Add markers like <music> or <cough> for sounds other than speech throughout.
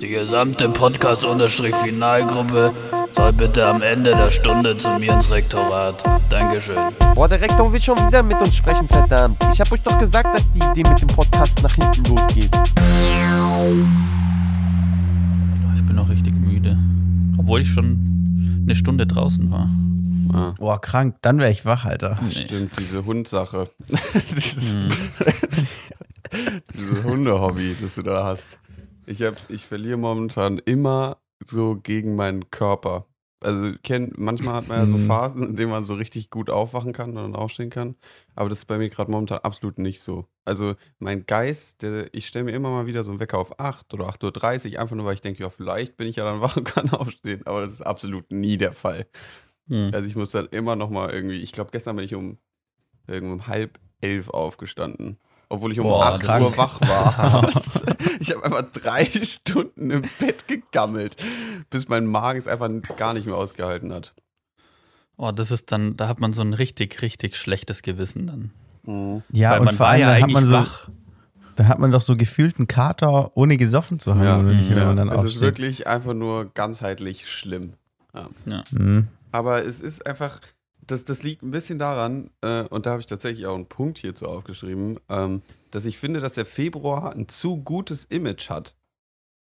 Die gesamte Podcast-Finalgruppe soll bitte am Ende der Stunde zu mir ins Rektorat. Dankeschön. Boah, der Rektor will schon wieder mit uns sprechen, verdammt. Ich hab euch doch gesagt, dass die Idee mit dem Podcast nach hinten losgeht. Ich bin auch richtig müde. Obwohl ich schon eine Stunde draußen war. Ah, Boah, krank, dann wäre ich wach, Alter. Nee. stimmt, diese Hundsache. Dieses, <laughs> <laughs> dieses Hundehobby, das du da hast. Ich, hab, ich verliere momentan immer so gegen meinen Körper. Also kenn, manchmal hat man ja so Mhm. Phasen, in denen man so richtig gut aufwachen kann und dann aufstehen kann. Aber das ist bei mir gerade momentan absolut nicht so. Also mein Geist, der, ich stelle mir immer mal wieder so einen Wecker auf 8 oder 8.30 Uhr, einfach nur, weil ich denke, ja, vielleicht bin ich ja dann <laughs> wach und kann aufstehen. Aber das ist absolut nie der Fall. Hm. Also ich muss dann immer noch mal irgendwie, ich glaube, gestern bin ich um, um halb elf aufgestanden. Obwohl ich um Boah, 8 das Uhr ist- wach war. <laughs> ich habe einfach drei Stunden im Bett gegammelt, bis mein Magen es einfach gar nicht mehr ausgehalten hat. Oh, das ist dann, da hat man so ein richtig, richtig schlechtes Gewissen dann. Ja, Weil und man vor war allem ja hat eigentlich man so, wach. da hat man doch so gefühlten Kater, ohne gesoffen zu haben, Ja, oder nicht, wenn ja. man dann Es ist aufsteht. wirklich einfach nur ganzheitlich schlimm. Ja. Mhm. Aber es ist einfach, das, das liegt ein bisschen daran, äh, und da habe ich tatsächlich auch einen Punkt hierzu aufgeschrieben, ähm, dass ich finde, dass der Februar ein zu gutes Image hat.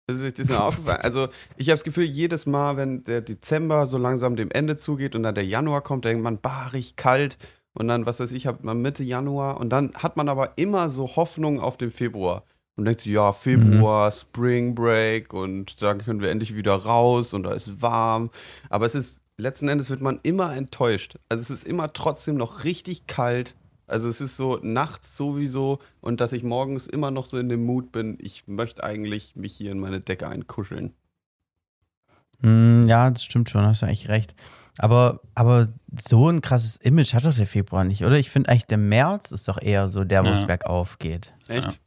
Das ist das ist mir aufgefallen. Also, ich habe das Gefühl, jedes Mal, wenn der Dezember so langsam dem Ende zugeht und dann der Januar kommt, denkt man, barig, kalt. Und dann, was weiß ich, hat man Mitte Januar. Und dann hat man aber immer so Hoffnung auf den Februar. Und denkt sich, ja, Februar, Spring Break und dann können wir endlich wieder raus und da ist warm. Aber es ist, letzten Endes wird man immer enttäuscht. Also es ist immer trotzdem noch richtig kalt. Also es ist so nachts sowieso und dass ich morgens immer noch so in dem Mut bin, ich möchte eigentlich mich hier in meine Decke einkuscheln. Mm, Ja, das stimmt schon, hast du eigentlich recht. Aber, aber so ein krasses Image hat doch der Februar nicht, oder? Ich finde eigentlich, der März ist doch eher so der, wo es Ja. bergauf geht. Echt?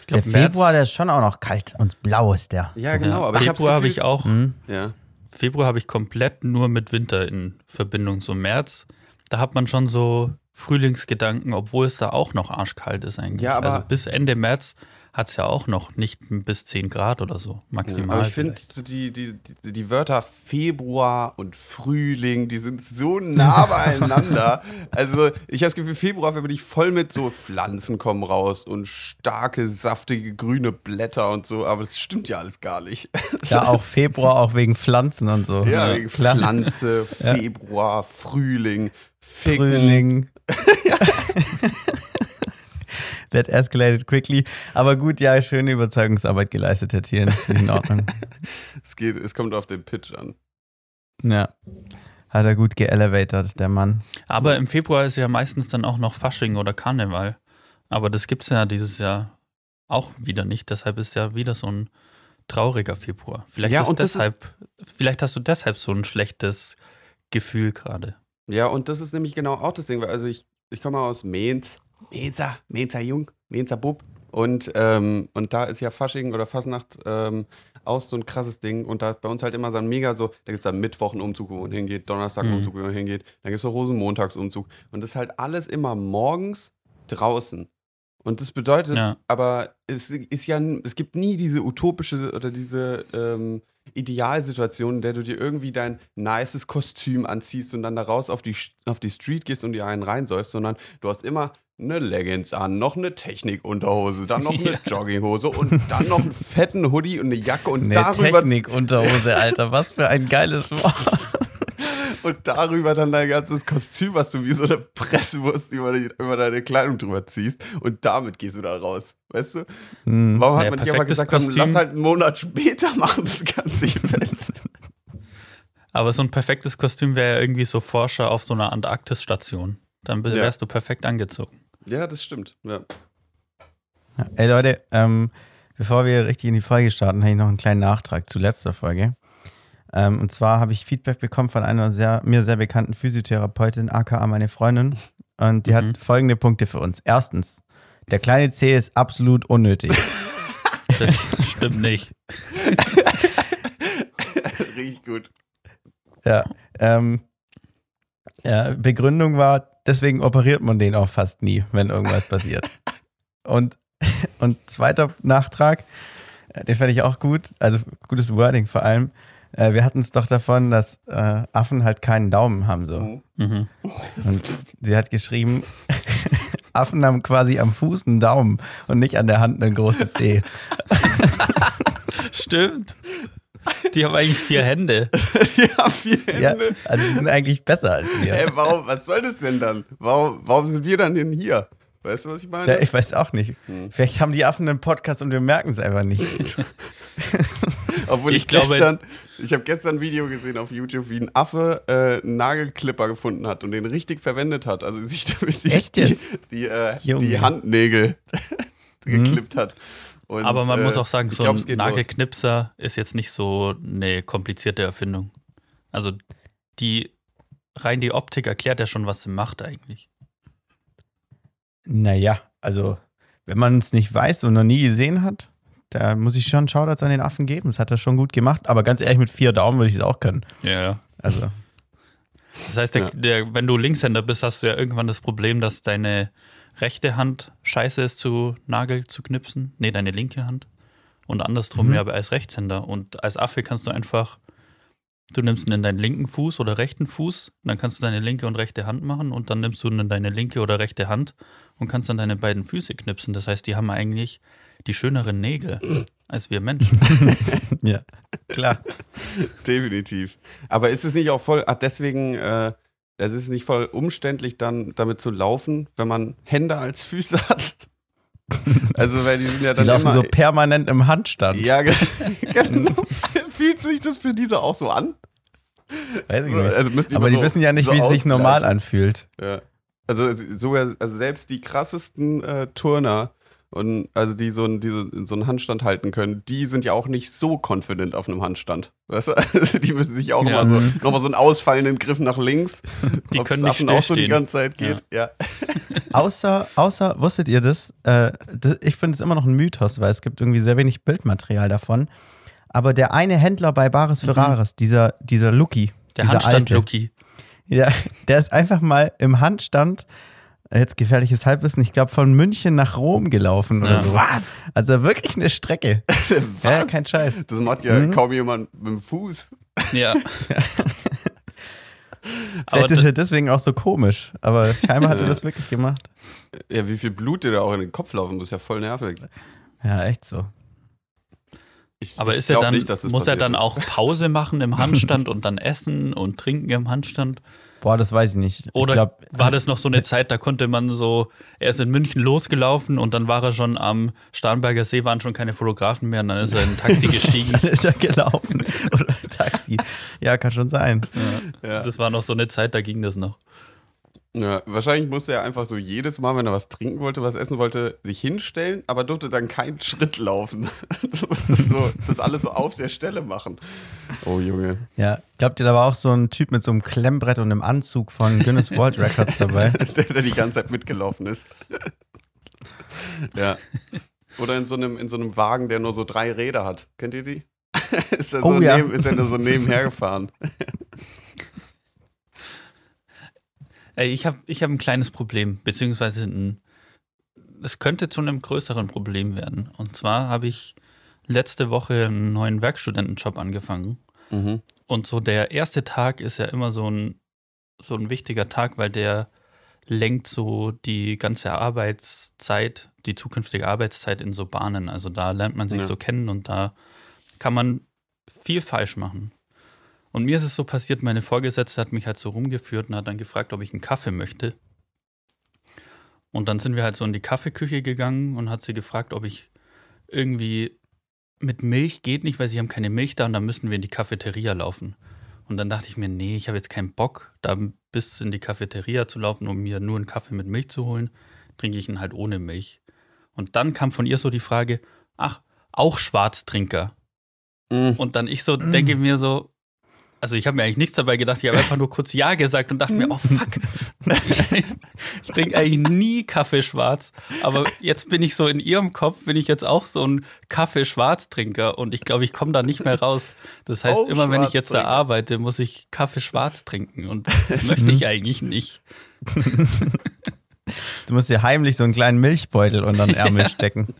Ich glaub, der Februar, der ist schon auch noch kalt und blau ist der. Ja, genau. Aber ich Februar habe Gefühl- ich auch, Mhm. Ja. Februar habe ich komplett nur mit Winter in Verbindung. So März, da hat man schon so Frühlingsgedanken, obwohl es da auch noch arschkalt ist eigentlich. Ja, also bis Ende März hat es ja auch noch nicht bis 10 Grad oder so, maximal. Aber ich finde, die, die, die, die Wörter Februar und Frühling, die sind so nah <laughs> beieinander. also, ich habe das Gefühl, Februar verbinde ich voll mit so Pflanzen kommen raus und starke, saftige, grüne Blätter und so. Aber das stimmt ja alles gar nicht. Ja, <laughs> auch Februar, auch wegen Pflanzen und so. Ja, wegen klar. Pflanze, Februar, Frühling, Ficken. Frühling. <laughs> That escalated quickly. Aber gut, ja, schöne Überzeugungsarbeit geleistet. Finde ich in Ordnung. <laughs> Es, geht, es kommt auf den Pitch an. Ja. Hat er gut geelevated, der Mann. Aber im Februar ist ja meistens dann auch noch Fasching oder Karneval. Aber das gibt es ja dieses Jahr auch wieder nicht. Deshalb ist ja wieder so ein trauriger Februar. Vielleicht, Ja, ist und das ist- deshalb, vielleicht hast du deshalb so ein schlechtes Gefühl gerade. Ja, und das ist nämlich genau auch das Ding, weil also ich, ich komme aus Mainz, Mainzer, Mainzer Jung, Mainzer Bub. Und, ähm, und da ist ja Fasching oder Fasnacht ähm, auch so ein krasses Ding. Und da ist bei uns halt immer so ein mega so, da gibt es dann Mittwoch einen Umzug, wo man hingeht, Donnerstag einen Mhm. Umzug, wo man hingeht, dann gibt es auch Rosenmontagsumzug. Und das ist halt alles immer morgens draußen. Und das bedeutet, Ja. aber es ist ja, es gibt nie diese utopische oder diese ähm, Idealsituation, in der du dir irgendwie dein nices Kostüm anziehst und dann da raus auf die, auf die Street gehst und dir einen reinsäufst, sondern du hast immer eine Leggings an, noch eine Technikunterhose, dann noch <laughs> eine Ja. Jogginghose und dann noch einen fetten Hoodie und eine Jacke und Eine darüber Technikunterhose, Alter. Was für ein geiles <laughs> Wort. und darüber dann dein ganzes Kostüm, was du wie so eine Presswurst über, die, über deine Kleidung drüber ziehst und damit gehst du da raus, weißt du? Hm. Warum hat Ja, man nicht einfach gesagt, komm, lass halt einen Monat später machen das ganze <laughs> Event? Aber so ein perfektes Kostüm wäre ja irgendwie so Forscher auf so einer Antarktisstation. Dann Ja. wärst du perfekt angezogen. Ja, das stimmt. Ja. Ey Leute, ähm, bevor wir richtig in die Folge starten, habe ich noch einen kleinen Nachtrag zu letzter Folge. Ähm, und zwar habe ich Feedback bekommen von einer sehr, mir sehr bekannten Physiotherapeutin, aka meine Freundin. Und die Mhm. hat folgende Punkte für uns. Erstens, der kleine C ist absolut unnötig. <laughs> Das stimmt nicht. Riecht gut. ja, ähm, ja, Begründung war, deswegen operiert man den auch fast nie, wenn irgendwas passiert. <laughs> Und Und zweiter Nachtrag, äh, den fand ich auch gut, also gutes Wording vor allem. Äh, wir hatten es doch davon, dass äh, Affen halt keinen Daumen haben so. Mhm. Und sie hat geschrieben, <laughs> Affen haben quasi am Fuß einen Daumen und nicht an der Hand einen großen Zeh. <laughs> Stimmt. Die haben eigentlich vier Hände. <laughs> ja, vier Ja, Hände. also die sind eigentlich besser als wir. Ey, warum, was soll das denn dann? Warum, warum sind wir dann denn hier? Weißt du, was ich meine? Ja, ich weiß auch nicht. Hm. Vielleicht haben die Affen einen Podcast und wir merken es einfach nicht. <laughs> Obwohl ich, Ich glaube- gestern, ich habe gestern ein Video gesehen auf YouTube, wie ein Affe äh, einen Nagelklipper gefunden hat und den richtig verwendet hat. Also sich damit die, die, die, äh, die Handnägel <laughs> geklippt hat. Und, Aber man äh, muss auch sagen, so glaub, ein geht los. Nagelknipser ist jetzt nicht so eine komplizierte Erfindung. Also die rein die Optik erklärt ja schon, was sie macht eigentlich. Naja, also wenn man es nicht weiß und noch nie gesehen hat, da muss ich schon Shoutouts an den Affen geben. Das hat er schon gut gemacht. Aber ganz ehrlich, mit vier Daumen würde ich es auch können. Ja, ja. Also, Das heißt, der, Ja. der, wenn du Linkshänder bist, hast du ja irgendwann das Problem, dass deine rechte Hand scheiße ist zu Nagel zu knipsen. Nee, deine linke Hand. Und andersrum Mhm. ja aber als Rechtshänder. Und als Affe kannst du einfach, du nimmst ihn in deinen linken Fuß oder rechten Fuß, dann kannst du deine linke und rechte Hand machen und dann nimmst du ihn in deine linke oder rechte Hand und kannst dann deine beiden Füße knipsen. Das heißt, die haben eigentlich die schöneren Nägel <laughs> als wir Menschen. ja, klar. Definitiv. Aber ist es nicht auch voll, ach, deswegen, äh, es ist nicht voll umständlich, dann damit zu laufen, wenn man Hände als Füße <laughs> hat? also, weil die sind ja Die dann laufen immer. so permanent im Handstand. ja, ge- <laughs> genau. Fühlt sich das für diese auch so an? Weiß ich nicht. also die Aber die so, wissen ja nicht, so wie es sich normal anfühlt. Ja. Also sogar, also selbst die krassesten äh, Turner und also die so, ein, die so, so einen Handstand halten können, die sind ja auch nicht so confident auf einem Handstand. Weißt du? <laughs> Also die müssen sich auch Ja. nochmal so, noch mal so einen ausfallenden Griff nach links. <laughs> Die können nicht Affen auch so die ganze Zeit geht. Ja. <laughs> Außer, außer, wusstet ihr das? Äh, das ich finde es immer noch ein Mythos, weil es gibt irgendwie sehr wenig Bildmaterial davon. Aber der eine Händler bei Bares Ferraris, dieser, dieser Lucky, Der dieser Handstand alte, Lucky. Ja, der ist einfach mal im Handstand, jetzt gefährliches Halbwissen, ich glaube von München nach Rom gelaufen oder Ja. so. Was? Also wirklich eine Strecke. <laughs> Ja, Was? kein Scheiß. Das macht ja Mhm. kaum jemand mit dem Fuß. Ja. <laughs> <laughs> Aber Vielleicht ist d- er deswegen auch so komisch, aber scheinbar hat er Ja. das wirklich gemacht. Ja, wie viel Blut dir da auch in den Kopf laufen muss, ja voll nervig. Ja, echt so. Ich, Aber ich ist er dann, nicht, muss er dann ist. auch Pause machen im Handstand und dann essen und trinken im Handstand? Boah, das weiß ich nicht. Oder ich glaub, war das noch so eine Zeit, da konnte man so, er ist in München losgelaufen und dann war er schon am Starnberger See, waren schon keine Fotografen mehr und dann ist er in ein Taxi <laughs> gestiegen. dann ist er gelaufen. <laughs> Oder Taxi. Ja, kann schon sein. Ja. Das war noch so eine Zeit, da ging das noch. Ja, wahrscheinlich musste er einfach so jedes Mal, wenn er was trinken wollte, was essen wollte, sich hinstellen, aber durfte dann keinen Schritt laufen. <laughs> Du musstest so, das alles so auf der Stelle machen. Oh Junge. Ja, glaubt ihr, da war auch so ein Typ mit so einem Klemmbrett und einem Anzug von Guinness <laughs> World Records dabei? <laughs> Der, der die ganze Zeit mitgelaufen ist. ja. Oder in so, einem, in so einem Wagen, der nur so drei Räder hat. Kennt ihr die? ist er so, Oh ja. neben, ist er nur so nebenher gefahren. Ich habe ich hab ein kleines Problem, beziehungsweise ein, es könnte zu einem größeren Problem werden. Und zwar habe ich letzte Woche einen neuen Werkstudentenjob angefangen. Mhm. Und so der erste Tag ist ja immer so ein, so ein wichtiger Tag, weil der lenkt so die ganze Arbeitszeit, die zukünftige Arbeitszeit in so Bahnen. Also da lernt man sich Ja. so kennen und da kann man viel falsch machen. Und mir ist es so passiert, meine Vorgesetzte hat mich halt so rumgeführt und hat dann gefragt, ob ich einen Kaffee möchte. Und dann sind wir halt so in die Kaffeeküche gegangen und hat sie gefragt, ob ich irgendwie mit Milch geht nicht, weil sie haben keine Milch da und dann müssen wir in die Cafeteria laufen. Und dann dachte ich mir, nee, ich habe jetzt keinen Bock, da bis in die Cafeteria zu laufen, um mir nur einen Kaffee mit Milch zu holen. Trinke ich ihn halt ohne Milch. Und dann kam von ihr so die Frage, ach, auch Schwarztrinker. Mhm. Und dann ich so denke mir so, also ich habe mir eigentlich nichts dabei gedacht, ich habe einfach nur kurz Ja gesagt und dachte mir, oh fuck, <laughs> ich, ich trinke eigentlich nie Kaffee schwarz, aber jetzt bin ich so in ihrem Kopf, bin ich jetzt auch so ein Kaffee-Schwarz-Trinker. Und ich glaube, ich komme da nicht mehr raus. Das heißt, Auch immer wenn ich jetzt da arbeite, muss ich Kaffee schwarz trinken. Und <laughs> das möchte ich eigentlich nicht. Du musst dir heimlich so einen kleinen Milchbeutel unter den Ärmel <laughs> stecken.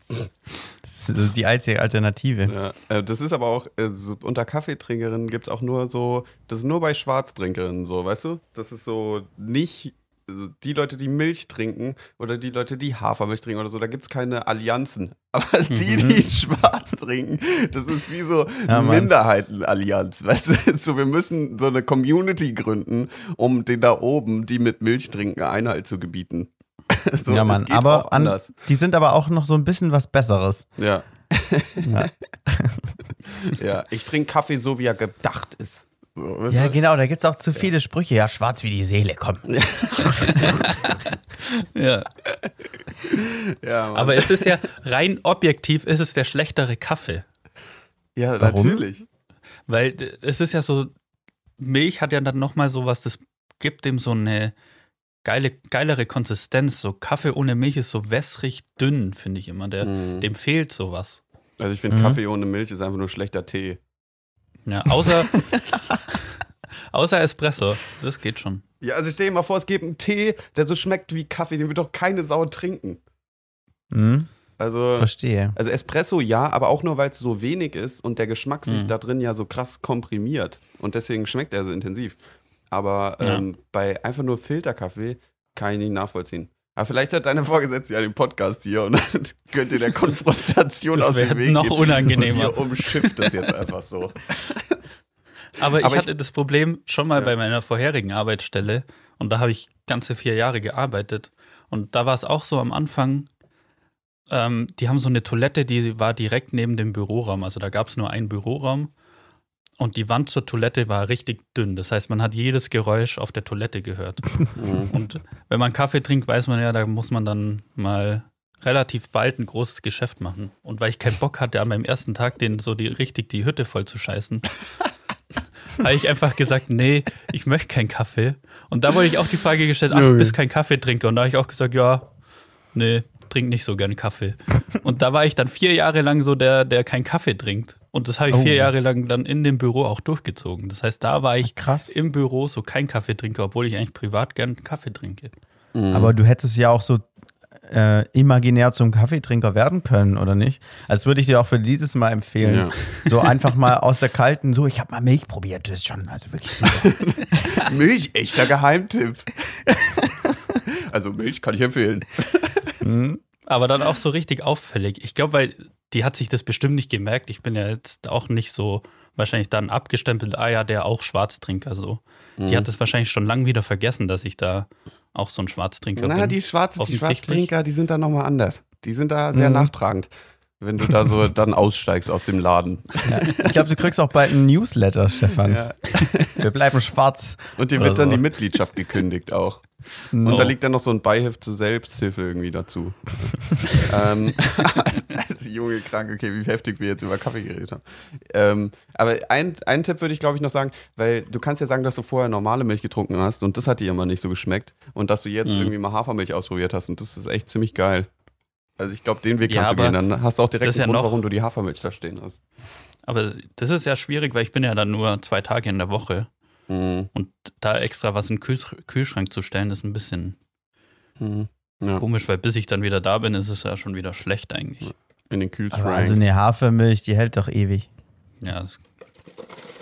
Ist die einzige Alternative. Ja, äh, das ist aber auch, äh, unter Kaffeetrinkerinnen gibt es auch nur so, das ist nur bei Schwarztrinkerinnen so, weißt du? Das ist so nicht also die Leute, die Milch trinken oder die Leute, die Hafermilch trinken oder so, da gibt es keine Allianzen. <laughs> Aber die, Mhm. die schwarz trinken, das ist wie so Ja, Mann. Minderheitenallianz. Weißt du, <laughs> so, wir müssen so eine Community gründen, um den da oben, die mit Milch trinken, Einhalt zu gebieten. <laughs> So, ja, es Mann. geht Aber auch an, anders. die sind aber auch noch so ein bisschen was Besseres. Ja. Ja. <laughs> ja, ich trinke Kaffee so, wie er gedacht ist. Ja, genau, da gibt es auch zu viele Sprüche. Ja, schwarz wie die Seele, komm. <laughs> Ja. ja, Mann. Aber es ist ja rein objektiv, ist es der schlechtere Kaffee. ja Warum? natürlich. Weil äh, es ist ja so, Milch hat ja dann nochmal so was, das gibt dem so eine geile, geilere Konsistenz. So Kaffee ohne Milch ist so wässrig dünn, finde ich immer. Der, Mhm. Dem fehlt sowas. Also ich finde, Mhm. Kaffee ohne Milch ist einfach nur schlechter Tee. Ja, außer, <laughs> außer Espresso. Das geht schon. Ja, also stell dir mal vor, es gibt einen Tee, der so schmeckt wie Kaffee, den wird doch keine Sau trinken. Hm? Also, Verstehe. also Espresso ja, aber auch nur, weil es so wenig ist und der Geschmack sich Mhm. da drin ja so krass komprimiert. Und deswegen schmeckt er so intensiv. Aber Ja. ähm, bei einfach nur Filterkaffee kann ich nicht nachvollziehen. Aber vielleicht hat deine Vorgesetzte ja den Podcast hier und <laughs> dann könnt ihr der Konfrontation Das aus dem Weg noch gehen. unangenehmer. Und ihr umschifft das jetzt einfach so. Aber ich Aber ich- hatte das Problem schon mal Ja. bei meiner vorherigen Arbeitsstelle und da habe ich ganze vier Jahre gearbeitet. Und da war es auch so am Anfang, ähm, die haben so eine Toilette, die war direkt neben dem Büroraum. Also da gab es nur einen Büroraum und die Wand zur Toilette war richtig dünn. Das heißt, man hat jedes Geräusch auf der Toilette gehört. <laughs> Mhm. Und wenn man Kaffee trinkt, weiß man ja, da muss man dann mal relativ bald ein großes Geschäft machen. Und weil ich keinen Bock hatte, an meinem ersten Tag den so die, richtig die Hütte voll zu scheißen, <laughs> habe ich einfach gesagt, nee, ich möchte keinen Kaffee. Und da wurde ich auch die Frage gestellt, ach, du bist kein Kaffeetrinker. Und da habe ich auch gesagt, ja, nee, trink nicht so gerne Kaffee. Und da war ich dann vier Jahre lang so der, der keinen Kaffee trinkt. Und das habe ich Oh. vier Jahre lang dann in dem Büro auch durchgezogen. Das heißt, da war ich Krass. im Büro so kein Kaffeetrinker, obwohl ich eigentlich privat gern Kaffee trinke. Aber du hättest ja auch so äh, imaginär zum Kaffeetrinker werden können, oder nicht? Also würde ich dir auch für dieses Mal empfehlen. Ja. <laughs> So einfach mal aus der kalten, so, ich habe mal Milch probiert, das ist schon, also wirklich super. <laughs> Milch, echter Geheimtipp. also Milch kann ich empfehlen. Hm? Aber dann auch so richtig auffällig. Ich glaube, weil die hat sich das bestimmt nicht gemerkt. Ich bin ja jetzt auch nicht so wahrscheinlich dann abgestempelt, ah ja, der auch Schwarztrinker so. Mhm. Die hat es wahrscheinlich schon lange wieder vergessen, dass ich da auch so ein Schwarztrinker Na, bin. die Schwarzen, die. Schwarztrinker, die sind da nochmal anders. Die sind da sehr Mhm. nachtragend, wenn du da so <laughs> dann aussteigst aus dem Laden. Ja. Ich glaube, du kriegst auch bald einen Newsletter, Stefan. Ja. Wir bleiben schwarz. Und dir wird dann so. die Mitgliedschaft gekündigt auch. Mhm. Und da liegt dann noch so ein Beiheft zur Selbsthilfe irgendwie dazu. <laughs> ähm, <laughs> also, Junge, krank, okay, wie heftig wir jetzt über Kaffee geredet haben. Ähm, aber ein, einen Tipp würde ich, glaube ich, noch sagen, weil du kannst ja sagen, dass du vorher normale Milch getrunken hast und das hat dir immer nicht so geschmeckt und dass du jetzt Mhm. irgendwie mal Hafermilch ausprobiert hast und das ist echt ziemlich geil. Also ich glaube, den Weg Ja, kannst du aber gehen, dann hast du auch direkt einen ja Grund, noch- warum du die Hafermilch da stehen hast. Aber das ist ja schwierig, weil ich bin ja dann nur zwei Tage in der Woche. Mhm. Und da extra was in den Kühlsch Kühlschrank zu stellen, ist ein bisschen Mhm. Ja, komisch, weil bis ich dann wieder da bin, ist es ja schon wieder schlecht eigentlich. in den Aber Kühlschrank. also eine Hafermilch, die hält doch ewig. Ja, das,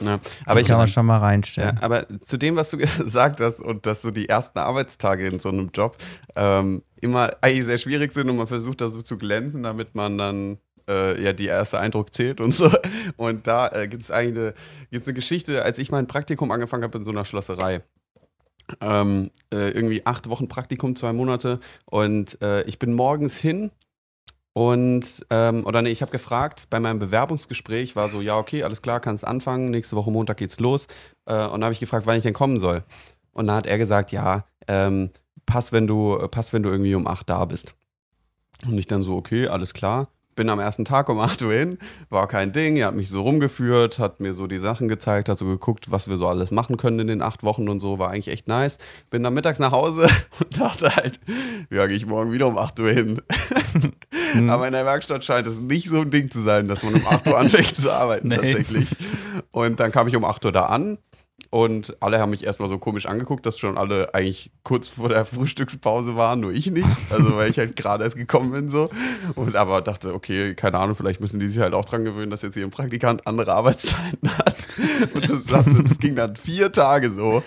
ja. Aber Aber ich kann man schon mal Ja, reinstellen. aber zu dem, was du <laughs> gesagt hast und dass so die ersten Arbeitstage in so einem Job ähm, immer eigentlich sehr schwierig sind und man versucht da so zu glänzen, damit man dann äh, ja die erste Eindruck zählt und so. <laughs> Und da äh, gibt es eigentlich eine, gibt's eine Geschichte, als ich mein Praktikum angefangen habe in so einer Schlosserei. Ähm, äh, irgendwie acht Wochen Praktikum, zwei Monate und äh, ich bin morgens hin und, ähm, oder nee, ich habe gefragt, bei meinem Bewerbungsgespräch war so, ja, okay, alles klar, kannst anfangen, nächste Woche Montag geht's los. Äh, und da habe ich gefragt, wann ich denn kommen soll. Und dann hat er gesagt, ja, ähm, pass, wenn du, pass, wenn du irgendwie um 8 da bist. Und ich dann so, okay, alles klar. Bin am ersten Tag um 8 Uhr hin, war kein Ding. Er hat mich so rumgeführt, hat mir so die Sachen gezeigt, hat so geguckt, was wir so alles machen können in den acht Wochen und so, war eigentlich echt nice. Bin dann mittags nach Hause <laughs> und dachte halt, ja, gehe ich morgen wieder um 8 Uhr hin. Mhm. Aber in der Werkstatt scheint es nicht so ein Ding zu sein, dass man um 8 Uhr anfängt zu arbeiten <laughs> Nee. tatsächlich. Und dann kam ich um 8 Uhr da an Und alle haben mich erstmal so komisch angeguckt, dass schon alle eigentlich kurz vor der Frühstückspause waren, nur ich nicht. Also weil ich halt gerade erst gekommen bin so. Und aber dachte, okay, keine Ahnung, vielleicht müssen die sich halt auch dran gewöhnen, dass jetzt hier ein Praktikant andere Arbeitszeiten hat. Und das, das ging dann vier Tage so.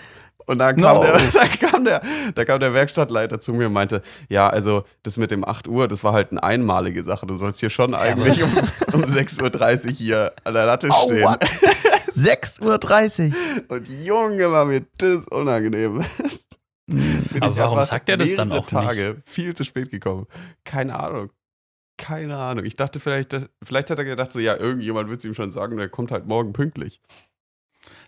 Und dann kam, No. der, <laughs> dann kam der, da kam der Werkstattleiter zu mir und meinte, ja, also das mit dem 8 Uhr, das war halt eine einmalige Sache. Du sollst hier schon eigentlich um, <laughs> um 6.30 Uhr hier an der Latte Oh, stehen. what? <laughs> 6.30 Uhr. Und Junge, war mir das unangenehm. Bin Aber warum sagt er das dann auch Tage viel zu spät gekommen. Keine Ahnung. Keine Ahnung. Ich dachte vielleicht, vielleicht hat er gedacht, so ja, irgendjemand wird es ihm schon sagen, der kommt halt morgen pünktlich.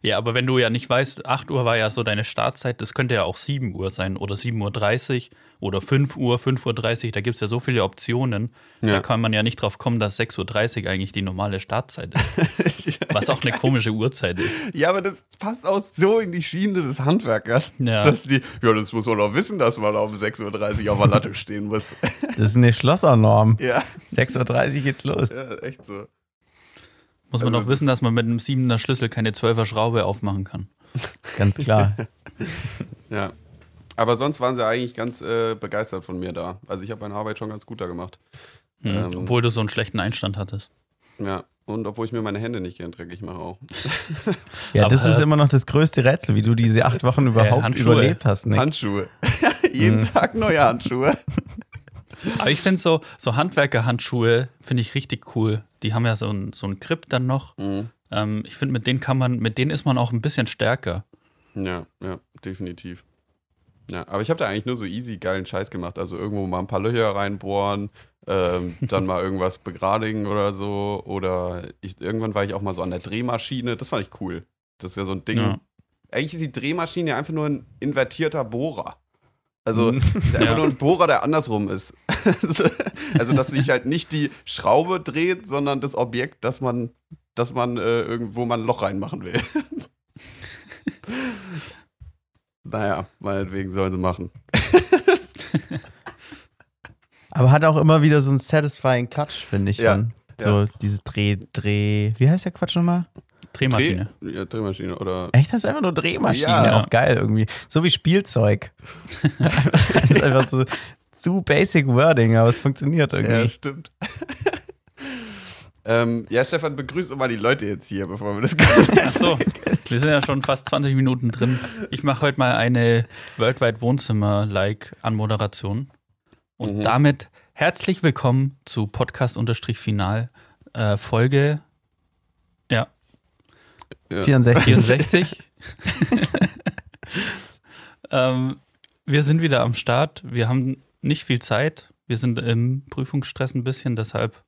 Ja, aber wenn du ja nicht weißt, 8 Uhr war ja so deine Startzeit, das könnte ja auch 7 Uhr sein oder 7.30 Uhr oder 5 Uhr, 5.30 Uhr, da gibt es ja so viele Optionen. Da Ja. kann man ja nicht drauf kommen, dass 6.30 Uhr eigentlich die normale Startzeit ist. <laughs> Was auch eine komische Uhrzeit ist. ja, aber das passt auch so in die Schiene des Handwerkers, Ja. dass die, ja, das muss man doch wissen, dass man um 6.30 Uhr auf der Latte stehen muss. Das ist eine Schlossernorm. ja, 6.30 Uhr geht's los. ja, echt so. Muss man Also doch wissen, dass man mit einem 7er Schlüssel keine 12er Schraube aufmachen kann. <laughs> Ganz klar. <laughs> Ja. Aber sonst waren sie eigentlich ganz äh, begeistert von mir da. Also ich habe meine Arbeit schon ganz gut da gemacht. Hm. Ähm. Obwohl du so einen schlechten Einstand hattest. Ja. Und obwohl ich mir meine Hände nicht gern dreckig mache auch. <laughs> Ja, das Aber- ist immer noch das größte Rätsel, wie du diese acht Wochen überhaupt Handschuhe. überlebt hast. Nick. Handschuhe. Jeden Mhm. Tag neue Handschuhe. Aber ich finde so, so Handwerkerhandschuhe finde ich richtig cool. Die haben ja so einen so Grip dann noch. Ähm, ich finde, mit denen kann man, mit denen ist man auch ein bisschen stärker. Ja, ja, definitiv. Ja, aber ich habe da eigentlich nur so easy geilen Scheiß gemacht. Also irgendwo mal ein paar Löcher reinbohren, ähm, <laughs> dann mal irgendwas begradigen oder so. Oder ich, irgendwann war ich auch mal so an der Drehmaschine. Das fand ich cool. Das ist ja so ein Ding. Ja. Eigentlich ist die Drehmaschine ja einfach nur ein invertierter Bohrer. Also Mhm. ist einfach Ja. nur ein Bohrer, der andersrum ist. <laughs> also dass sich halt nicht die Schraube dreht, sondern das Objekt, das man, das man äh, irgendwo mal ein Loch reinmachen will. <laughs> naja, meinetwegen sollen sie machen. <laughs> Aber hat auch immer wieder so einen satisfying Touch, finde ich Ja, schon. So diese Dreh, Dreh. Wie heißt der Quatsch nochmal? Drehmaschine. Dreh, ja, Drehmaschine oder. Echt, das ist einfach nur Drehmaschine. Ja. Auch geil irgendwie. So wie Spielzeug. <laughs> das ist einfach so zu basic wording, aber es funktioniert irgendwie. Ja, stimmt. <laughs> ähm, ja, Stefan, begrüß doch mal die Leute jetzt hier, bevor wir das <laughs> Ach so, wir sind ja schon fast 20 Minuten drin. Ich mache heute mal eine Worldwide Wohnzimmer-like Anmoderation. Und Mhm. damit herzlich willkommen zu Podcast-Final äh, Folge ja, Ja. 64. 64. <laughs> ähm, wir sind wieder am Start. Wir haben nicht viel Zeit. Wir sind im Prüfungsstress ein bisschen, deshalb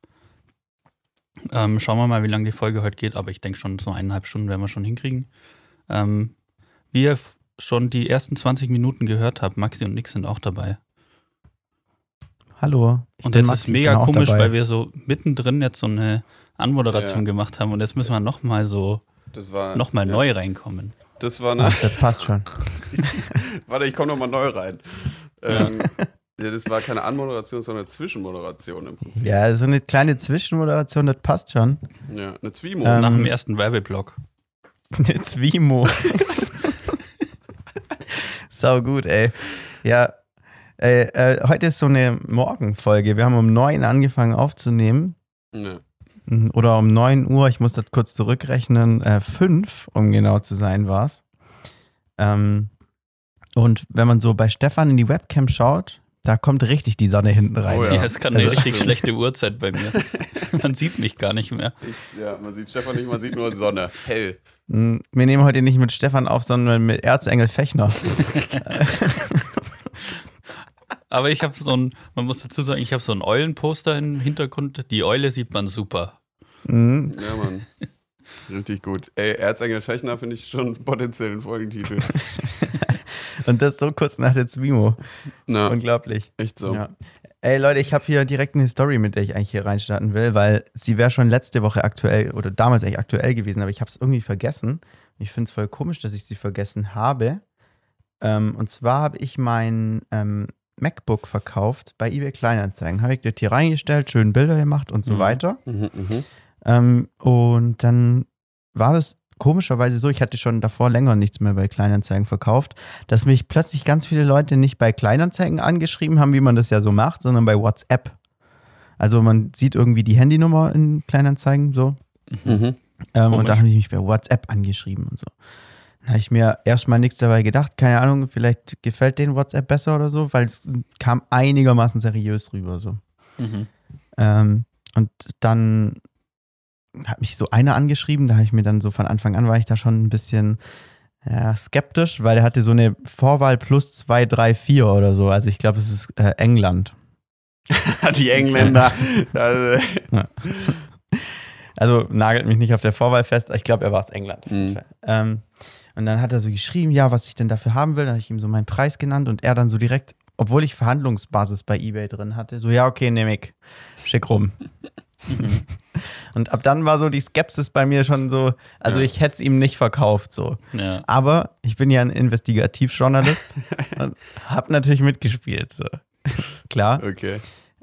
ähm, schauen wir mal, wie lange die Folge heute geht. Aber ich denke schon, so eineinhalb Stunden werden wir schon hinkriegen. Ähm, wie ihr schon die ersten 20 Minuten gehört habt, Maxi und Nick sind auch dabei. Hallo. ich Und bin jetzt Maxi, ist mega komisch, dabei. weil wir so mittendrin jetzt so eine Anmoderation Ja. gemacht haben und jetzt müssen wir nochmal so, Das war. nochmal ja, neu reinkommen. Das war eine. Ach, das passt schon. <laughs> Warte, ich komme nochmal neu rein. Ähm, <laughs> ja, das war keine Anmoderation, sondern eine Zwischenmoderation im Prinzip. Ja, so eine kleine Zwischenmoderation, das passt schon. Ja, eine Zwimo. Ähm, Nach dem ersten Werbeblock. <laughs> Eine Zwimo. Sau gut, ey. Ja, äh, äh, heute ist so eine Morgenfolge. Wir haben um 9 angefangen aufzunehmen. Ja. Mhm, Oder um 9 Uhr, ich muss das kurz zurückrechnen, äh, 5, um genau zu sein, war es. Ähm, und wenn man so bei Stefan in die Webcam schaut, da kommt richtig die Sonne hinten rein. Oh Ja, ja. es kann eine Also- richtig <laughs> schlechte Uhrzeit bei mir. <laughs> Man sieht mich gar nicht mehr. Ich, ja, man sieht Stefan nicht, man sieht nur Sonne. Hell. Mm, Wir nehmen heute nicht mit Stefan auf, sondern mit Erzengel Fechner. <laughs> Aber ich habe so ein, man muss dazu sagen, ich habe so ein Eulenposter im Hintergrund. Die Eule sieht man super. Mhm. Ja, Mann. <laughs> Richtig gut. Ey, Erzengel Fechner finde ich schon potenziell einen Folgentitel. <laughs> Und das so kurz nach der Zwimo. Na, Unglaublich. echt so. Ja. Ey Leute, ich habe hier direkt eine Story, mit der ich eigentlich hier reinstarten will, weil sie wäre schon letzte Woche aktuell oder damals eigentlich aktuell gewesen, aber ich habe es irgendwie vergessen. Ich finde es voll komisch, dass ich sie vergessen habe. Ähm, und zwar habe ich mein ähm, MacBook verkauft bei eBay Kleinanzeigen. Habe ich das hier reingestellt, schön Bilder gemacht und so Mhm. weiter. Mhm, mhm. Ähm, und dann war das komischerweise so, ich hatte schon davor länger nichts mehr bei Kleinanzeigen verkauft, dass mich plötzlich ganz viele Leute nicht bei Kleinanzeigen angeschrieben haben, wie man das ja so macht, sondern bei WhatsApp. Also man sieht irgendwie die Handynummer in Kleinanzeigen so. Mhm. Ähm, und da haben die mich bei WhatsApp angeschrieben und so. Da habe ich mir erstmal nichts dabei gedacht. Keine Ahnung, vielleicht gefällt denen WhatsApp besser oder so, weil es kam einigermaßen seriös rüber. So. Mhm. Ähm, und dann hat mich so einer angeschrieben, da habe ich mir dann so von Anfang an war ich da schon ein bisschen ja, skeptisch, weil er hatte so eine Vorwahl plus 2, 3, 4 oder so. Also ich glaube, es ist äh, England. <laughs> Die Engländer. <laughs> <laughs> Also, nagelt mich nicht auf der Vorwahl fest, ich glaube, er war es England. Mhm. Ähm, und dann hat er so geschrieben, ja, was ich denn dafür haben will. Dann habe ich ihm so meinen Preis genannt und er dann so direkt, obwohl ich Verhandlungsbasis bei eBay drin hatte, so, ja, okay, nehme ich. Schick rum. <laughs> Und ab dann war so die Skepsis bei mir schon so, also Ja. ich hätte es ihm nicht verkauft so. Ja. Aber ich bin ja ein Investigativjournalist <laughs> und habe natürlich mitgespielt. So. <laughs> Klar. okay.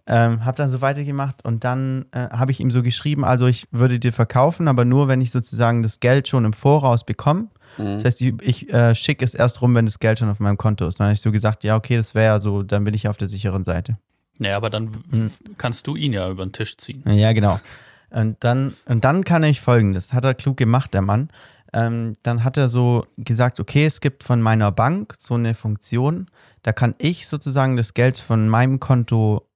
Ähm, habe dann so weitergemacht und dann äh, habe ich ihm so geschrieben, also ich würde dir verkaufen, aber nur, wenn ich sozusagen das Geld schon im Voraus bekomme. Mhm. Das heißt, ich, ich äh, schicke es erst rum, wenn das Geld schon auf meinem Konto ist. Dann habe ich so gesagt, ja, okay, das wäre ja so, dann bin ich auf der sicheren Seite. Ja, aber dann Mhm. kannst du ihn ja über den Tisch ziehen. Ja, genau. Und dann, und dann kann ich folgendes, hat er klug gemacht, der Mann. Ähm, dann hat er so gesagt, okay, es gibt von meiner Bank so eine Funktion, da kann ich sozusagen das Geld von meinem Konto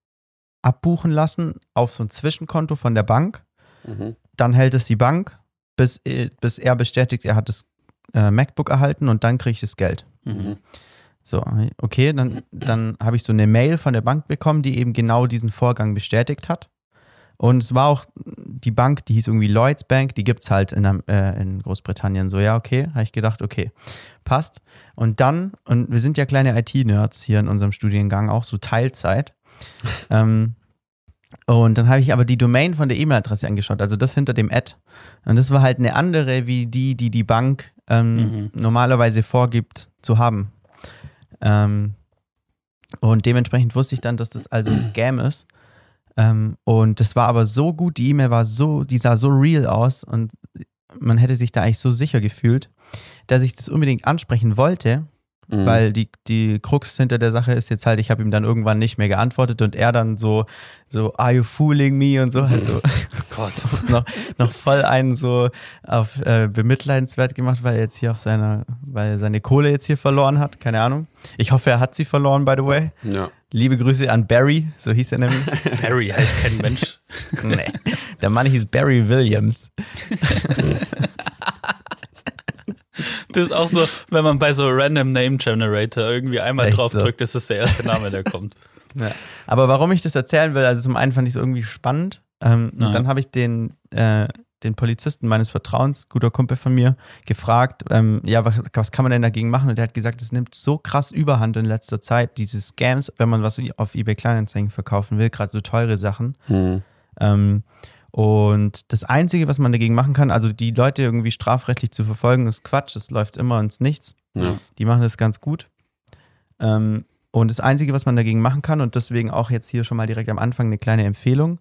abbuchen lassen auf so ein Zwischenkonto von der Bank. Mhm. Dann hält es die Bank, bis, äh, bis er bestätigt, er hat das äh, MacBook erhalten und dann kriege ich das Geld. Mhm. So, okay, dann, dann habe ich so eine Mail von der Bank bekommen, die eben genau diesen Vorgang bestätigt hat. Und es war auch die Bank, die hieß irgendwie Lloyds Bank, die gibt es halt in, äh, in Großbritannien. So, ja, okay, habe ich gedacht, okay, passt. Und dann, und wir sind ja kleine IT-Nerds hier in unserem Studiengang, auch so Teilzeit. <laughs> ähm, und dann habe ich aber die Domain von der E-Mail-Adresse angeschaut, also das hinter dem Ad. Und das war halt eine andere, wie die, die die Bank ähm, Mhm. normalerweise vorgibt zu haben. Ähm, und dementsprechend wusste ich dann, dass das also ein <clears throat> Scam ist. Ähm, und das war aber so gut, die E-Mail war so, die sah so real aus und man hätte sich da eigentlich so sicher gefühlt, dass ich das unbedingt ansprechen wollte, Mhm. weil die, die Krux hinter der Sache ist jetzt halt, ich habe ihm dann irgendwann nicht mehr geantwortet und er dann so, so, are you fooling me und so, halt so <laughs> <laughs> Gott. noch, noch voll einen so auf äh, bemitleidenswert gemacht, weil er jetzt hier auf seiner, weil er seine Kohle jetzt hier verloren hat, keine Ahnung. Ich hoffe, er hat sie verloren, by the way. Ja. Liebe Grüße an Barry, so hieß er nämlich. <laughs> Barry heißt kein Mensch. nee, der Mann hieß Barry Williams. Das ist auch so, wenn man bei so Random Name Generator irgendwie einmal Echt drauf so. drückt, ist das der erste Name, der kommt. <laughs> Ja. Aber warum ich das erzählen will, also zum einen fand ich es irgendwie spannend. Ähm, Ja. Und dann habe ich den, äh, den Polizisten meines Vertrauens, guter Kumpel von mir, gefragt, ähm, ja, was, was kann man denn dagegen machen? Und der hat gesagt, es nimmt so krass Überhand in letzter Zeit, diese Scams, wenn man was auf eBay Kleinanzeigen verkaufen will, gerade so teure Sachen. Mhm. Ähm, und das Einzige, was man dagegen machen kann, also die Leute irgendwie strafrechtlich zu verfolgen, ist Quatsch, das läuft immer ins Nichts. Ja. Die machen das ganz gut. Ähm, und das Einzige, was man dagegen machen kann, und deswegen auch jetzt hier schon mal direkt am Anfang eine kleine Empfehlung.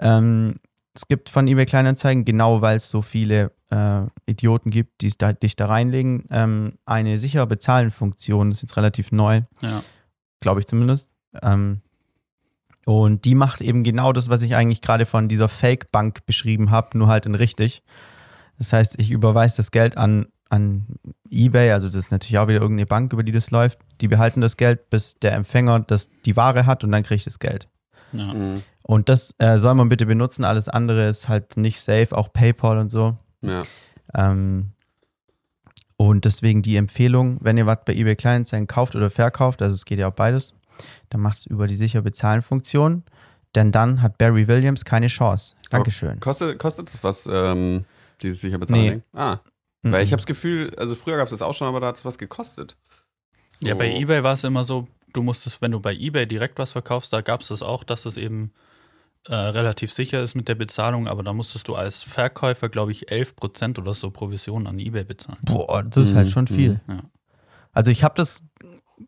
Ähm, es gibt von eBay Kleinanzeigen, genau weil es so viele äh, Idioten gibt, die da, dich da reinlegen, ähm, eine sichere Bezahlen-Funktion. Das ist jetzt relativ neu, Ja. glaube ich zumindest. Ähm, und die macht eben genau das, was ich eigentlich gerade von dieser Fake-Bank beschrieben habe, nur halt in richtig. Das heißt, ich überweise das Geld an, an eBay, also das ist natürlich auch wieder irgendeine Bank, über die das läuft. Die behalten das Geld, bis der Empfänger das, die Ware hat und dann kriege ich das Geld. Ja. Mhm. Und das äh, soll man bitte benutzen. Alles andere ist halt nicht safe, auch PayPal und so. Ja. Ähm, und deswegen die Empfehlung, wenn ihr was bei eBay Kleinanzeigen kauft oder verkauft, also es geht ja auch beides, dann macht es über die sicher bezahlen Funktion, denn dann hat Barry Williams keine Chance. Dankeschön. Kostet, kostet es was, ähm, dieses sicher bezahlen? Nee. Ah, Mhm. weil ich habe das Gefühl, also früher gab es das auch schon, aber da hat es was gekostet. So. ja, bei eBay war es immer so, du musstest, wenn du bei eBay direkt was verkaufst, da gab es das auch, dass es eben äh, relativ sicher ist mit der Bezahlung, aber da musstest du als Verkäufer, glaube ich, 11% oder so Provision an eBay bezahlen. Boah, das ist halt Mhm. schon viel. Ja. Also ich habe das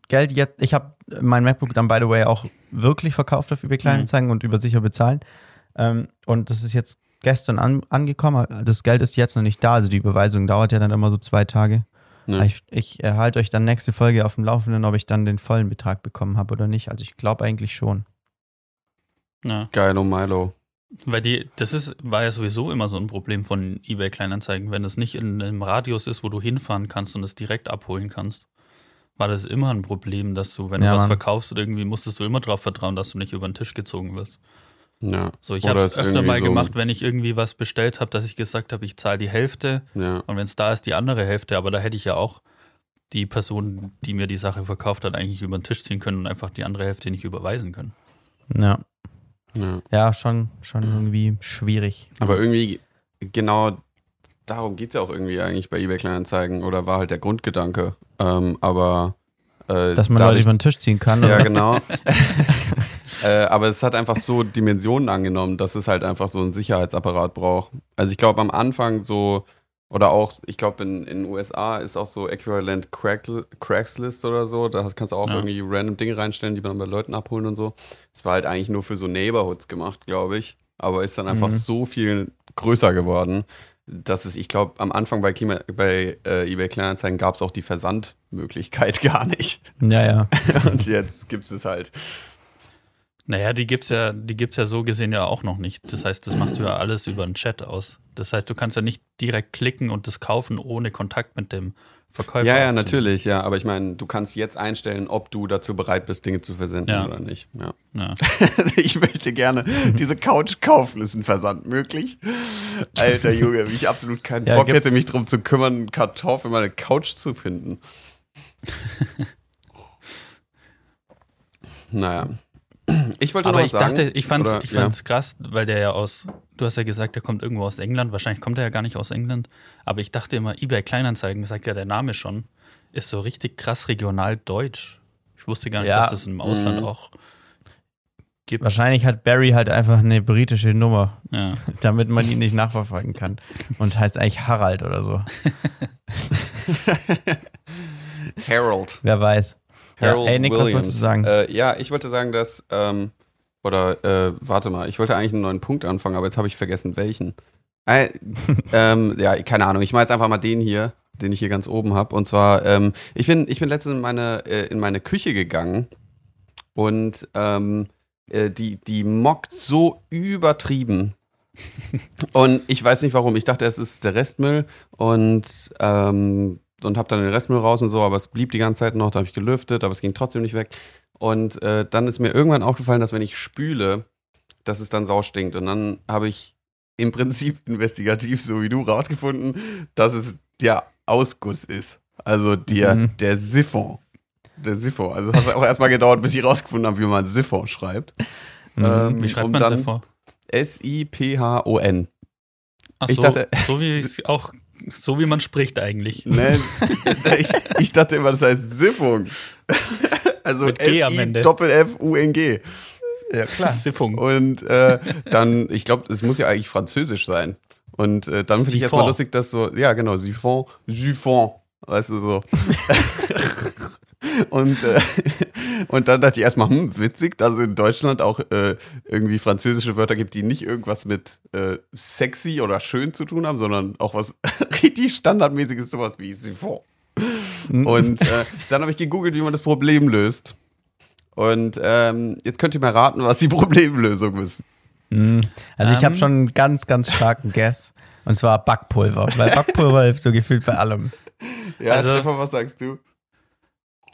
Geld jetzt, ich habe mein MacBook dann by the way auch wirklich verkauft auf eBay Kleinanzeigen und über sicher bezahlen. Ähm, und das ist jetzt, gestern an, angekommen. Das Geld ist jetzt noch nicht da. Also die Überweisung dauert ja dann immer so zwei Tage. Ja. Ich, ich erhalte euch dann nächste Folge auf dem Laufenden, ob ich dann den vollen Betrag bekommen habe oder nicht. Also ich glaube eigentlich schon. Ja. Geilo Milo. Weil die, das ist, war ja sowieso immer so ein Problem von eBay Kleinanzeigen. Wenn es nicht in einem Radius ist, wo du hinfahren kannst und es direkt abholen kannst, war das immer ein Problem, dass du, wenn Ja, du was Mann. verkaufst, irgendwie musstest du immer darauf vertrauen, dass du nicht über den Tisch gezogen wirst. Ja. So, ich habe es öfter mal so- gemacht, wenn ich irgendwie was bestellt habe, dass ich gesagt habe, ich zahle die Hälfte Ja. und wenn es da ist, die andere Hälfte. Aber da hätte ich ja auch die Person, die mir die Sache verkauft hat, eigentlich über den Tisch ziehen können und einfach die andere Hälfte nicht überweisen können. Ja, ja. ja schon, schon irgendwie schwierig. Aber irgendwie, genau darum geht es ja auch irgendwie eigentlich bei eBay Kleinanzeigen oder war halt der Grundgedanke. Ähm, aber äh, Dass man Leute dadurch- über den Tisch ziehen kann. Ja, oder? genau. <laughs> äh, aber es hat einfach so Dimensionen angenommen, dass es halt einfach so einen Sicherheitsapparat braucht. Also ich glaube am Anfang so, oder auch, ich glaube in den USA ist auch so äquivalent Craigslist oder so. Da kannst du auch Ja. irgendwie random Dinge reinstellen, die man bei Leuten abholen und so. Es war halt eigentlich nur für so Neighborhoods gemacht, glaube ich. Aber ist dann einfach Mhm. so viel größer geworden, dass es, ich glaube, am Anfang bei, Klima, bei äh, eBay Kleinanzeigen gab es auch die Versandmöglichkeit <laughs> gar nicht. ja, ja. <laughs> Und jetzt gibt es halt. Naja, die gibt's ja, die gibt's ja so gesehen ja auch noch nicht. Das heißt, das machst du ja alles über einen Chat aus. Das heißt, du kannst ja nicht direkt klicken und das kaufen ohne Kontakt mit dem Verkäufer. Ja, ja, natürlich, ja. Aber ich meine, du kannst jetzt einstellen, ob du dazu bereit bist, Dinge zu versenden Ja. oder nicht. Ja. Ja. <laughs> ich möchte gerne diese Couch kaufen. Ist ein Versand möglich? Alter Junge, wie ich absolut keinen Ja, Bock gibt's. hätte, mich darum zu kümmern, einen für meine Couch zu finden. <laughs> naja. Ich wollte Aber noch ich sagen. dachte, ich fand's, Oder- ich ja. krass, weil der ja aus, du hast ja gesagt, der kommt irgendwo aus England. Wahrscheinlich kommt er ja gar nicht aus England. Aber ich dachte immer, eBay Kleinanzeigen, sagt ja der Name schon, ist so richtig krass regional deutsch. Ich wusste gar nicht, Ja. dass das im Ausland Mhm. auch gibt. Wahrscheinlich hat Barry halt einfach eine britische Nummer, Ja. <laughs> damit man ihn nicht nachverfolgen kann. Und heißt eigentlich Harald oder so. <laughs> Harold. Wer weiß. Harold ja, ey, Nick, was Williams. wolltest du sagen? Äh, ja, ich wollte sagen, dass, ähm, oder, äh, warte mal, ich wollte eigentlich einen neuen Punkt anfangen, aber jetzt habe ich vergessen, welchen. Äh, <laughs> ähm, ja, keine Ahnung, ich mache jetzt einfach mal den hier, den ich hier ganz oben habe. Und zwar, ähm, ich bin, ich bin letztens in meine, äh, in meine Küche gegangen und ähm, äh, die, die mockt so übertrieben. <laughs> und ich weiß nicht warum. Ich dachte, es ist der Restmüll und, ähm, und habe dann den Restmüll raus und so, aber es blieb die ganze Zeit noch. Da habe ich gelüftet, aber es ging trotzdem nicht weg. Und äh, dann ist mir irgendwann aufgefallen, dass wenn ich spüle, dass es dann sau stinkt. Und dann habe ich im Prinzip <laughs> investigativ, so wie du, rausgefunden, dass es der Ausguss ist. Also der, Mhm. der Siphon. Der Siphon. Also es hat auch erstmal gedauert, bis ich rausgefunden habe, wie man Siphon schreibt. Mhm. Ähm, Wie schreibt man das vor? S-I-P-H-O-N. Ach ich so, dachte- so wie es <laughs> auch, so wie man spricht eigentlich. <laughs> Ne, ich, ich dachte immer, das heißt Siphung. Also Mit G am Ende. S-I-F-F-U-N-G. Ja, klar. Siffung. Und äh, dann, ich glaube, es muss ja eigentlich französisch sein. Und äh, dann finde ich erstmal lustig, dass so, ja genau, Siphon, Siphon, weißt du so. <laughs> und, äh, <laughs> und dann dachte ich erstmal, hm, witzig, dass es in Deutschland auch äh, irgendwie französische Wörter gibt, die nicht irgendwas mit äh, sexy oder schön zu tun haben, sondern auch was <laughs> richtig standardmäßiges, sowas wie Siphon. Und äh, <laughs> dann habe ich gegoogelt, wie man das Problem löst. Und ähm, jetzt könnt ihr mal raten, was die Problemlösung ist. Mhm. Also ich habe Ähm. schon einen ganz, ganz starken Guess. Und zwar Backpulver. Weil Backpulver hilft so gefühlt bei allem. Ja, Also- Stefan, was sagst du?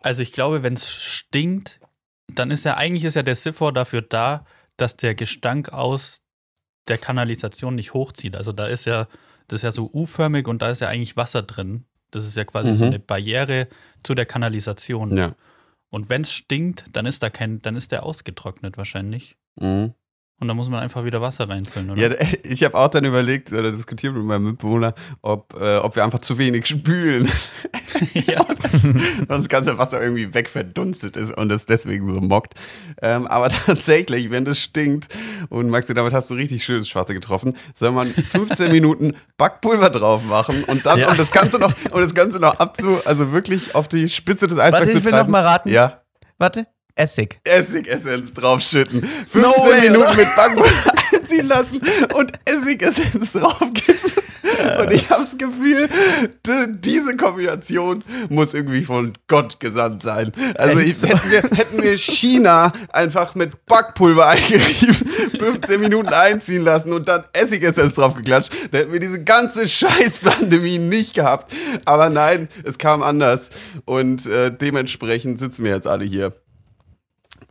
Also ich glaube, wenn es stinkt, dann ist ja eigentlich ist ja der Siffor dafür da, dass der Gestank aus der Kanalisation nicht hochzieht. Also da ist ja, das ist ja so U-förmig und da ist ja eigentlich Wasser drin. Das ist ja quasi so Mhm. eine Barriere zu der Kanalisation. Ja. Und wenn es stinkt, dann ist da kein, dann ist der ausgetrocknet wahrscheinlich. Mhm. Und da muss man einfach wieder Wasser reinfüllen, oder? Ja, <laughs> ich habe auch dann überlegt oder diskutiert mit meinem Mitbewohner, ob, äh, ob wir einfach zu wenig spülen <laughs> ja. <laughs> und das ganze Wasser irgendwie wegverdunstet ist und es deswegen so mockt. Ähm, aber tatsächlich, wenn das stinkt und Maxi, damit hast du richtig schön ins Schwarze getroffen, soll man 15 Minuten Backpulver drauf machen und dann Ja. und das Ganze noch und das Ganze noch abzu, also wirklich auf die Spitze des Eisbergs Warte, zu ich will treiben. noch mal raten. Ja. Warte. Essig. Essigessenz draufschütten. 15 No way, Minuten oder? mit Backpulver. <laughs> einziehen lassen und Essigessenz draufkippen. Und ich habe das Gefühl, diese Kombination muss irgendwie von Gott gesandt sein. Also ich, hätten, wir, hätten wir China einfach mit Backpulver eingerieben, 15 Minuten einziehen lassen und dann Essigessenz draufgeklatscht, dann hätten wir diese ganze Scheißpandemie nicht gehabt. Aber nein, es kam anders. Und äh, dementsprechend sitzen wir jetzt alle hier.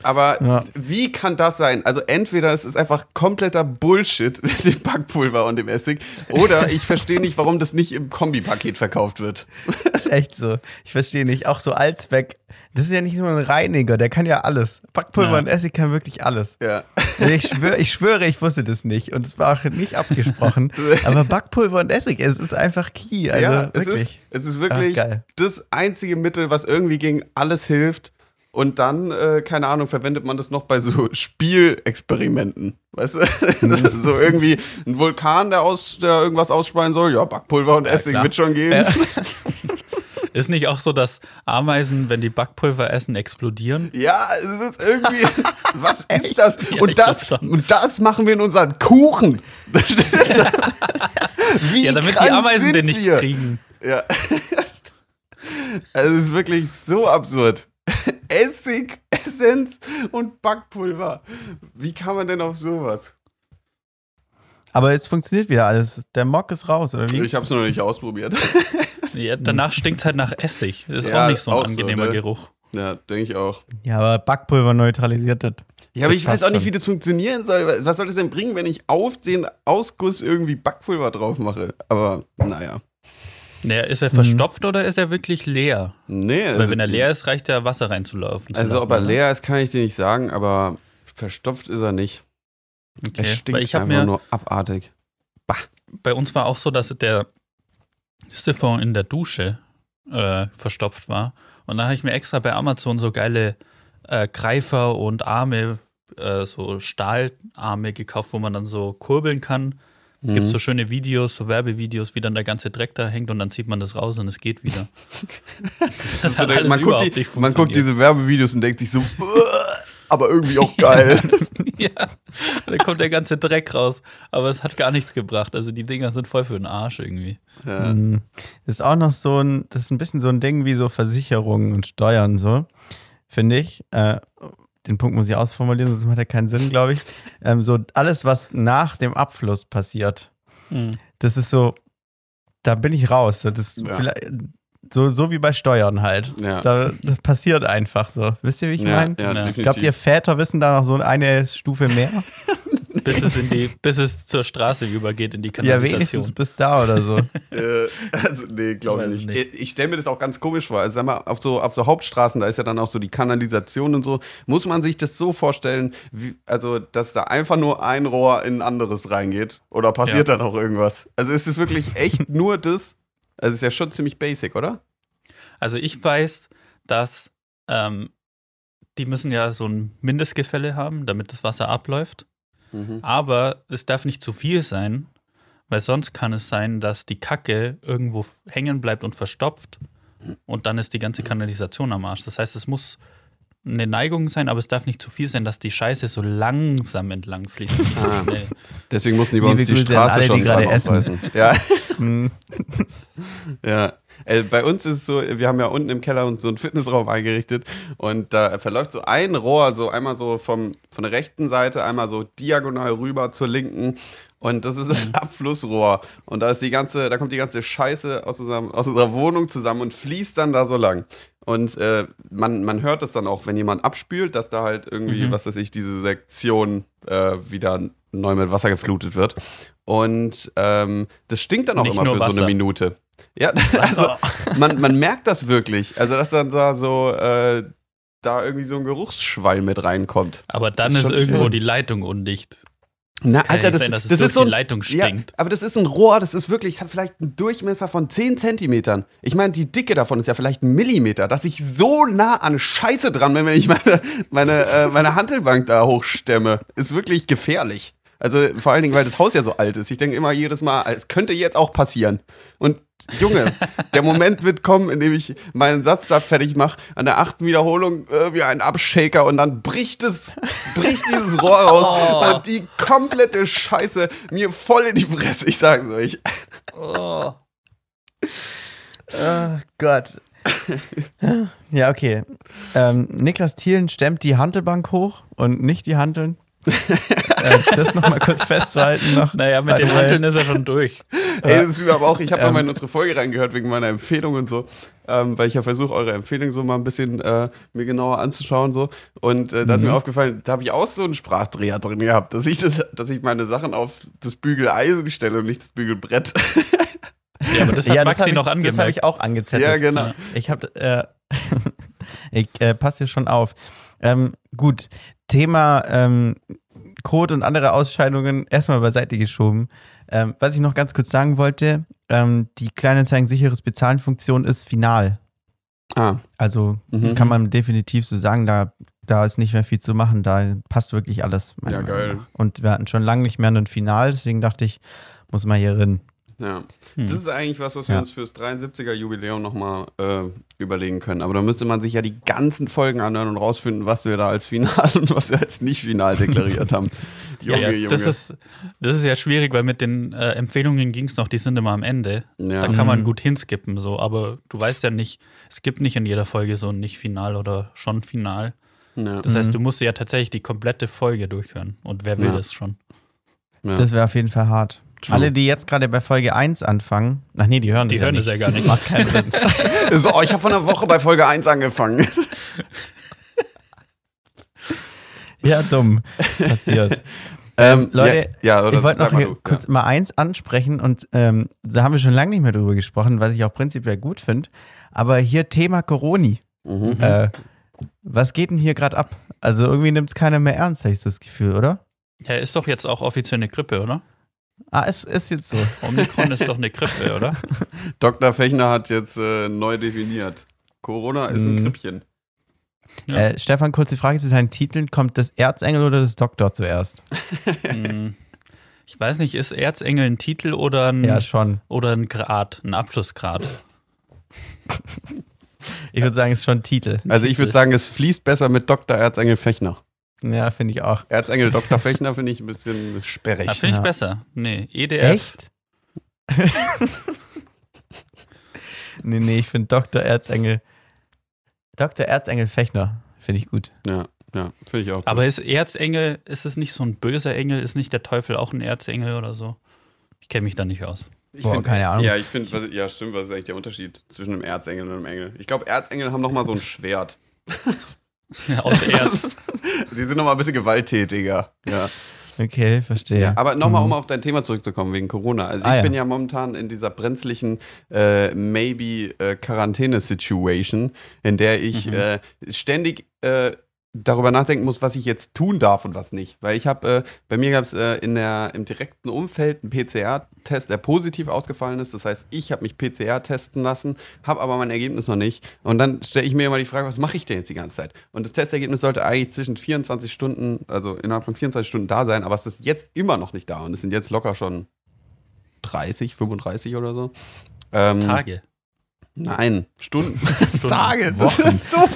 Aber Ja. wie kann das sein? Also entweder es ist einfach kompletter Bullshit <laughs> mit dem Backpulver und dem Essig, oder ich verstehe nicht, warum das nicht im Kombipaket verkauft wird. <laughs> Echt so. Ich verstehe nicht. Auch so Allzweck. Das ist ja nicht nur ein Reiniger, der kann ja alles. Backpulver Ja. und Essig kann wirklich alles. Ja. Ich schwöre, ich schwöre, ich wusste das nicht. Und es war auch nicht abgesprochen. <laughs> Aber Backpulver und Essig, es ist einfach key. Also ja, es wirklich. ist, es ist wirklich Ach, das einzige Mittel, was irgendwie gegen alles hilft. Und dann, äh, keine Ahnung, verwendet man das noch bei so <laughs> Spielexperimenten. Weißt du? <laughs> <laughs> so irgendwie ein Vulkan, der, aus, der irgendwas ausspeien soll. Ja, Backpulver und Essig klar. wird schon gehen. Ja. Ist nicht auch so, dass Ameisen, wenn die Backpulver essen, explodieren? Ja, es ist irgendwie. Was ist das? Ja, Und das, schon. und das machen wir in unseren Kuchen. Wie Ja, damit die Ameisen den nicht wir? kriegen. Ja. Also es ist wirklich so absurd. Essig, <laughs> Essenz und Backpulver. Wie kann man denn auf sowas? Aber jetzt funktioniert wieder alles. Der Mock ist raus, oder wie? Ich habe es noch nicht ausprobiert. <laughs> Ja, danach stinkt es halt nach Essig. Ist Ja, auch nicht so ein auch so, angenehmer ne? Geruch. Ja, denke ich auch. Ja, aber Backpulver neutralisiert das. Ja, aber Das ich weiß auch nicht, wie das funktionieren soll. Was soll das denn bringen, wenn ich auf den Ausguss irgendwie Backpulver drauf mache? Aber naja. Naja, ist er verstopft oder ist er wirklich leer? Nee, Weil also, wenn er leer ist, reicht ja Wasser reinzulaufen. zu also ob er oder? leer ist, kann ich dir nicht sagen, aber verstopft ist er nicht. Er Okay. stinkt Weil ich habe einfach mir, nur abartig. bei uns war auch so, dass der Siphon in der Dusche äh, verstopft war. Und da habe ich mir extra bei Amazon so geile äh, Greifer und Arme, äh, so Stahlarme gekauft, wo man dann so kurbeln kann. Mhm. Gibt so schöne Videos, so Werbevideos, wie dann der ganze Dreck da hängt und dann zieht man das raus und es geht wieder. <laughs> das hat alles man, guckt die, nicht man guckt diese Werbevideos und denkt sich so, aber irgendwie auch geil. <laughs> Ja, da kommt der ganze Dreck raus. Aber es hat gar nichts gebracht. Also die Dinger sind voll für den Arsch irgendwie. ja. Mhm. Das ist auch noch so ein, das ist ein bisschen so ein Ding wie so Versicherungen und Steuern, so, finde ich. Den Punkt muss ich ausformulieren, sonst macht er keinen Sinn, glaube ich. <laughs> Ähm, so alles, was nach dem Abfluss passiert, das ist so, da bin ich raus. So, das Ja. so, so wie bei Steuern halt. Ja. Da, das passiert einfach so. Wisst ihr, wie ich ja, meine? ja, Ja. definitiv. Glaubt ihr, Väter wissen da noch so eine Stufe mehr? <laughs> Bis es, in die, bis es zur Straße übergeht, in die ja, Kanalisation. wenigstens bis da oder so. <laughs> Äh, also, nee, glaube ich nicht. nicht. Ich, stelle mir das auch ganz komisch vor. Also, sag mal, auf so, auf so Hauptstraßen, da ist ja dann auch so die Kanalisation und so. Muss man sich das so vorstellen, wie, also, dass da einfach nur ein Rohr in ein anderes reingeht? Oder passiert Ja. dann auch irgendwas? Also, ist es wirklich echt <laughs> nur das? Also, ist ja schon ziemlich basic, oder? Also ich weiß, dass ähm, die müssen ja so ein Mindestgefälle haben, damit das Wasser abläuft. Mhm. Aber es darf nicht zu viel sein, weil sonst kann es sein, dass die Kacke irgendwo hängen bleibt und verstopft und dann ist die ganze Kanalisation am Arsch. Das heißt, es muss eine Neigung sein, aber es darf nicht zu viel sein, dass die Scheiße so langsam entlang fließt. Ah. Deswegen mussten die bei uns die Straße alle, die schon gerade essen. Ja. <laughs> Hm. Ja. Äh, bei uns ist es so, wir haben ja unten im Keller uns so einen Fitnessraum eingerichtet und da verläuft so ein Rohr, so einmal so vom, von der rechten Seite, einmal so diagonal rüber zur linken und das ist das Abflussrohr und da ist die ganze, da kommt die ganze Scheiße aus, unserem, aus unserer Wohnung zusammen und fließt dann da so lang. Und äh, man, man hört es dann auch, wenn jemand abspült, dass da halt irgendwie, Mhm. was weiß ich, diese Sektion äh, wieder neu mit Wasser geflutet wird. Und ähm, das stinkt dann auch Nicht immer für so eine Wasser. Minute. Ja, <laughs> also man, man merkt das wirklich. Also, dass dann da so, äh, da irgendwie so ein Geruchsschwall mit reinkommt. Aber dann Das ist ist irgendwo schön. die Leitung undicht. Na, Kann ja nicht sein, dass es das durch ist so die ein, Leitung ja, stinkt. aber das ist ein Rohr, das ist wirklich, es hat vielleicht einen Durchmesser von 10 Zentimetern. Ich meine, die Dicke davon ist ja vielleicht ein Millimeter, dass ich so nah an Scheiße dran bin, wenn ich meine, meine, äh, meine Handelbank da hochstemme. Ist wirklich gefährlich. Also vor allen Dingen, weil das Haus ja so alt ist. Ich denke immer jedes Mal, es könnte jetzt auch passieren. Und Junge, <laughs> der Moment wird kommen, in dem ich meinen Satz da fertig mache, an der achten Wiederholung äh, wie ein Abshaker und dann bricht es, bricht dieses Rohr <laughs> raus und die komplette Scheiße mir voll in die Fresse. Ich sag's euch. Oh. Oh Gott. <laughs> ja, okay. Ähm, Niklas Thielen stemmt die Hantelbank hoch und nicht die Hanteln. Äh, das nochmal kurz festzuhalten noch. Naja, mit den. Hanteln ist er schon durch. Ey, das ist mir aber auch, ich habe Ähm. nochmal in unsere Folge reingehört wegen meiner Empfehlung und so, ähm, weil ich ja versuche, eure Empfehlung so mal ein bisschen äh, mir genauer anzuschauen so. Und äh, da ist Mhm. mir aufgefallen, da habe ich auch so einen Sprachdreher drin gehabt, dass ich, das, dass ich meine Sachen auf das Bügeleisen stelle und nicht das Bügelbrett. Ja, aber das hat <laughs> ja, Maxi hab ich, noch Das habe angemerkt. ich auch angezettelt. ja, genau. Ja. Ich habe, äh, <laughs> ich äh, passe hier schon auf. Ähm, gut, Thema ähm, Code und andere Ausscheidungen erstmal beiseite geschoben. Ähm, was ich noch ganz kurz sagen wollte, ähm, die Kleinanzeigen sicheres Bezahlen-Funktion ist final. Ah, Also Mhm. kann man definitiv so sagen, da, da ist nicht mehr viel zu machen, da passt wirklich alles. Ja, geil. Und wir hatten schon lange nicht mehr ein Final, deswegen dachte ich, muss mal hier rein. Ja. Hm. Das ist eigentlich was, was wir Ja. uns fürs 73er Jubiläum nochmal äh, überlegen können. Aber da müsste man sich ja die ganzen Folgen anhören und rausfinden, was wir da als Final <laughs> und was wir als nicht final deklariert haben. Ja, <laughs> Junge, ja, Junge. das, ist, das ist ja schwierig, weil mit den äh, Empfehlungen ging es noch, die sind immer am Ende. ja. Da kann man Mhm. gut hinskippen, so, aber du weißt ja nicht, es gibt nicht in jeder Folge so ein Nicht-Final oder schon Final. ja. Das Mhm. heißt, du musst ja tatsächlich die komplette Folge durchhören. Und wer will Ja. das schon? ja. Das wäre auf jeden Fall hart. True. Alle, die jetzt gerade bei Folge 1 anfangen, ach nee, die hören Die das hören ja es nicht. ja gar nicht. Macht keinen Sinn. <laughs> so, oh, ich habe vor einer Woche bei Folge 1 angefangen. <laughs> ja, dumm. Passiert. <laughs> Ähm, Leute, ja, ja, oder ich wollte noch mal du. kurz mal eins ansprechen und ähm, da haben wir schon lange nicht mehr drüber gesprochen, was ich auch prinzipiell gut finde. Aber hier Thema Coroni. Ja. Mhm. Äh, was geht denn hier gerade ab? Also irgendwie nimmt es keiner mehr ernst, habe ich so das Gefühl, oder? Ja, ist doch jetzt auch offiziell eine Grippe, oder? Ah, es ist jetzt so. Omikron ist doch eine Grippe, oder? <laughs> Dr. Fechner hat jetzt äh, neu definiert. Corona ist ein Mhm. Krippchen. Ja. Äh, Stefan, kurze Frage zu deinen Titeln. Kommt das Erzengel oder das Doktor zuerst? Hm. Ich weiß nicht, ist Erzengel ein Titel oder ein, Ja, schon. oder ein Grad, ein Abschlussgrad? Ich würde sagen, es ist schon Titel. Also ich würde sagen, es fließt besser mit Dr. Erzengel Fechner. Ja, finde ich auch. Erzengel Dr. Fechner finde ich ein bisschen sperrig. Da finde ich Ja. besser. Nee, EDF. Echt? <laughs> nee, nee, ich finde Dr. Erzengel. Dr. Erzengel Fechner. Finde ich gut. Ja, ja, finde ich auch. Aber ist Erzengel, ist es nicht so ein böser Engel? Ist nicht der Teufel auch ein Erzengel oder so? Ich kenne mich da nicht aus. ich Boah, find- keine Ahnung. Ja, ich finde, ja, stimmt, was ist eigentlich der Unterschied zwischen einem Erzengel und einem Engel? Ich glaube, Erzengel haben nochmal so ein Schwert. <laughs> Aus <laughs> Erz. Die sind nochmal ein bisschen gewalttätiger. Ja. Okay, verstehe. Aber nochmal, Mhm. um auf dein Thema zurückzukommen, wegen Corona. Also Ah, ich ja. bin ja momentan in dieser brenzlichen äh, Maybe-Quarantäne-Situation, in der ich Mhm. äh, ständig äh, darüber nachdenken muss, was ich jetzt tun darf und was nicht. Weil ich habe, äh, bei mir gab es äh, in der, im direkten Umfeld einen PCR-Test, der positiv ausgefallen ist. Das heißt, ich habe mich PCR testen lassen, habe aber mein Ergebnis noch nicht. Und dann stelle ich mir immer die Frage, was mache ich denn jetzt die ganze Zeit? Und das Testergebnis sollte eigentlich zwischen 24 Stunden, also innerhalb von 24 Stunden da sein, aber es ist jetzt immer noch nicht da. Und es sind jetzt locker schon 30, 35 oder so. Ähm, Tage. Nein, Stunden. <laughs> Stunden. Tage, das Wochen. ist so. <laughs>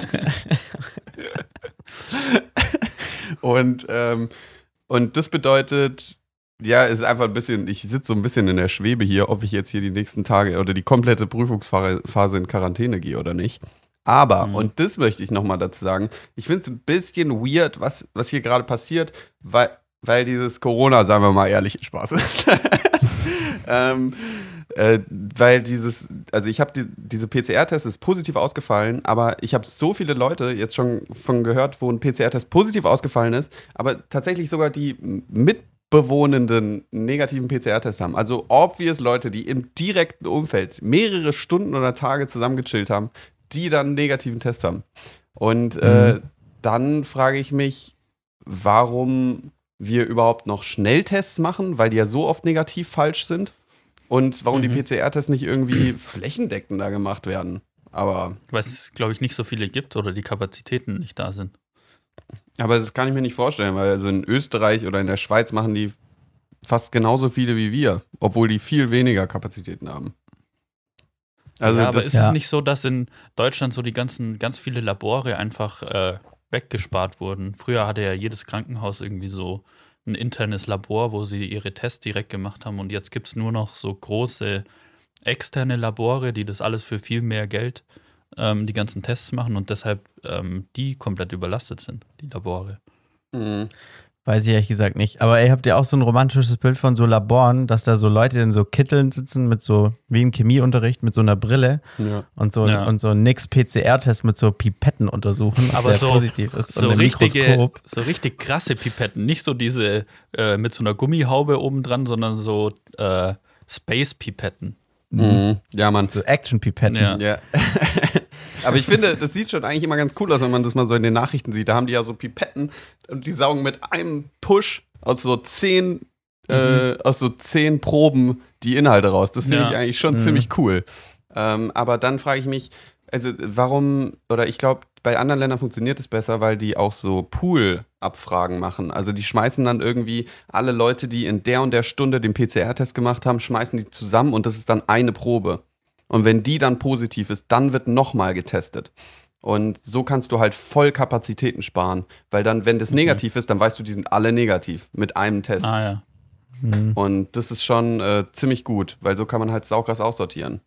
<laughs> und, ähm, und das bedeutet, ja, es ist einfach ein bisschen, ich sitze so ein bisschen in der Schwebe hier, ob ich jetzt hier die nächsten Tage oder die komplette Prüfungsphase in Quarantäne gehe oder nicht. Aber, Mhm. und das möchte ich nochmal dazu sagen, ich finde es ein bisschen weird, was, was hier gerade passiert, weil, weil dieses Corona, sagen wir mal ehrlich, Spaß ist. <laughs> ähm, äh, weil dieses, also ich habe die, diese PCR-Test ist positiv ausgefallen, aber ich habe so viele Leute jetzt schon von gehört, wo ein PCR-Test positiv ausgefallen ist, aber tatsächlich sogar die mitbewohnenden negativen PCR-Test haben. Also obvious Leute, die im direkten Umfeld mehrere Stunden oder Tage zusammengechillt haben, die dann einen negativen Test haben. Und äh, Mhm. dann frage ich mich, warum wir überhaupt noch Schnelltests machen, weil die ja so oft negativ falsch sind. Und warum die Mhm. PCR-Tests nicht irgendwie flächendeckender gemacht werden. Aber, Weil es, glaube ich, nicht so viele gibt oder die Kapazitäten nicht da sind. aber das kann ich mir nicht vorstellen, weil also in Österreich oder in der Schweiz machen die fast genauso viele wie wir, obwohl die viel weniger Kapazitäten haben. Also ja, aber ist Ja. es nicht so, dass in Deutschland so die ganzen, ganz viele Labore einfach äh, weggespart wurden? Früher hatte ja jedes Krankenhaus irgendwie so ein internes Labor, wo sie ihre Tests direkt gemacht haben und jetzt gibt es nur noch so große externe Labore, die das alles für viel mehr Geld ähm, die ganzen Tests machen und deshalb ähm, die komplett überlastet sind, die Labore. Mhm. Weiß ich ehrlich gesagt nicht. Aber ey, habt ihr auch so ein romantisches Bild von so Laboren, dass da so Leute in so Kitteln sitzen mit so, wie im Chemieunterricht, mit so einer Brille ja. und so, Ja. und so nix PCR-Test mit so Pipetten untersuchen, <laughs> Aber der so- positiv ist. So richtige, so richtig krasse Pipetten, nicht so diese äh, mit so einer Gummihaube oben dran, sondern so äh, Space-Pipetten. Mhm. ja, Mann. So Action-Pipetten. Ja. Ja. <laughs> <laughs> Aber ich finde, das sieht schon eigentlich immer ganz cool aus, wenn man das mal so in den Nachrichten sieht. Da haben die ja so Pipetten und die saugen mit einem Push aus so zehn, äh, aus so zehn Proben die Inhalte raus. Das finde Ja. ich eigentlich schon Mhm. ziemlich cool. Ähm, aber dann frage ich mich, also warum, oder ich glaube, bei anderen Ländern funktioniert es besser, weil die auch so Pool-Abfragen machen. Also die schmeißen dann irgendwie alle Leute, die in der und der Stunde den PCR-Test gemacht haben, schmeißen die zusammen und das ist dann eine Probe. Und wenn die dann positiv ist, dann wird nochmal getestet. Und so kannst du halt voll Kapazitäten sparen. Weil dann, wenn das negativ ist, dann weißt du, die sind alle negativ mit einem Test. Ah ja. Mhm. Und das ist schon äh, ziemlich gut, weil so kann man halt saukrass aussortieren.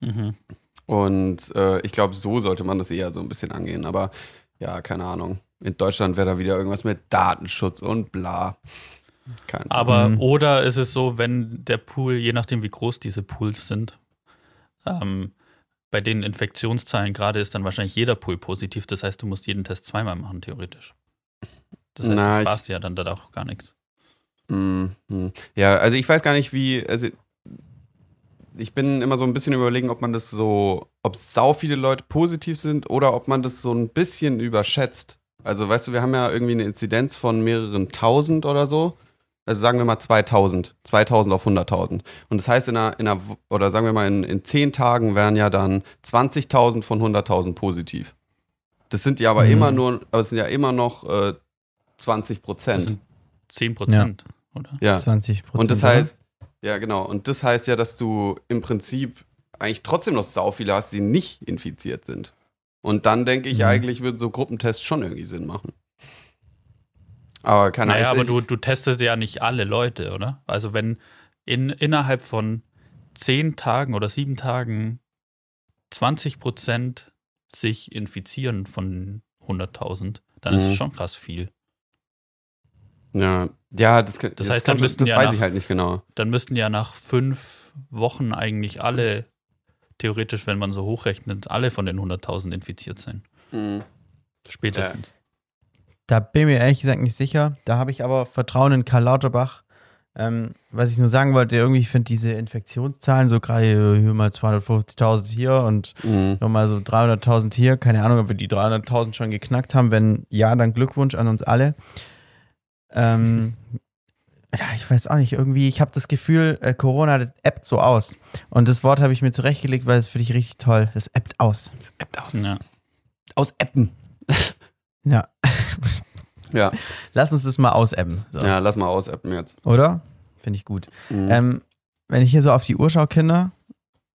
Mhm. Und äh, ich glaube, so sollte man das eher so ein bisschen angehen. Aber ja, keine Ahnung. In Deutschland wäre da wieder irgendwas mit Datenschutz und bla. Keine Aber Mhm. oder ist es so, wenn der Pool, je nachdem wie groß diese Pools sind, ähm, bei den Infektionszahlen gerade ist dann wahrscheinlich jeder Pool positiv. Das heißt, du musst jeden Test zweimal machen, theoretisch. Das heißt, Na, du sparst ja dann da auch gar nichts. Mhm. Ja, also ich weiß gar nicht, wie. Also ich bin immer so ein bisschen überlegen, ob man das so, ob sau viele Leute positiv sind oder ob man das so ein bisschen überschätzt. Also weißt du, wir haben ja irgendwie eine Inzidenz von mehreren tausend oder so. Also sagen wir mal 2000, 2000 auf 100.000. Und das heißt, in einer, in einer, oder sagen wir mal, in, in 10 Tagen wären ja dann 20.000 von 100.000 positiv. Das sind ja aber Mhm. immer nur, aber es sind ja immer noch äh, 20 Das Prozent. sind 10 Prozent, oder? Ja. 20 Prozent. Und das heißt, ja, genau. Und das heißt ja, dass du im Prinzip eigentlich trotzdem noch sau viele hast, die nicht infiziert sind. Und dann denke ich, Mhm. eigentlich würden so Gruppentests schon irgendwie Sinn machen. Aber keine Naja, Ahnung. aber du, du testest ja nicht alle Leute, oder? Also wenn in, innerhalb von 10 Tagen oder 7 Tagen 20 Prozent sich infizieren von 100.000, dann ist Mhm. es schon krass viel. ja, ja, das, Das heißt, dann müssten das ja weiß nach- ich halt nicht genau. Dann müssten ja nach fünf Wochen eigentlich alle, theoretisch, wenn man so hochrechnet, alle von den 100.000 infiziert sein. Mhm. Spätestens. Da bin ich mir ehrlich gesagt nicht sicher. Da habe ich aber Vertrauen in Karl Lauterbach. Ähm, was ich nur sagen wollte, irgendwie, ich finde diese Infektionszahlen, so gerade hier mal 250.000 hier und Mhm. nochmal so 300.000 hier. Keine Ahnung, ob wir die 300.000 schon geknackt haben. Wenn ja, dann Glückwunsch an uns alle. Ähm, <laughs> ja, ich weiß auch nicht. Irgendwie, ich habe das Gefühl, äh, Corona das appt so aus. Und das Wort habe ich mir zurechtgelegt, weil es finde ich richtig toll. Das appt aus. Das appt aus. Ja. Aus Appen. Ja. <laughs> Ja. Lass uns das mal ausebben. So. ja, lass mal aus Appen jetzt. Oder? Finde ich gut. Mhm. Ähm, wenn ich hier so auf die Uhr schaue, Kinder,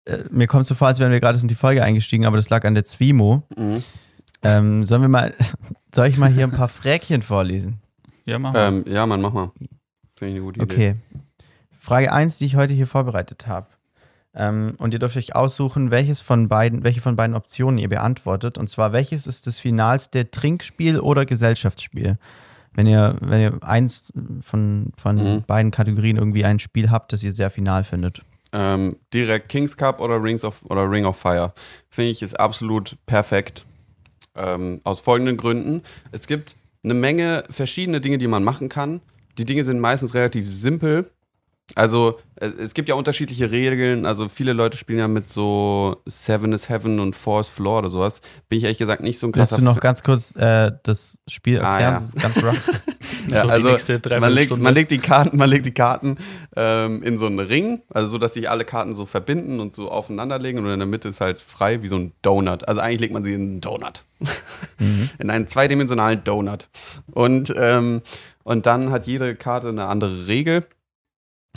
äh, mir kommt es so vor, als wären wir gerade in die Folge eingestiegen, aber das lag an der Zwimo. Mhm. Ähm, sollen wir mal, <laughs> soll ich mal hier ein paar Fräkchen vorlesen? Ja, machen wir. Ähm, ja, Mann, mach mal. Finde ich eine gute Idee. Okay. Frage 1, die ich heute hier vorbereitet habe. Ähm, und ihr dürft euch aussuchen, welches von beiden, welche von beiden Optionen ihr beantwortet. Und zwar, welches ist das finalste Trinkspiel oder Gesellschaftsspiel? Wenn ihr, wenn ihr eins von, von Mhm. beiden Kategorien irgendwie ein Spiel habt, das ihr sehr final findet. Ähm, direkt Kings Cup oder Rings of oder Ring of Fire. Finde ich ist absolut perfekt. Ähm, aus folgenden Gründen. Es gibt eine Menge verschiedene Dinge, die man machen kann. Die Dinge sind meistens relativ simpel. Also, es, gibt ja unterschiedliche Regeln. Also, viele Leute spielen ja mit so Seven is Heaven und Four is Floor oder sowas. Bin ich ehrlich gesagt nicht so ein Kannst krasser du noch ganz kurz äh, das Spiel Ah, erklären? ja. Das ist ganz rough. Ja, <laughs> so also man legt, man legt die Karten, man legt die Karten ähm, in so einen Ring, also so, dass sich alle Karten so verbinden und so aufeinander legen und in der Mitte ist halt frei wie so ein Donut. Also eigentlich legt man sie in einen Donut. <laughs> Mhm. In einen zweidimensionalen Donut. Und, ähm, und dann hat jede Karte eine andere Regel.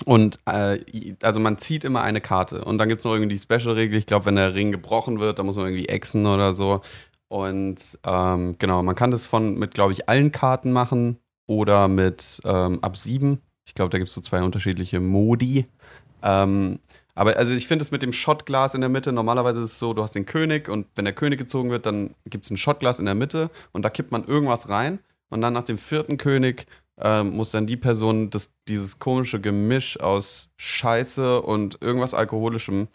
Und äh, also man zieht immer eine Karte. Und dann gibt es noch irgendwie die Special-Regel. Ich glaube, wenn der Ring gebrochen wird, dann muss man irgendwie exen oder so. Und ähm, genau, man kann das von mit, glaube ich, allen Karten machen oder mit ähm, ab sieben. Ich glaube, da gibt es so zwei unterschiedliche Modi. Ähm, aber also ich finde es mit dem Shotglas in der Mitte, normalerweise ist es so, du hast den König und wenn der König gezogen wird, dann gibt es ein Shotglas in der Mitte und da kippt man irgendwas rein und dann nach dem vierten König ähm, muss dann die Person das, dieses komische Gemisch aus Scheiße und irgendwas Alkoholischem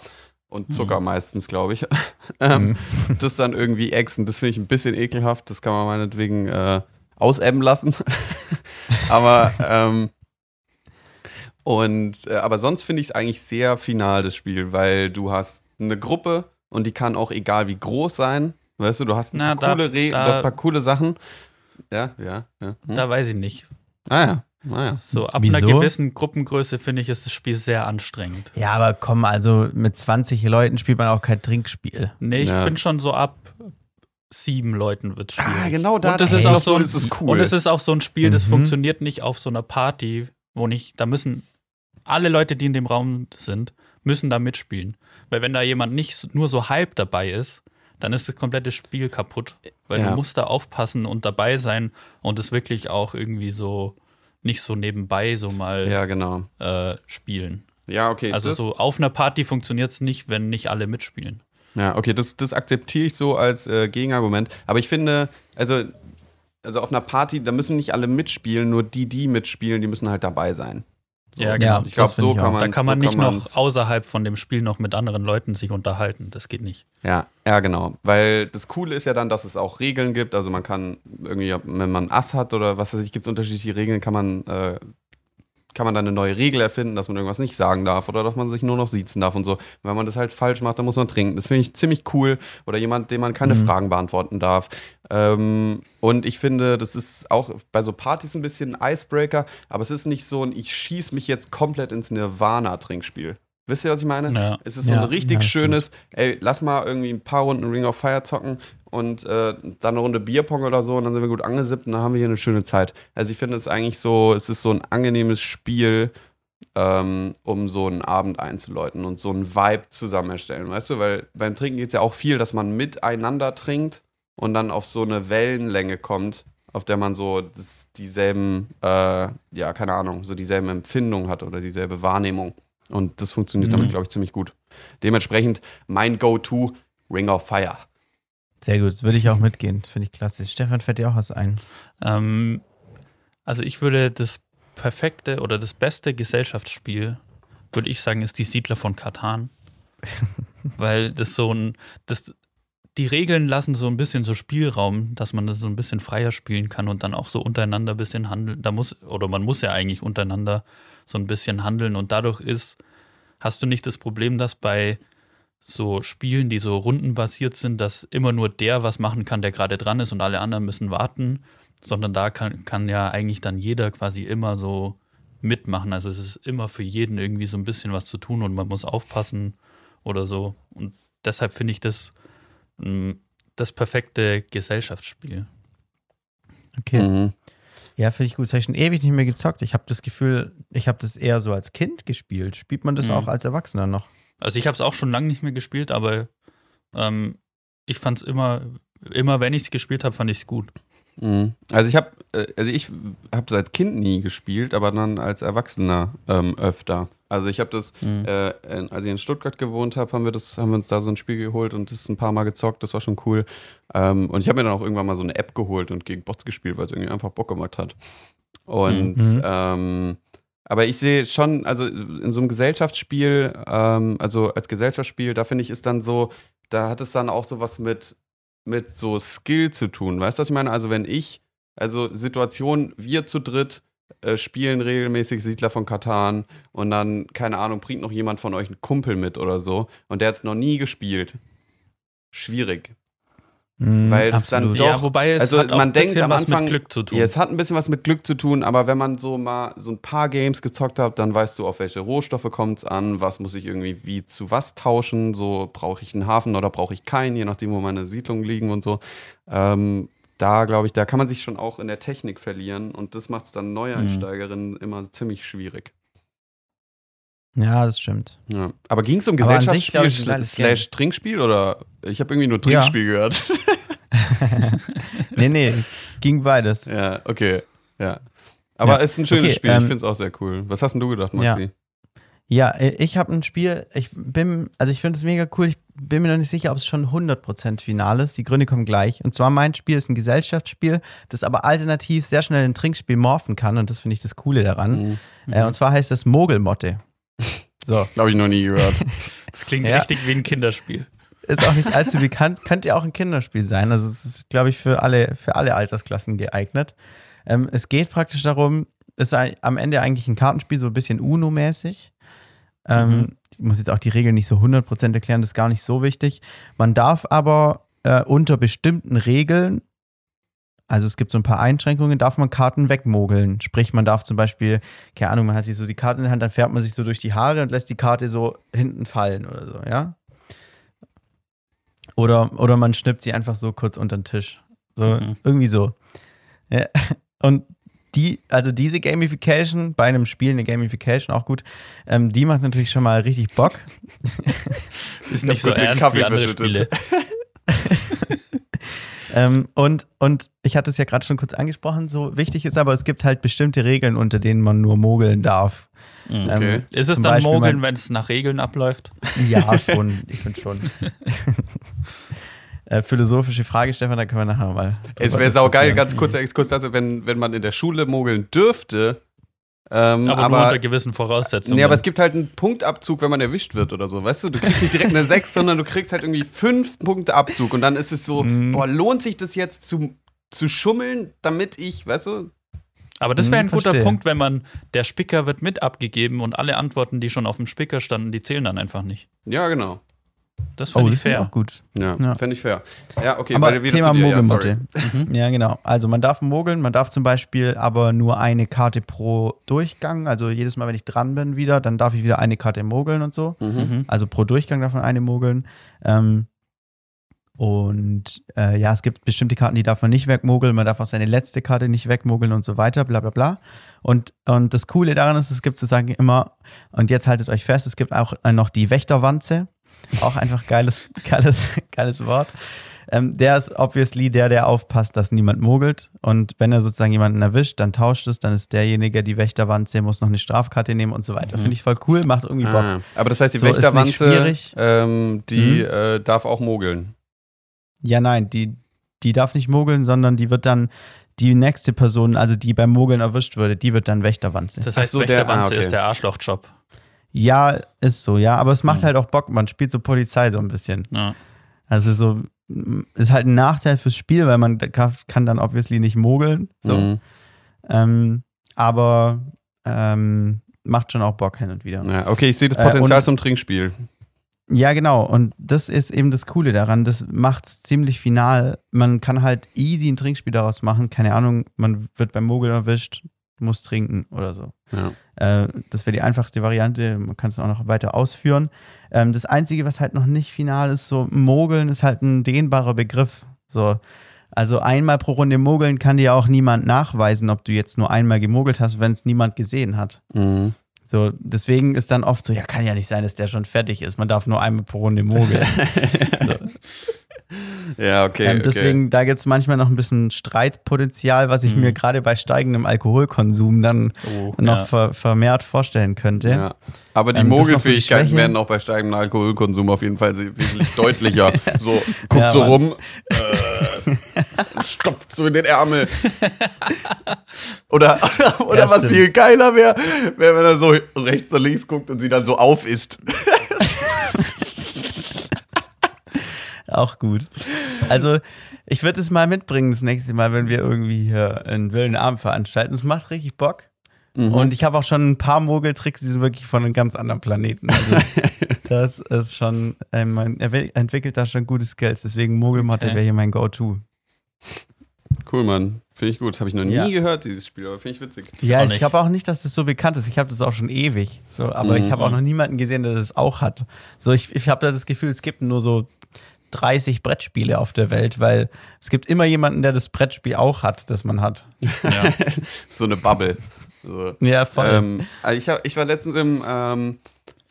und Zucker Mhm. meistens, glaube ich, <laughs> ähm, Mhm. <laughs> das dann irgendwie exen. Das finde ich ein bisschen ekelhaft. Das kann man meinetwegen äh, ausebben lassen. <laughs> aber ähm, und äh, aber sonst finde ich es eigentlich sehr final, das Spiel, weil du hast eine Gruppe und die kann auch egal wie groß sein. Weißt du, du hast ein Na, paar, da- coole, Re da- du hast ein paar coole Sachen. Ja, ja, ja. Hm? Da weiß ich nicht. Ah ja, ah ja. So, ab Wieso? einer gewissen Gruppengröße finde ich, ist das Spiel sehr anstrengend. Ja, aber komm, also mit 20 Leuten spielt man auch kein Trinkspiel. Nee, ich Ja. finde schon so ab sieben Leuten wird schwierig. Ah, genau da Und das da ist auch so ein, ist cool. Und es ist auch so ein Spiel, das Mhm. funktioniert nicht auf so einer Party, wo nicht, da müssen alle Leute, die in dem Raum sind, müssen da mitspielen. Weil wenn da jemand nicht nur so halb dabei ist, dann ist das komplette Spiel kaputt. Weil Ja. du musst da aufpassen und dabei sein und es wirklich auch irgendwie so nicht so nebenbei so mal ja, genau. äh, spielen. Ja, okay. Also so auf einer Party funktioniert es nicht, wenn nicht alle mitspielen. Ja, okay, das, das akzeptiere ich so als äh, Gegenargument. Aber ich finde, also, also auf einer Party, da müssen nicht alle mitspielen, nur die, die mitspielen, die müssen halt dabei sein. So. Ja, Ja, genau. Ich glaube, so ich kann man Da kann man so nicht man's- noch außerhalb von dem Spiel noch mit anderen Leuten sich unterhalten. Das geht nicht. Ja, ja, genau. Weil das Coole ist ja dann, dass es auch Regeln gibt. Also man kann irgendwie, wenn man Ass hat oder was weiß ich, gibt es unterschiedliche Regeln, kann man, äh, kann man dann eine neue Regel erfinden, dass man irgendwas nicht sagen darf oder dass man sich nur noch siezen darf und so. Wenn man das halt falsch macht, dann muss man trinken. Das finde ich ziemlich cool. Oder jemand, dem man keine Mhm. Fragen beantworten darf. Ähm, und ich finde, das ist auch bei so Partys ein bisschen ein Icebreaker, aber es ist nicht so ein, ich schieß mich jetzt komplett ins Nirvana-Trinkspiel. Wisst ihr, was ich meine? Ja. Es ist so Ja, ein richtig ja, schönes, ey, lass mal irgendwie ein paar Runden Ring of Fire zocken und äh, dann eine Runde Bierpong oder so und dann sind wir gut angesippt und dann haben wir hier eine schöne Zeit. Also ich finde es eigentlich so, es ist so ein angenehmes Spiel, ähm, um so einen Abend einzuläuten und so einen Vibe zusammen erstellen, weißt du? Weil beim Trinken geht es ja auch viel, dass man miteinander trinkt und dann auf so eine Wellenlänge kommt, auf der man so das, dieselben, äh, ja, keine Ahnung, so dieselben Empfindungen hat oder dieselbe Wahrnehmung. Und das funktioniert Mhm. damit, glaube ich, ziemlich gut. Dementsprechend mein Go-To, Ring of Fire. Sehr gut, würde ich auch mitgehen. Finde ich klasse. Stefan fällt dir auch was ein. Ähm, also ich würde das perfekte oder das beste Gesellschaftsspiel, würde ich sagen, ist die Siedler von Katan. <laughs> Weil das so ein, das, die Regeln lassen so ein bisschen so Spielraum, dass man das so ein bisschen freier spielen kann und dann auch so untereinander ein bisschen handeln. Da muss, oder man muss ja eigentlich untereinander so ein bisschen handeln und dadurch ist, hast du nicht das Problem, dass bei so Spielen, die so rundenbasiert sind, dass immer nur der was machen kann, der gerade dran ist und alle anderen müssen warten, sondern da kann, kann ja eigentlich dann jeder quasi immer so mitmachen. Also es ist immer für jeden irgendwie so ein bisschen was zu tun und man muss aufpassen oder so. Und deshalb finde ich das mm, das perfekte Gesellschaftsspiel. Okay. Mhm. Ja, finde ich gut. Das habe ich schon ewig nicht mehr gezockt. Ich habe das Gefühl, ich habe das eher so als Kind gespielt. Spielt man das Mhm. auch als Erwachsener noch? Also ich habe es auch schon lange nicht mehr gespielt, aber ähm, ich fand es immer, immer wenn ich es gespielt habe, fand ich es gut. Mhm. Also ich habe, äh, also ich habe es als Kind nie gespielt, aber dann als Erwachsener ähm, öfter. Also ich habe das, Mhm. äh, als ich in Stuttgart gewohnt habe, haben wir das, haben wir uns da so ein Spiel geholt und das ein paar Mal gezockt. Das war schon cool. Ähm, und ich habe mir dann auch irgendwann mal so eine App geholt und gegen Bots gespielt, weil es irgendwie einfach Bock gemacht hat. Und Mhm. ähm, aber ich sehe schon, also in so einem Gesellschaftsspiel, ähm, also als Gesellschaftsspiel, da finde ich, ist dann so, da hat es dann auch so was mit, mit so Skill zu tun. Weißt du, was ich meine? Also wenn ich, also Situation, wir zu dritt äh, spielen regelmäßig Siedler von Katan und dann, keine Ahnung, bringt noch jemand von euch einen Kumpel mit oder so und der hat es noch nie gespielt. Schwierig. Mhm, Weil es dann doch- ja, wobei es also hat auch man ein denkt bisschen am was Anfang- mit Glück zu tun. Ja, es hat ein bisschen was mit Glück zu tun, aber wenn man so mal so ein paar Games gezockt hat, dann weißt du, auf welche Rohstoffe kommt es an, was muss ich irgendwie wie zu was tauschen, so brauche ich einen Hafen oder brauche ich keinen, je nachdem, wo meine Siedlungen liegen und so. Ähm, da glaube ich, da kann man sich schon auch in der Technik verlieren und das macht es dann Neueinsteigerinnen immer ziemlich schwierig. Ja, das stimmt. Ja. Aber ging es um Aber an sich, Gesellschaftsspiel glaub ich, ein geiles slash Trinkspiel oder? Ich habe irgendwie nur Trinkspiel gehört. <laughs> Nee, nee, ging beides. ja, okay. Ja. Aber Ja. es ist ein schönes Okay, Spiel. ich ähm, finde es auch sehr cool. Was hast denn du gedacht, Maxi? Ja, äh, ich habe ein Spiel, ich bin, also ich finde es mega cool, ich bin mir noch nicht sicher, ob es schon 100% final ist. Die Gründe kommen gleich. Und zwar mein Spiel ist ein Gesellschaftsspiel, das aber alternativ sehr schnell in ein Trinkspiel morphen kann und das finde ich das Coole daran. Mhm. Äh, und zwar heißt es Mogelmotte. <laughs> So, Habe ich noch nie gehört. Das klingt Ja. richtig wie ein Kinderspiel. ist auch nicht allzu bekannt, könnte ja auch ein Kinderspiel sein. Also es ist, glaube ich, für alle, für alle Altersklassen geeignet. Ähm, es geht praktisch darum, es ist am Ende eigentlich ein Kartenspiel, so ein bisschen UNO-mäßig. Ähm, Mhm. Ich muss jetzt auch die Regeln nicht so 100% erklären, das ist gar nicht so wichtig. Man darf aber äh, unter bestimmten Regeln, also es gibt so ein paar Einschränkungen, darf man Karten wegmogeln. Sprich, man darf zum Beispiel, keine Ahnung, man hat sich so die Karte in der Hand, dann fährt man sich so durch die Haare und lässt die Karte so hinten fallen oder so, ja? Oder, oder man schnippt sie einfach so kurz unter den Tisch. So, Mhm. irgendwie so. Ja. Und die, also diese Gamification, bei einem Spiel eine Gamification auch gut, ähm, die macht natürlich schon mal richtig Bock. <laughs> Ist nicht so ernst Kaffee wie andere. Spiele. <laughs> Ähm, und, und ich hatte es ja gerade schon kurz angesprochen, so wichtig ist aber, es gibt halt bestimmte Regeln, unter denen man nur mogeln darf. Mhm. Okay. Ähm, Ist es dann Beispiel Mogeln, wenn es nach Regeln abläuft? Ja, schon, ich finde schon. <laughs> äh, philosophische Frage, Stefan, da können wir nachher mal. Es wäre saugeil, ganz kurzer Exkurs, also wenn, wenn man in der Schule mogeln dürfte. Ähm, Aber, aber, nur unter gewissen Voraussetzungen. nee, aber es gibt halt einen Punktabzug, wenn man erwischt wird oder so. Weißt du, du kriegst nicht direkt eine 6, sondern du kriegst halt irgendwie 5 Punkte Abzug. Und dann ist es so, Mhm. boah, lohnt sich das jetzt zu, zu schummeln, damit ich, weißt du? Aber das wäre Hm, ein guter verstehe. Punkt, wenn man, der Spicker wird mit abgegeben und alle Antworten, die schon auf dem Spicker standen, die zählen dann einfach nicht. Ja, genau. Das Oh, finde das ich fair. auch gut. Ja, Ja. fände ich fair. Ja, okay, aber Thema zu dir. Ja, sorry. Mogelmotte. Ja, genau. Also man darf mogeln, man darf zum Beispiel aber nur eine Karte pro Durchgang. Also jedes Mal, wenn ich dran bin wieder, dann darf ich wieder eine Karte mogeln und so. Mhm. Mhm. Also pro Durchgang darf man eine mogeln. Ähm, und äh, ja, es gibt bestimmte Karten, die darf man nicht wegmogeln. Man darf auch seine letzte Karte nicht wegmogeln und so weiter, bla bla bla. Und, und das Coole daran ist, es gibt sozusagen immer, und jetzt haltet euch fest, es gibt auch äh, noch die Wächterwanze. Auch einfach geiles, geiles, geiles Wort. Ähm, der ist obviously der, der aufpasst, dass niemand mogelt. Und wenn er sozusagen jemanden erwischt, dann tauscht es, dann ist derjenige, die Wächterwanze, muss noch eine Strafkarte nehmen und so weiter. Mhm. Finde ich voll cool, macht irgendwie Bock. Ah, aber das heißt, die So, Wächterwanze, schwierig. ähm, die Mhm. äh, darf auch mogeln. Ja, nein, die, die darf nicht mogeln, sondern die wird dann die nächste Person, also die beim Mogeln erwischt würde, die wird dann Wächterwanze. Das heißt, so, der- Wächterwanze ah, okay. ist der Arschlochjob. Ja, ist so, ja, aber es macht Mhm. halt auch Bock, man spielt so Polizei so ein bisschen. Ja. Also so, ist halt ein Nachteil fürs Spiel, weil man kann, dann obviously nicht mogeln. So. Mhm. Ähm, aber ähm, macht schon auch Bock hin und wieder. Ja, okay, ich sehe das Äh, Potenzial und- zum Trinkspiel. Ja, genau. Und das ist eben das Coole daran. Das macht es ziemlich final. Man kann halt easy ein Trinkspiel daraus machen. Keine Ahnung, man wird beim Mogel erwischt, muss trinken oder so. Ja. Äh, das wäre die einfachste Variante. Man kann es auch noch weiter ausführen. Ähm, das Einzige, was halt noch nicht final ist, so Mogeln ist halt ein dehnbarer Begriff. So. Also einmal pro Runde mogeln kann dir auch niemand nachweisen, ob du jetzt nur einmal gemogelt hast, wenn es niemand gesehen hat. Mhm. So, deswegen ist dann oft so, ja, kann ja nicht sein, dass der schon fertig ist. Man darf nur einmal pro Runde mogeln. <laughs> Ja, okay. ähm, okay. deswegen, da gibt es manchmal noch ein bisschen Streitpotenzial, was ich Mhm. mir gerade bei steigendem Alkoholkonsum dann Oh, noch ja. ver vermehrt vorstellen könnte. Ja. Aber die Ähm, so Mogelfähigkeiten Schwäche. werden auch bei steigendem Alkoholkonsum auf jeden Fall wesentlich deutlicher. <laughs> So, guckt Ja, so Mann. rum, <laughs> äh, stopft so in den Ärmel. <laughs> Oder, oder Ja, was stimmt. viel geiler wäre, wäre, wenn er so rechts und links guckt und sie dann so auf ist. Auch gut. Also, ich würde es mal mitbringen das nächste Mal, wenn wir irgendwie hier einen wilden Abend veranstalten. Es macht richtig Bock. Mhm. Und ich habe auch schon ein paar Mogeltricks, die sind wirklich von einem ganz anderen Planeten. Also, <laughs> das ist schon, äh, man er entwickelt da schon gute Skills. Deswegen Mogelmotte Okay. wäre hier mein Go-To. Cool, Mann. Finde ich gut. Habe ich noch nie Ja. gehört, dieses Spiel, aber finde ich witzig. Ja, auch ich glaube auch nicht, dass das so bekannt ist. Ich habe das auch schon ewig. So, aber Mhm. ich habe auch noch niemanden gesehen, der das auch hat. So, ich, ich habe da das Gefühl, es gibt nur so 30 Brettspiele auf der Welt, weil es gibt immer jemanden, der das Brettspiel auch hat, das man hat. Ja. <laughs> So eine Bubble. So. Ja, voll. Ähm, also ich, hab, ich war letztens im, ähm,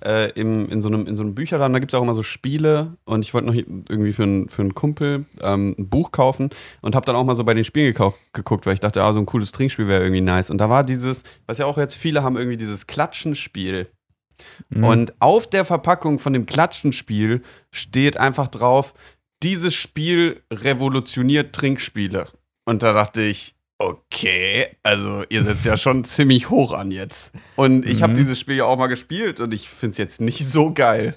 äh, im, in, so einem, in so einem Bücherladen, da gibt es auch immer so Spiele und ich wollte noch irgendwie für, einen- für einen Kumpel ähm, ein Buch kaufen und habe dann auch mal so bei den Spielen gekau- geguckt, weil ich dachte, ah, so ein cooles Trinkspiel wäre irgendwie nice. Und da war dieses, was ja auch jetzt viele haben, irgendwie dieses Klatschenspiel. Mhm. Und auf der Verpackung von dem Klatschenspiel steht einfach drauf, dieses Spiel revolutioniert Trinkspiele. Und da dachte ich, okay, also ihr setzt ja schon <laughs> ziemlich hoch an jetzt. Und ich habe Mhm. dieses Spiel ja auch mal gespielt und ich finde es jetzt nicht so geil.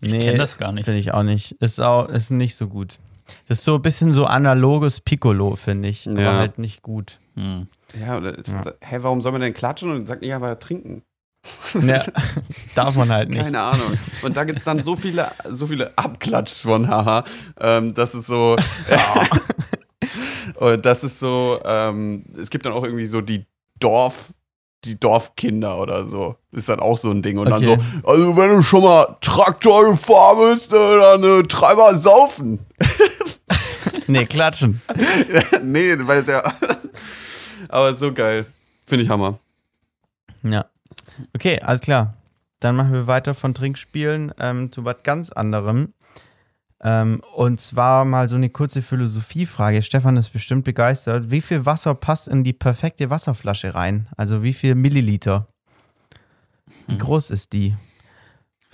Ich kenn das gar nicht. Finde ich auch nicht. Ist auch ist nicht so gut. Das ist so ein bisschen so analoges Piccolo, finde ich. Aber Ja. halt nicht gut. Hm. Ja, oder, Ja. hä, warum soll man denn klatschen und sagt nicht einfach trinken? Ja, <laughs> darf man halt nicht. Keine Ahnung. Und da gibt es dann so viele, so viele Abklatschs von Haha. Ähm, das ist so. <laughs> und das ist so. Ähm, es gibt dann auch irgendwie so die Dorf. Die Dorfkinder oder so. Ist dann auch so ein Ding. Und Okay. dann so, also wenn du schon mal Traktor gefahren bist, äh, dann äh, treiber saufen. Nee, klatschen. <laughs> nee, weil es ja. Aber so geil. Finde ich Hammer. Ja. Okay, alles klar. Dann machen wir weiter von Trinkspielen ähm, zu was ganz anderem. Ähm, und zwar mal so eine kurze Philosophiefrage. Stefan ist bestimmt begeistert. Wie viel Wasser passt in die perfekte Wasserflasche rein? Also wie viel Milliliter? Wie Hm. groß ist die?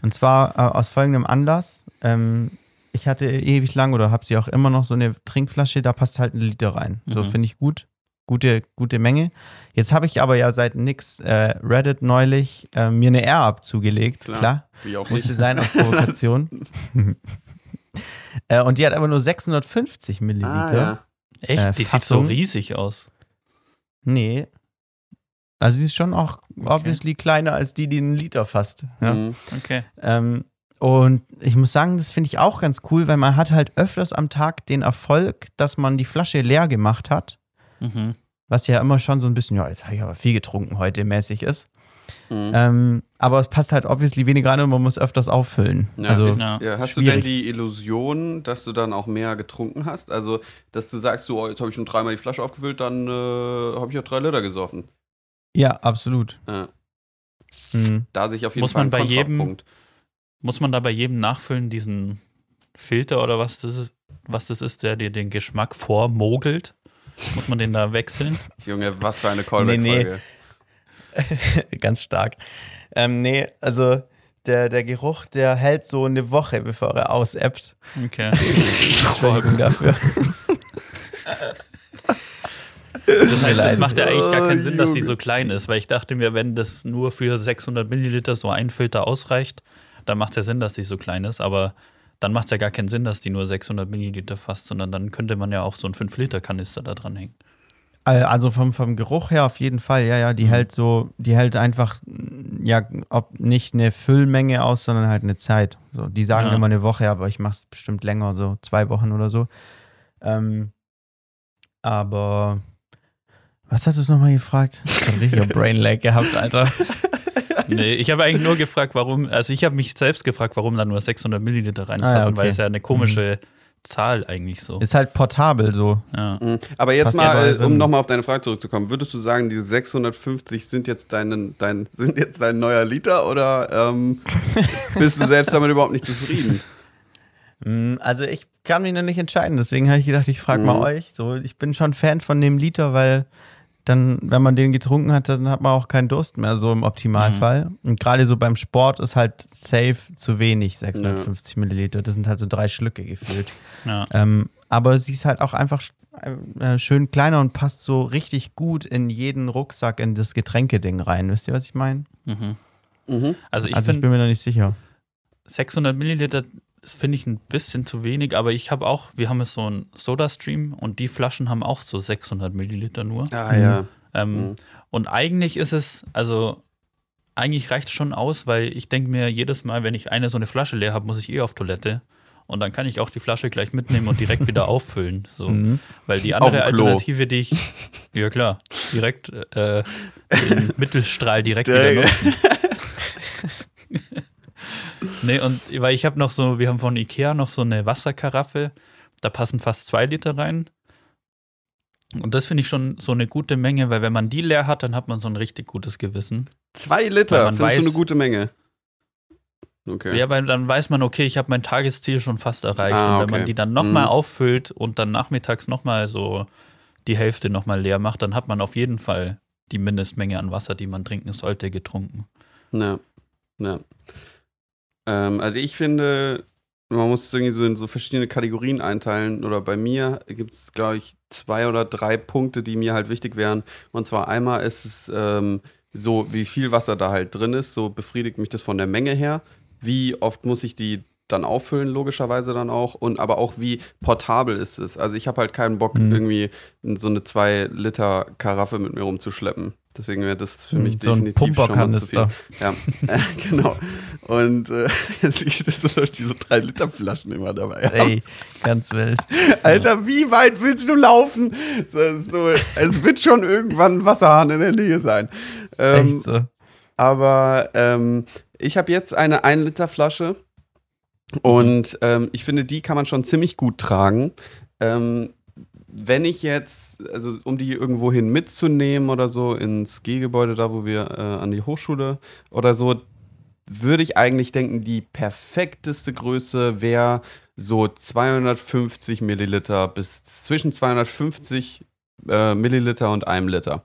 Und zwar äh, aus folgendem Anlass. Ähm, ich hatte ewig lang oder habe sie auch immer noch so eine Trinkflasche, da passt halt ein Liter rein. So Mhm. finde ich gut. Gute, gute Menge. Jetzt habe ich aber ja seit nix äh, Reddit neulich äh, mir eine Air-Up zugelegt. Klar. Klar. Wie auch Musste nicht. sein auf Provokation. <laughs> <laughs> äh, und die hat aber nur 650 Milliliter. Ah, ja. Echt? Äh, die sieht so riesig aus. Nee. Also sie ist schon auch obviously kleiner als die, die einen Liter fasst. Ja. Mhm. Okay. Ähm, und ich muss sagen, das finde ich auch ganz cool, weil man hat halt öfters am Tag den Erfolg, dass man die Flasche leer gemacht hat, Mhm. Was ja immer schon so ein bisschen, ja, jetzt habe ich aber viel getrunken heute mäßig ist. Mhm. Ähm, aber es passt halt obviously weniger rein und man muss öfters auffüllen. Ja, also ist, Ja. hast du denn schwierig. die Illusion, dass du dann auch mehr getrunken hast? Also, dass du sagst, so, oh, jetzt habe ich schon dreimal die Flasche aufgefüllt, dann äh, habe ich ja drei Liter gesoffen. ja, absolut. Ja. Mhm. Da sich auf jeden Muss Fall man bei jedem-. Muss man da bei jedem nachfüllen, diesen Filter oder was das ist, was das ist, der dir den Geschmack vormogelt? Muss man den da wechseln? Junge, was für eine Callback-Folge. <laughs> Ganz stark. Ähm, nee, also der, der Geruch, der hält so eine Woche, bevor er ausappt. Okay. <laughs> Entschuldigung dafür. Das heißt, es macht ja eigentlich gar keinen Oh, Sinn, dass die so klein ist, weil ich dachte mir, wenn das nur für 600 Milliliter so ein Filter ausreicht, dann macht es ja Sinn, dass die so klein ist, aber dann macht es ja gar keinen Sinn, dass die nur 600 Milliliter fasst, sondern dann könnte man ja auch so einen 5-Liter-Kanister da dranhängen. Äh, Also vom, vom Geruch her auf jeden Fall, ja, ja, die Mhm. hält so, die hält einfach, ja, ob nicht eine Füllmenge aus, sondern halt eine Zeit. So, die sagen Ja. immer eine Woche, aber ich mache es bestimmt länger, so zwei Wochen oder so. Ähm, aber was hattest du nochmal gefragt? Ich hab richtiger <laughs> Brainlag gehabt, Alter. Nee, ich habe eigentlich nur gefragt, warum, also ich habe mich selbst gefragt, warum da nur 600 Milliliter reinpassen, Ah, ja, okay. weil es ja eine komische Zahl eigentlich so. Ist halt portabel so. Ja. Mhm. Aber jetzt Passt mal, äh, um nochmal auf deine Frage zurückzukommen, würdest du sagen, diese 650 sind jetzt dein, dein, <laughs> sind jetzt dein neuer Liter oder ähm, <laughs> bist du selbst damit überhaupt nicht zufrieden? Mm, Also ich kann mich noch nicht entscheiden, deswegen habe ich gedacht, ich frage mal Mhm. euch. So, ich bin schon Fan von dem Liter, weil dann, wenn man den getrunken hat, dann hat man auch keinen Durst mehr, so im Optimalfall. Und gerade so beim Sport ist halt safe zu wenig, 650 Milliliter. Das sind halt so drei Schlücke gefühlt. Ja. ähm, aber sie ist halt auch einfach äh, schön kleiner und passt so richtig gut in jeden Rucksack, in das Getränkeding rein. Wisst ihr, was ich meine? Mhm. Mhm. Also ich Also ich bin mir noch nicht sicher. 600 Milliliter, das finde ich ein bisschen zu wenig, aber ich habe auch, wir haben jetzt so einen Soda-Stream und die Flaschen haben auch so 600 Milliliter nur. Ah ja. Ähm, Mhm. Und eigentlich ist es, also eigentlich reicht es schon aus, weil ich denke mir jedes Mal, wenn ich eine so eine Flasche leer habe, muss ich eh auf Toilette. Und dann kann ich auch die Flasche gleich mitnehmen und direkt wieder <laughs> auffüllen. So. Mhm. Weil die andere. Alternative, die ich, ja klar, direkt äh, den <laughs> Mittelstrahl direkt Der- wieder nutzen. <laughs> nee, und weil ich habe noch so, wir haben von Ikea noch so eine Wasserkaraffe, da passen fast zwei Liter rein. Und das finde ich schon so eine gute Menge, weil wenn man die leer hat, dann hat man so ein richtig gutes Gewissen. Zwei Liter, findest du weiß- eine gute Menge? Okay. Ja, weil dann weiß man, okay, ich habe mein Tagesziel schon fast erreicht. Ah, und wenn okay. man die dann nochmal Mhm. auffüllt und dann nachmittags nochmal so die Hälfte nochmal leer macht, dann hat man auf jeden Fall die Mindestmenge an Wasser, die man trinken sollte, getrunken. Ja. ja. Ähm, also ich finde, man muss es irgendwie so in so verschiedene Kategorien einteilen. Oder bei mir gibt es, glaube ich, zwei oder drei Punkte, die mir halt wichtig wären. Und zwar einmal ist es ähm, so, wie viel Wasser da halt drin ist. So befriedigt mich das von der Menge her. Wie oft muss ich die dann auffüllen, logischerweise dann auch. Und aber auch, wie portabel ist es. Also ich habe halt keinen Bock, Mhm. irgendwie so eine 2-Liter-Karaffe mit mir rumzuschleppen. Deswegen wäre das für mich so ein definitiv viel. Pumperkanister. Ja, <laughs> äh, genau. Und äh, <laughs> jetzt sehe ich das so durch diese 3-Liter-Flaschen immer dabei. haben. Ey, ganz wild. Alter, wie weit willst du laufen? So, so, es wird schon irgendwann ein Wasserhahn in der Nähe sein. Ähm, Echt so. aber ähm, ich habe jetzt eine 1-Liter-Flasche und ähm, ich finde, die kann man schon ziemlich gut tragen. Ähm, wenn ich jetzt, also um die irgendwohin mitzunehmen oder so ins G-Gebäude, da wo wir äh, an die Hochschule oder so, würde ich eigentlich denken, die perfekteste Größe wäre so 250 Milliliter bis zwischen 250 äh, Milliliter und einem Liter.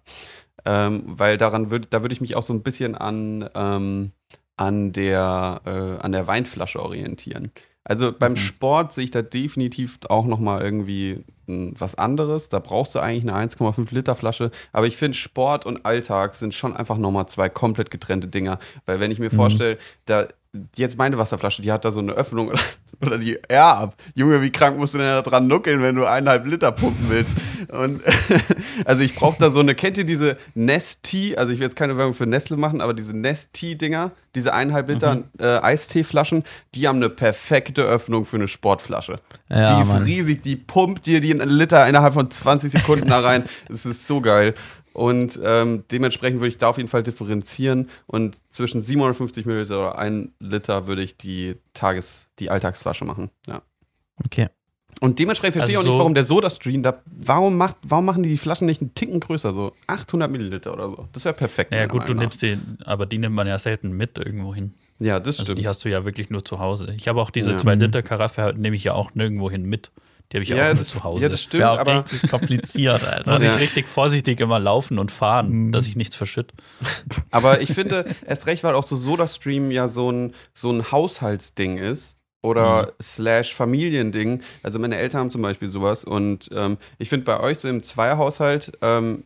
Ähm, weil daran würde, da würde ich mich auch so ein bisschen an, ähm, an, der, äh, an der Weinflasche orientieren. Also beim Mhm. Sport sehe ich da definitiv auch noch mal irgendwie was anderes. Da brauchst du eigentlich eine 1,5 Liter Flasche. Aber ich finde, Sport und Alltag sind schon einfach noch mal zwei komplett getrennte Dinger. Weil wenn ich mir Mhm. vorstelle, da jetzt meine Wasserflasche, die hat da so eine Öffnung oder, oder die R ab. Junge, wie krank musst du denn da dran nuckeln, wenn du eineinhalb Liter pumpen willst? Und <laughs> also ich brauche da so eine, kennt ihr diese Nest-Tea? Also ich will jetzt keine Werbung für Nestle machen, aber diese Nest-Tea-Dinger, diese eineinhalb Liter äh, Eisteeflaschen, die haben eine perfekte Öffnung für eine Sportflasche. Ja, die ist Mann. riesig, die pumpt dir den Liter innerhalb von 20 Sekunden da rein. Das ist so geil. Und ähm, dementsprechend würde ich da auf jeden Fall differenzieren. Und zwischen 750 Milliliter oder 1 Liter würde ich die Tages-, die Alltagsflasche machen. Ja. Okay. Und dementsprechend verstehe ich Also auch nicht, so- warum der Soda-Stream da, warum, macht, warum machen die die Flaschen nicht einen Ticken größer, so 800 Milliliter oder so. Das wäre perfekt. Ja, gut, du nimmst die, aber die nimmt man ja selten mit irgendwo hin. Ja, das Also stimmt. die hast du ja wirklich nur zu Hause. Ich habe auch diese Ja. 2-Liter-Karaffe, halt, nehme ich ja auch nirgendwo hin mit. Die habe ich ja, ja, auch das, zu Hause. ja, das stimmt, auch aber richtig kompliziert, <laughs> Alter. muss Ja. ich richtig vorsichtig immer laufen und fahren, Mhm. dass ich nichts verschütt. <laughs> Aber ich finde, erst recht, weil auch so SodaStream ja so ein, so ein Haushaltsding ist. Oder slash Familiending. Also meine Eltern haben zum Beispiel sowas. Und ähm, ich finde bei euch so im Zweierhaushalt ähm,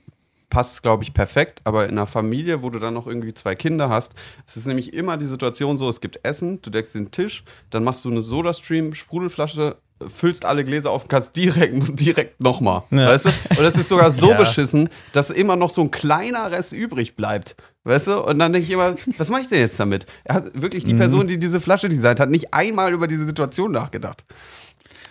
passt es, glaube ich, perfekt. Aber in einer Familie, wo du dann noch irgendwie zwei Kinder hast, es ist nämlich immer die Situation so, es gibt Essen, du deckst den Tisch, dann machst du eine SodaStream-Sprudelflasche, füllst alle Gläser auf und kannst direkt, musst <laughs> direkt nochmal. Ja. Weißt du? Und das ist sogar so <laughs> Ja. beschissen, dass immer noch so ein kleiner Rest übrig bleibt. Weißt du? Und dann denke ich immer, was mache ich denn jetzt damit? Er hat wirklich die Mhm. Person, die diese Flasche designt hat, nicht einmal über diese Situation nachgedacht.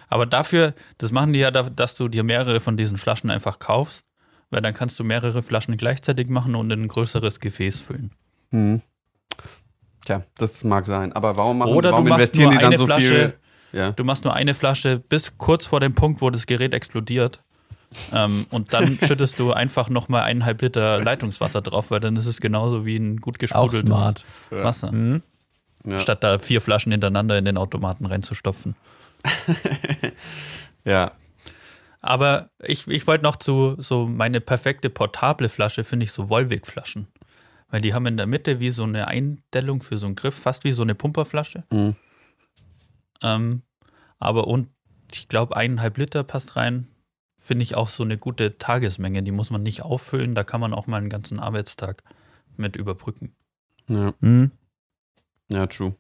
Aber dafür, das machen die ja, da- dass du dir mehrere von diesen Flaschen einfach kaufst, weil dann kannst du mehrere Flaschen gleichzeitig machen und in ein größeres Gefäß füllen. Hm. Tja, das mag sein. Aber warum machen Oder warum du machst investieren nur die dann eine so Flasche, viel? Ja. du machst nur eine Flasche bis kurz vor dem Punkt, wo das Gerät explodiert. ähm, und dann <laughs> schüttest du einfach nochmal eineinhalb Liter Leitungswasser drauf, weil dann ist es genauso wie ein gut Auch gesprudeltes smart. Wasser. Mhm. Ja. Statt da vier Flaschen hintereinander in den Automaten reinzustopfen. <laughs> ja. Aber ich, ich wollte noch zu so meine perfekte portable Flasche, finde ich so Volvic-Flaschen. Weil die haben in der Mitte wie so eine Eindellung für so einen Griff, fast wie so eine Pumperflasche. Mhm. Ähm, aber und ich glaube, eineinhalb Liter passt rein. Finde ich auch so eine gute Tagesmenge. Die muss man nicht auffüllen. Da kann man auch mal einen ganzen Arbeitstag mit überbrücken. Ja. Mhm. ja, true.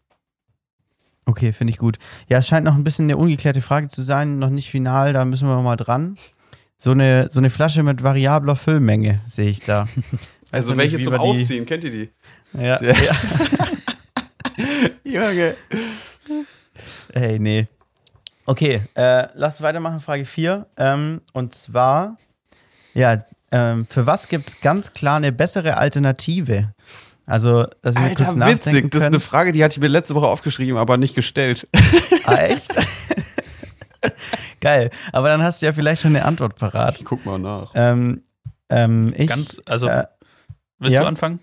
Okay, finde ich gut. Ja, es scheint noch ein bisschen eine ungeklärte Frage zu sein, noch nicht final, da müssen wir noch mal dran. So eine, so eine Flasche mit variabler Füllmenge sehe ich da. <laughs> Also nicht, welche zum wir die- Aufziehen, kennt ihr die? Ja. Der- <laughs> Junge. Hey, nee. Okay, äh, lass weitermachen, Frage 4. Ähm, und zwar, ja, ähm, für was gibt es ganz klar eine bessere Alternative? Also, dass wir kurz Alter, nachdenken witzig. Das ist eine. Frage, die hatte ich mir letzte Woche aufgeschrieben, aber nicht gestellt. Ah, echt? <laughs> Geil. Aber dann hast du ja vielleicht schon eine Antwort parat. Ich guck mal nach. Ähm, ähm, ich, Ganz, also, äh, willst ja. du anfangen?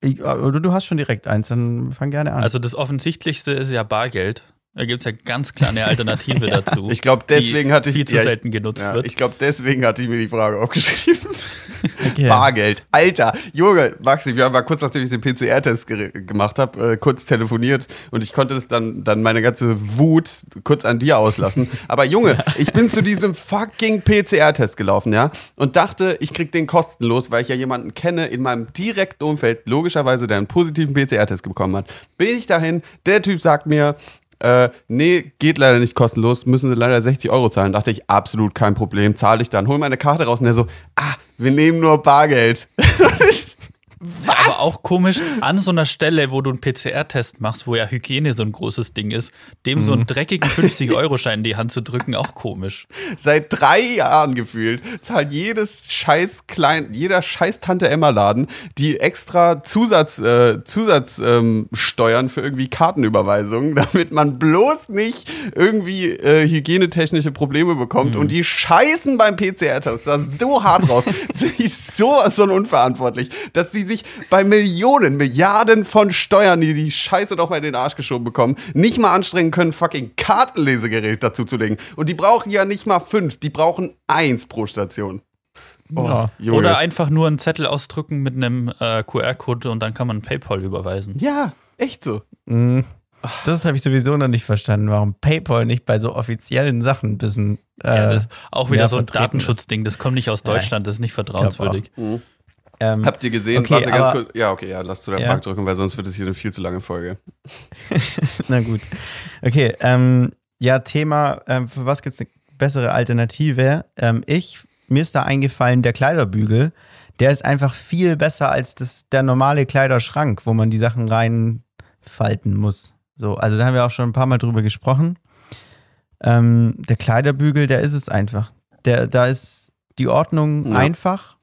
ich, oder du hast schon direkt eins, dann fang gerne an. Also, das Offensichtlichste ist ja Bargeld. Da gibt es ja ganz klar eine Alternative <laughs> dazu. Ich glaube, deswegen die hatte ich viel zu ja, selten genutzt Ja, wird. ich glaube, deswegen hatte ich mir die Frage aufgeschrieben. <laughs> okay. Bargeld. Alter, Junge, Maxi, wir haben mal kurz nachdem ich den PCR-Test ge gemacht habe, äh, kurz telefoniert und ich konnte es dann, dann meine ganze Wut kurz an dir auslassen. <laughs> Aber Junge, ich bin zu diesem fucking PCR-Test gelaufen, ja, und dachte, ich krieg den kostenlos, weil ich ja jemanden kenne in meinem direkten Umfeld, logischerweise, der einen positiven PCR-Test bekommen hat. Bin ich dahin, der Typ sagt mir, äh, nee, geht leider nicht kostenlos, müssen sie leider 60 Euro zahlen. Dachte ich, absolut kein Problem, zahle ich dann. Hol meine Karte raus und der so, ah, wir nehmen nur Bargeld. <laughs> Aber auch komisch, an so einer Stelle, wo du einen PCR-Test machst, wo ja Hygiene so ein großes Ding ist, dem so Mhm. einen dreckigen <laughs> 50-Euro-Schein in die Hand zu drücken, auch komisch. Seit drei Jahren gefühlt zahlt jedes scheiß klein, jeder scheiß Tante Emma Laden die extra Zusatz, äh, Zusatzsteuern ähm, für irgendwie Kartenüberweisungen, <laughs> damit man bloß nicht irgendwie äh, hygienetechnische Probleme bekommt. Und die scheißen beim PCR-Test da so hart drauf. <laughs> Das ist sowas von unverantwortlich, dass sie sich bei Millionen, Milliarden von Steuern, die die Scheiße doch mal in den Arsch geschoben bekommen, nicht mal anstrengen können, fucking Kartenlesegerät dazu zu legen. Und die brauchen ja nicht mal fünf, die brauchen eins pro Station. Oh, Ja. Junge. Oder einfach nur einen Zettel ausdrücken mit einem äh, QR-Code und dann kann man PayPal überweisen. ja, echt so. Mm, Das habe ich sowieso noch nicht verstanden, warum PayPal nicht bei so offiziellen Sachen ein bisschen. Äh, ja, das ist auch wieder so ein Datenschutzding, das kommt nicht aus Deutschland, das ist nicht vertrauenswürdig. Ähm, Habt ihr gesehen? Okay, Warte ganz aber- kurz. Ja, okay, ja, lass zu der Ja. Frage zurückkommen, weil sonst wird es hier eine viel zu lange Folge. <laughs> Na gut. Okay, ähm, ja, Thema, ähm, für was gibt es eine bessere Alternative? Ähm, ich, mir ist da eingefallen, der Kleiderbügel, der ist einfach viel besser als das, der normale Kleiderschrank, wo man die Sachen reinfalten muss. So, also da haben wir auch schon ein paar Mal drüber gesprochen. Ähm, der Kleiderbügel, der ist es einfach. Der, da ist die Ordnung Ja. einfach.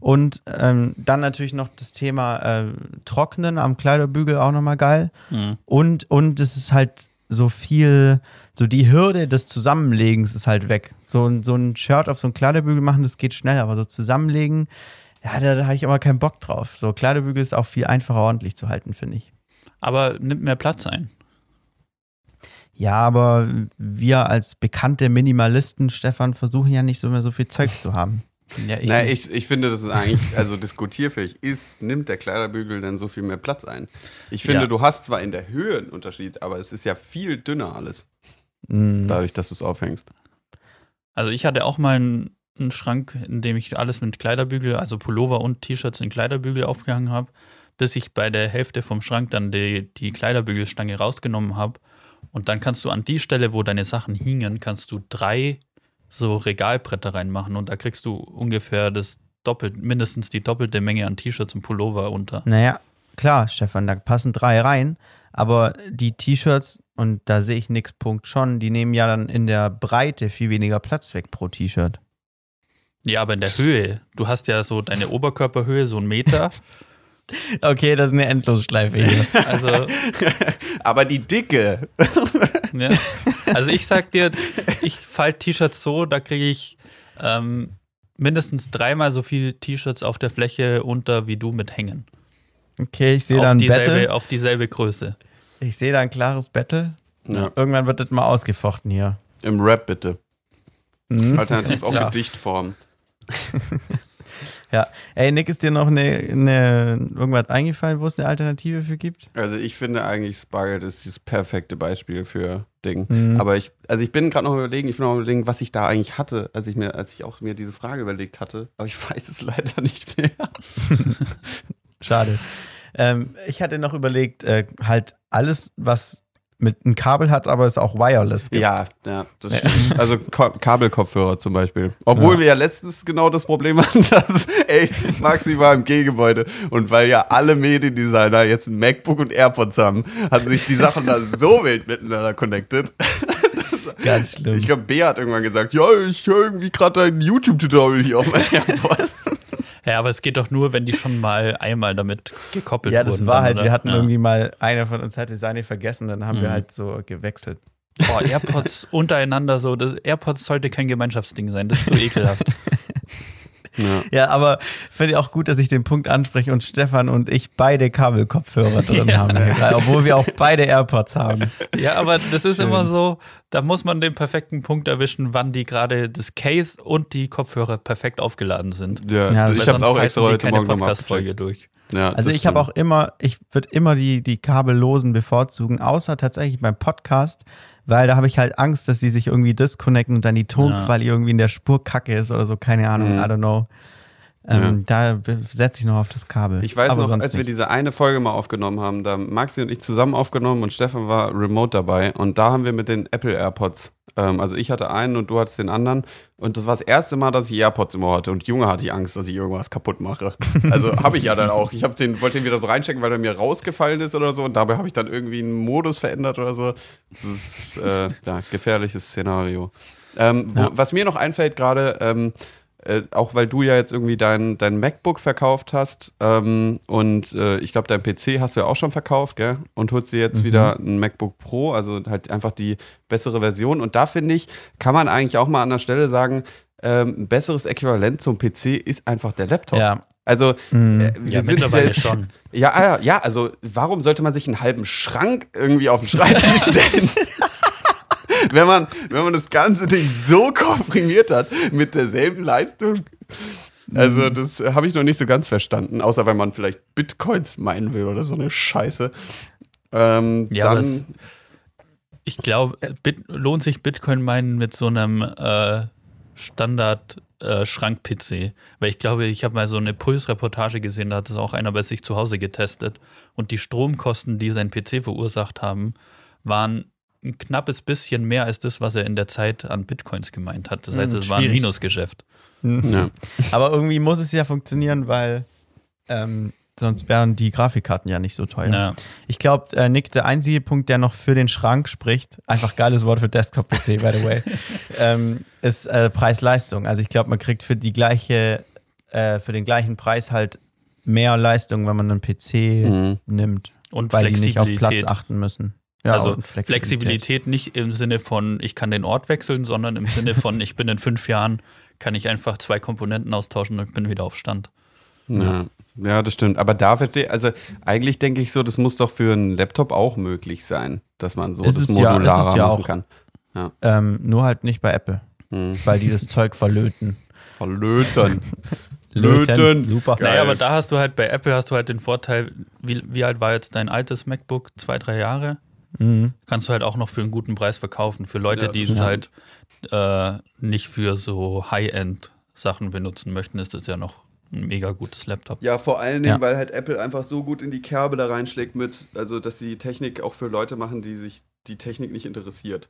Und ähm, dann natürlich noch das Thema äh, Trocknen am Kleiderbügel auch nochmal geil. Mhm. Und, und es ist halt so viel, so die Hürde des Zusammenlegens ist halt weg. So, ein- so ein Shirt auf so einen Kleiderbügel machen, das geht schnell, aber so zusammenlegen, ja, da, da habe ich aber keinen Bock drauf. So Kleiderbügel ist auch viel einfacher ordentlich zu halten, finde ich. Aber nimmt mehr Platz ein. Ja, aber wir als bekannte Minimalisten, Stefan, versuchen ja nicht so mehr so viel Zeug zu haben. Ja, ich, naja, ich, ich finde, das ist eigentlich, also diskutierfähig ist, nimmt der Kleiderbügel denn so viel mehr Platz ein? Ich finde, Ja. du hast zwar in der Höhe einen Unterschied, aber es ist ja viel dünner alles, Mm, dadurch, dass du es aufhängst. Also ich hatte auch mal einen, einen Schrank, in dem ich alles mit Kleiderbügel, also Pullover und T-Shirts in Kleiderbügel aufgehangen habe, bis ich bei der Hälfte vom Schrank dann die, die Kleiderbügelstange rausgenommen habe. Und dann kannst du an die Stelle, wo deine Sachen hingen, kannst du drei so Regalbretter reinmachen und da kriegst du ungefähr das doppelt, mindestens die doppelte Menge an T-Shirts und Pullover unter. Naja, klar, Stefan, da passen drei rein, aber die T-Shirts, und da sehe ich nix Punkt schon, die nehmen ja dann in der Breite viel weniger Platz weg pro T-Shirt. Ja, aber in der Höhe. Du hast ja so deine Oberkörperhöhe, so einen Meter. <laughs> Okay, das ist eine Endlosschleife hier. Also <laughs> aber die Dicke, Ja. Also ich sag dir, ich falte T-Shirts so, da kriege ich ähm, mindestens dreimal so viel T-Shirts auf der Fläche unter wie du mit Hängen. Okay, ich sehe da Auf ein dieselbe, Battle. auf dieselbe Größe. Ich sehe da ein klares Battle. Ja. Irgendwann wird das mal ausgefochten hier. im Rap bitte. Mhm. Alternativ auch Ja. Gedichtform. <laughs> Ja. Ey, Nick, ist dir noch eine, eine, irgendwas eingefallen, wo es eine Alternative für gibt? Also ich finde eigentlich Spargel ist das perfekte Beispiel für Ding. Mhm. Aber ich, also ich bin gerade noch überlegen, ich bin noch überlegen, was ich da eigentlich hatte, als ich mir, als ich auch mir diese Frage überlegt hatte. Aber ich <laughs> weiß es leider nicht mehr. <laughs> Schade. Ähm, ich hatte noch überlegt, äh, halt alles, was mit einem Kabel hat, aber es auch wireless gibt. Ja, ja, das stimmt. Also <laughs> Ko Kabelkopfhörer zum Beispiel. Obwohl Ja. wir ja letztens genau das Problem hatten, <laughs> dass, ey, Maxi war im G-Gebäude und weil ja alle Mediendesigner jetzt ein MacBook und AirPods haben, hatten sich die Sachen da so <laughs> wild miteinander connected. Ganz schlimm. Ich glaube, Bea hat irgendwann gesagt, ja, ich höre irgendwie gerade ein YouTube-Tutorial hier auf meinen AirPods. Ja, aber es geht doch nur, wenn die schon mal einmal damit gekoppelt ja, wurden. das war dann, halt, oder? wir hatten ja. irgendwie mal, einer von uns hatte seine vergessen, dann haben wir Mhm. halt so gewechselt. Boah, AirPods untereinander so. Das, AirPods sollte kein Gemeinschaftsding sein. Das ist zu <laughs> ekelhaft. Ja. Ja, aber finde ich auch gut, dass ich den Punkt anspreche und Stefan und ich beide Kabelkopfhörer drin Ja. haben. gerade, Obwohl wir auch beide AirPods haben. Ja, aber das ist Schön. immer so, da muss man den perfekten Punkt erwischen, wann die gerade das Case und die Kopfhörer perfekt aufgeladen sind. Ja, Ja, ich habe es auch extra heute Morgen Podcast-Folge durch. Ja, Also ich habe auch immer, ich würde immer die, die kabellosen bevorzugen, außer tatsächlich beim Podcast, weil da habe ich halt Angst, dass die sich irgendwie disconnecten und dann die Tonqualität irgendwie in der Spur kacke ist oder so, keine Ahnung, Mhm. I don't know. Ähm, Da setze ich noch auf das Kabel. Ich weiß Aber noch, als wir nicht. diese eine Folge mal aufgenommen haben, da haben Maxi und ich zusammen aufgenommen und Stefan war remote dabei und da haben wir mit den Apple AirPods, ähm, also ich hatte einen und du hattest den anderen und das war das erste Mal, dass ich AirPods im Ohr hatte und Junge hatte ich Angst, dass ich irgendwas kaputt mache. Also <laughs> habe ich ja dann auch. Ich den, wollte den wieder so reinstecken, weil er mir rausgefallen ist oder so und dabei habe ich dann irgendwie einen Modus verändert oder so. Das ist äh, ja, gefährliches Szenario. Ähm, wo, Ja. Was mir noch einfällt gerade, ähm, äh, auch weil du ja jetzt irgendwie dein, dein MacBook verkauft hast ähm, und äh, ich glaube, dein PC hast du ja auch schon verkauft, gell? Und holst dir jetzt Mhm. wieder ein MacBook Pro, also halt einfach die bessere Version. Und da finde ich, kann man eigentlich auch mal an der Stelle sagen, ähm, ein besseres Äquivalent zum PC ist einfach der Laptop. Ja. Also, Mhm. äh, wir Ja, sind mittlerweile jetzt- <laughs> schon. Ja, ah, ja, ja, also warum sollte man sich einen halben Schrank irgendwie auf den Schreibtisch <laughs> stellen? Wenn, man, wenn man das ganze Ding so komprimiert hat, mit derselben Leistung. Also, das äh, habe ich noch nicht so ganz verstanden, außer wenn man vielleicht Bitcoins meinen will oder so eine Scheiße. Ähm, Ja, dann, Ich glaube, lohnt sich Bitcoin meinen mit so einem äh, Standard-Schrank-PC. Weil ich glaube, ich habe mal so eine Puls-Reportage gesehen, da hat es auch einer bei sich zu Hause getestet. Und die Stromkosten, die sein PC verursacht haben, waren ein knappes bisschen mehr als das, was er in der Zeit an Bitcoins gemeint hat. Das heißt, Hm, es war ein. Minusgeschäft. ja. <laughs> Aber irgendwie muss es ja funktionieren, weil ähm, sonst wären die Grafikkarten ja nicht so teuer. Ja. Ich glaube, äh, Nick, der einzige Punkt, der noch für den Schrank spricht, einfach geiles Wort für Desktop-PC, by the way, <laughs> ähm, ist äh, Preis-Leistung. Also ich glaube, man kriegt für die gleiche, äh, für den gleichen Preis halt mehr Leistung, wenn man einen PC Mhm. nimmt, Und weil die nicht auf. Platz achten müssen. Ja, also und Flexibilität. nicht im Sinne von, ich kann den Ort wechseln, sondern im Sinne von, ich bin in fünf Jahren, kann ich einfach zwei Komponenten austauschen und bin wieder auf Stand. Ja. ja, das stimmt. Aber da verstehe also eigentlich denke ich so, das muss doch für einen Laptop auch möglich sein, dass man so Ist das es ja- ist modularer es ja machen auch. kann. Ähm, nur halt nicht bei Apple, Hm. weil die das Zeug verlöten. <laughs> Verlöten. <laughs> Löten. Super. Geil. Naja, aber da hast du halt, bei Apple hast du halt den Vorteil, wie, wie alt war jetzt dein altes MacBook? Zwei, drei Jahre? Mhm. Kannst du halt auch noch für einen guten Preis verkaufen. Für Leute, Ja, die es halt äh, nicht für so High-End-Sachen benutzen möchten, ist das ja noch ein mega gutes Laptop. Ja, vor allen Dingen, Ja. weil halt Apple einfach so gut in die Kerbe da reinschlägt mit, also dass sie Technik auch für Leute machen, die sich die Technik nicht interessiert.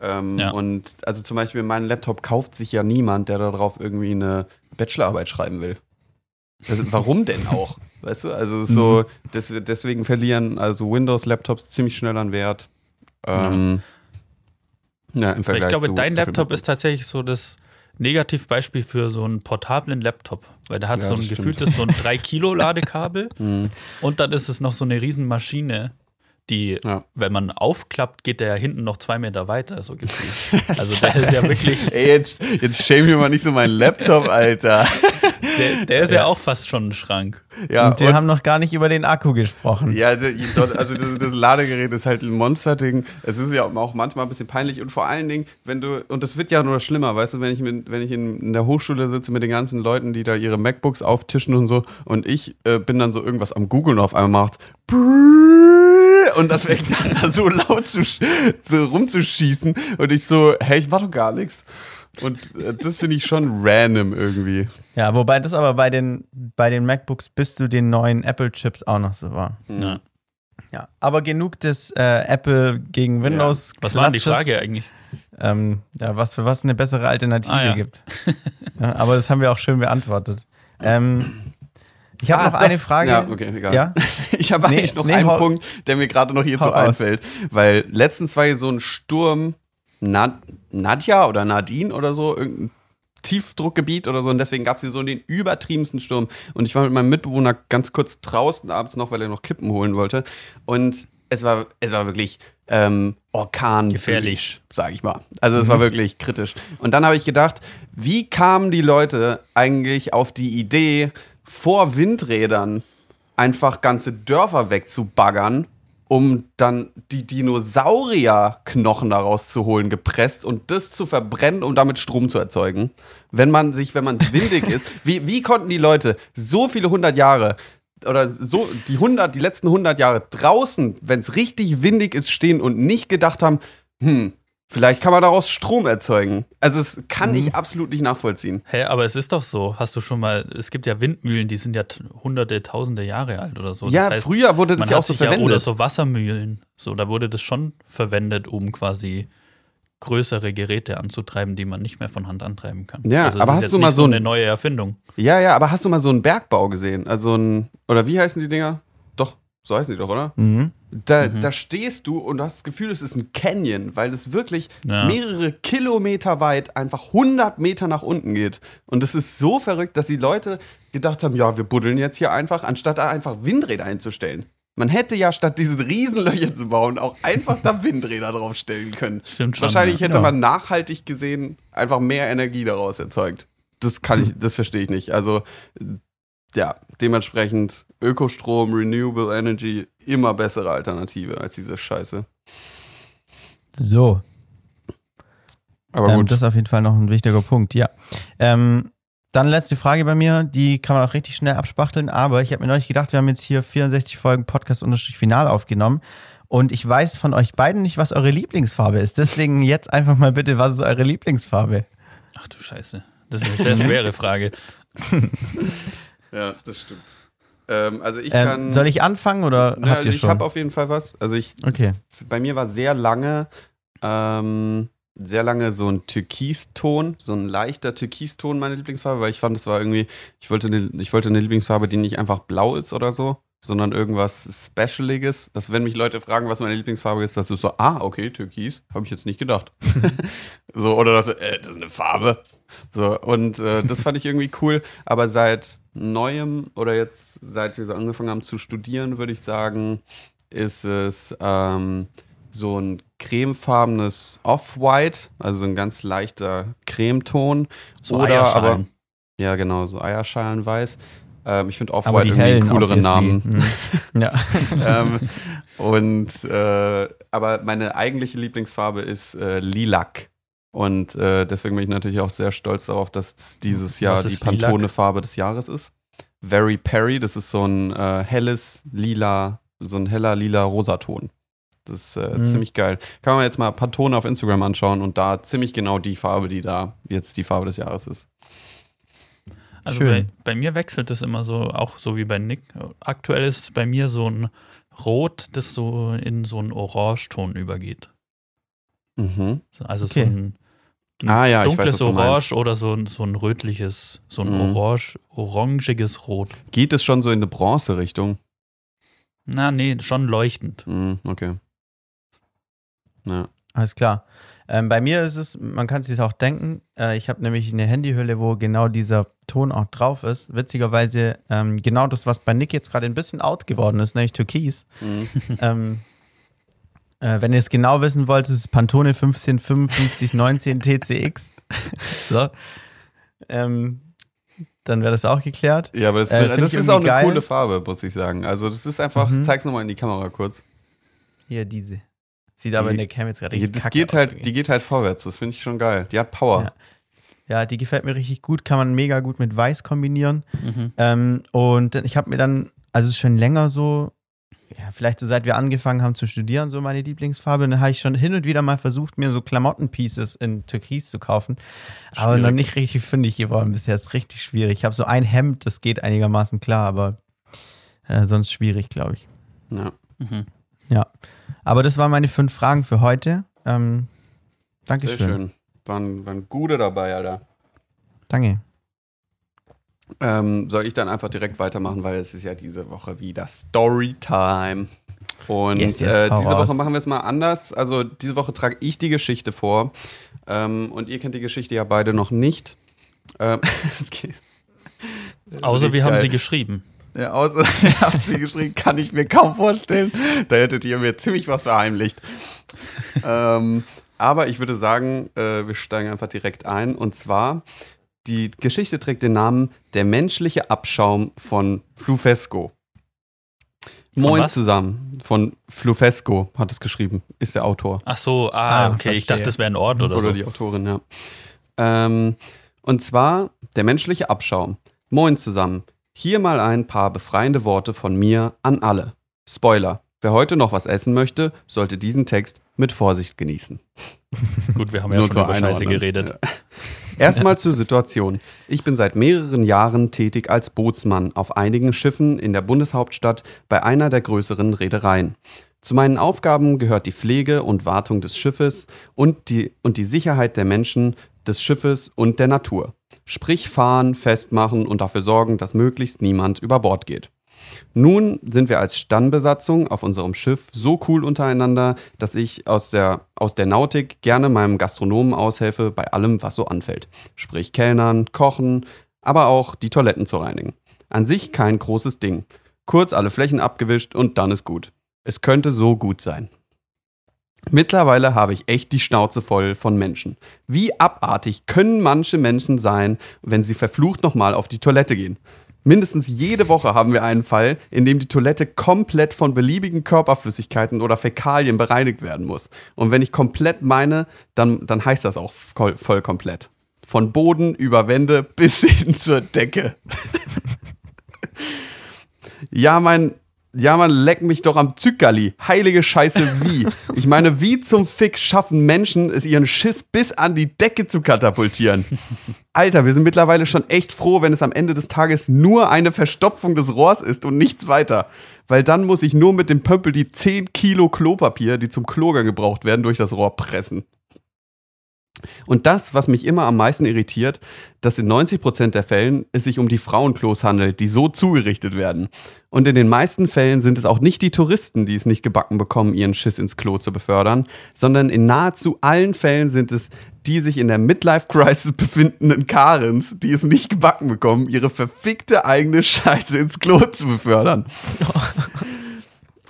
Ähm, Ja. Und also zum Beispiel meinen Laptop kauft sich ja niemand, der darauf irgendwie eine Bachelorarbeit schreiben will. Also, warum denn auch? <laughs> Weißt du, also so, des, deswegen verlieren also Windows-Laptops ziemlich schnell an Wert. Ähm, ja. im Weil Vergleich ich glaube, dein Laptop ist tatsächlich so das Negativbeispiel für so einen portablen Laptop. Weil der hat Ja, so ein gefühltes so ein 3-Kilo-Ladekabel <laughs> Mhm. und dann ist es noch so eine Riesenmaschine, die, Ja. wenn man aufklappt, geht der ja hinten noch zwei Meter weiter, so gefühlt. <laughs> Also der ist ja wirklich, Ey, jetzt, jetzt shame mir mal nicht so meinen Laptop, Alter. <laughs> der, der ist ja. auch fast schon ein Schrank. Ja, und wir haben noch gar nicht über den Akku gesprochen. Ja, also das, das Ladegerät ist halt ein Monsterding. Es ist ja auch manchmal ein bisschen peinlich und vor allen Dingen, wenn du, und das wird ja nur schlimmer, weißt du, wenn ich, mit, wenn ich in, in der Hochschule sitze mit den ganzen Leuten, die da ihre MacBooks auftischen und so und ich äh, bin dann so irgendwas am Googeln und auf einmal macht und dann fängt er an, so laut zu, so rumzuschießen und ich so, hey, ich mach doch gar nichts. Und äh, das finde ich schon random irgendwie. Ja, wobei das aber bei den, bei den MacBooks bis zu den neuen Apple-Chips auch noch so war. Ja. Ja, aber genug des äh, Apple gegen Windows. Was war denn die. Frage eigentlich? Ähm, ja, was für was eine bessere Alternative Ah, ja. gibt. ja, aber das haben wir auch schön beantwortet. Ähm, ich habe Ah, noch doch. eine Frage. Ja, okay, egal. Ja? <laughs> Ich habe Nee, eigentlich noch nee, einen Punkt, der mir gerade noch hierzu einfällt. Weil letztens war hier so ein Sturm, Nad Nadja oder Nadine oder so, irgendein Tiefdruckgebiet oder so. Und deswegen gab es hier so den übertriebensten Sturm. Und ich war mit meinem Mitbewohner ganz kurz draußen abends noch, weil er noch Kippen holen wollte. Und es war, es war wirklich ähm, Orkan Gefährlich. sag ich mal. Also es war wirklich kritisch. Und dann habe ich gedacht, wie kamen die Leute eigentlich auf die Idee, vor Windrädern einfach ganze Dörfer wegzubaggern, um dann die Dinosaurierknochen daraus zu holen, gepresst und das zu verbrennen, um damit Strom zu erzeugen. Wenn man sich, wenn man windig ist, <laughs> wie, wie konnten die Leute so viele hundert Jahre oder so die 100, die letzten 100 Jahre draußen, wenn es richtig windig ist, stehen und nicht gedacht haben, hm, vielleicht kann man daraus Strom erzeugen. Also das kann ich absolut nicht nachvollziehen. Hä, aber es ist doch so. Hast du schon mal, es gibt ja Windmühlen, die sind ja hunderte, tausende Jahre alt oder so. ja, das heißt, früher wurde das ja auch so sich ja, verwendet. oder so Wassermühlen. So, da wurde das schon verwendet, um quasi größere Geräte anzutreiben, die man nicht mehr von Hand antreiben kann. Ja, also es aber ist hast jetzt du mal so ein- eine neue Erfindung? Ja, ja, aber hast du mal so einen Bergbau gesehen? Also ein, oder wie heißen die Dinger? So heißen die doch, oder? Mhm. Da, Mhm. da stehst du und du hast das Gefühl, es ist ein Canyon, weil es wirklich Ja. mehrere Kilometer weit einfach 100 Meter nach unten geht. Und es ist so verrückt, dass die Leute gedacht haben, ja, wir buddeln jetzt hier einfach, anstatt da einfach Windräder einzustellen. Man hätte ja statt diese Riesenlöcher zu bauen auch einfach da <laughs> Windräder draufstellen können. Stimmt schon. Wahrscheinlich hätte Ja. man nachhaltig gesehen einfach mehr Energie daraus erzeugt. Das kann ich, das verstehe ich nicht. Also ja, dementsprechend Ökostrom, Renewable Energy immer bessere Alternative als diese Scheiße. So, Aber ähm, gut. das ist auf jeden Fall noch ein wichtiger Punkt, ja. Ähm, dann letzte Frage bei mir, die kann man auch richtig schnell abspachteln, aber ich habe mir neulich gedacht, wir haben jetzt hier 64 Folgen Podcast-Final aufgenommen und ich weiß von euch beiden nicht, was eure Lieblingsfarbe ist. Deswegen jetzt einfach mal bitte, was ist eure Lieblingsfarbe? Ach du Scheiße. Das ist eine sehr <laughs> schwere Frage. ja, das stimmt. Ähm, also ich Ähm, kann. soll ich anfangen oder Ja, habt ihr ich schon? habe auf jeden Fall was. Also ich, okay. bei mir war sehr lange, ähm, sehr lange so ein Türkiston, so ein leichter Türkiston meine Lieblingsfarbe, weil ich fand, es war irgendwie, ich wollte eine, ich wollte eine Lieblingsfarbe, die nicht einfach blau ist oder so, sondern irgendwas Specialiges. Dass wenn mich Leute fragen, was meine Lieblingsfarbe ist, dass du so, ah, okay, Türkis, habe ich jetzt nicht gedacht. <laughs> so, oder dass du, äh, das ist eine Farbe. So, und äh, das fand ich irgendwie cool. Aber seit neuem oder jetzt, seit wir so angefangen haben zu studieren, würde ich sagen, ist es ähm, so ein cremefarbenes Off-White, also ein ganz leichter Cremeton. So Oder aber, ja genau, so Eierschalenweiß. Ähm, ich finde Off-White irgendwie einen cooleren. Namen. Mhm. <laughs> Ja. ähm, und äh, aber meine eigentliche Lieblingsfarbe ist äh, Lilac. Und äh, deswegen bin ich natürlich auch sehr stolz darauf, dass es dieses Jahr die? Pantone-Farbe des Jahres ist. Very Perry, das ist so ein äh, helles lila, so ein heller lila Rosaton. Das ist äh, Mhm. ziemlich geil. Kann man jetzt mal Pantone auf Instagram anschauen und da ziemlich genau die Farbe, die da jetzt die Farbe des Jahres ist. Also Schön. bei, bei mir wechselt es immer so, auch so wie bei Nick. Aktuell ist es bei mir so ein Rot, das so in so einen Orangeton übergeht. Mhm. Also Okay. so ein Ah ja, ich weiß, dunkles was du Orange oder so ein, so ein rötliches, so ein Mhm. orange, orangiges Rot. Geht es schon so in eine Bronze-Richtung? Na, nee, schon leuchtend. Mhm, okay. Ja. Alles klar. Ähm, bei mir ist es, man kann es sich auch denken, äh, ich habe nämlich eine Handyhülle, wo genau dieser Ton auch drauf ist. Witzigerweise ähm, genau das, was bei Nick jetzt gerade ein bisschen out geworden ist, nämlich Türkis. Mhm. ähm, äh, wenn ihr es genau wissen wollt, ist es Pantone 155519 TCX. <laughs> so. Ähm, dann wäre das auch geklärt. Ja, aber das, Äh, das ich ist auch eine geil. coole Farbe, muss ich sagen. Also, das ist einfach, Mhm. zeig's nochmal in die Kamera kurz. Hier, diese. Sieht aber in der Cam jetzt gerade richtig das geht aus halt, irgendwie. die geht halt vorwärts, das finde ich schon geil. Die hat Power. Ja. Ja, die gefällt mir richtig gut, kann man mega gut mit Weiß kombinieren. Mhm. Ähm, und ich habe mir dann, also es ist schon länger so, ja, vielleicht so seit wir angefangen haben zu studieren, so meine Lieblingsfarbe. Dann habe ich schon hin und wieder mal versucht, mir so Klamottenpieces in Türkis zu kaufen. Aber noch Schwierig. nicht richtig fündig geworden bisher. Ist richtig schwierig. Ich habe so ein Hemd, das geht einigermaßen klar, aber äh, sonst schwierig, glaube ich. Ja. Mhm. Aber das waren meine fünf Fragen für heute. Ähm, Sehr Dankeschön. schön. Waren, waren gute dabei, Alter. Danke. Ähm, soll ich dann einfach direkt weitermachen, weil es ist ja diese Woche wieder Storytime. Und Yes, yes, äh, diese. Woche machen wir es mal anders. Also diese Woche trage ich die Geschichte vor. Ähm, und ihr kennt die Geschichte ja beide noch nicht. Ähm, <laughs> es geht- Außer wir haben sie geschrieben. Ja, außer <laughs> ihr habt sie geschrieben, kann ich mir kaum vorstellen. Da hättet ihr mir ziemlich was verheimlicht. <laughs> ähm, aber ich würde sagen, äh, wir steigen einfach direkt ein. Und zwar, die Geschichte trägt den Namen Der menschliche Abschaum von Flufesco. Moin was? zusammen. Von Flufesco hat es geschrieben, ist der Autor. Ach so, ah, Ah, okay. Ich verstehe. dachte, das wäre ein Ort oder, Oder so. die Autorin, ja. Ähm, und zwar der menschliche Abschaum. Moin zusammen. Hier mal ein paar befreiende Worte von mir an alle. Spoiler. Wer heute noch was essen möchte, sollte diesen Text mit Vorsicht genießen. Gut, wir haben ja Nur schon über Scheiße geredet. Ja. Erstmal zur Situation. Ich bin seit mehreren Jahren tätig als Bootsmann auf einigen Schiffen in der Bundeshauptstadt bei einer der größeren Reedereien. Zu meinen Aufgaben gehört die Pflege und Wartung des Schiffes und die, und die Sicherheit der Menschen, des Schiffes und der Natur. Sprich fahren, festmachen und dafür sorgen, dass möglichst niemand über Bord geht. Nun sind wir als Stammbesatzung auf unserem Schiff so cool untereinander, dass ich aus der, aus der Nautik gerne meinem Gastronomen aushelfe bei allem, was so anfällt. Sprich Kellnern, Kochen, aber auch die Toiletten zu reinigen. An sich kein großes Ding. Kurz alle Flächen abgewischt und dann ist gut. Es könnte so gut sein. Mittlerweile habe ich echt die Schnauze voll von Menschen. Wie abartig können manche Menschen sein, wenn sie verflucht nochmal auf die Toilette gehen? Mindestens jede Woche haben wir einen Fall, in dem die Toilette komplett von beliebigen Körperflüssigkeiten oder Fäkalien bereinigt werden muss. Und wenn ich komplett meine, dann, dann heißt das auch voll, voll komplett. Von Boden über Wände <laughs> bis hin zur Decke. <laughs> ja, mein, ja, man leck mich doch am Zückerli. Heilige Scheiße, wie? Ich meine, wie zum Fick schaffen Menschen es, ihren Schiss bis an die Decke zu katapultieren? Alter, wir sind mittlerweile schon echt froh, wenn es am Ende des Tages nur eine Verstopfung des Rohrs ist und nichts weiter. Weil dann muss ich nur mit dem Pömpel die 10 Kilo Klopapier, die zum Klogang gebraucht werden, durch das Rohr pressen. Und das, was mich immer am meisten irritiert, dass in 90% der Fällen es sich um die Frauenklos handelt, die so zugerichtet werden. Und in den meisten Fällen sind es auch nicht die Touristen, die es nicht gebacken bekommen, ihren Schiss ins Klo zu befördern, sondern in nahezu allen Fällen sind es die sich in der Midlife-Crisis <laughs> befindenden Karens, die es nicht gebacken bekommen, ihre verfickte eigene Scheiße ins Klo zu befördern. <laughs>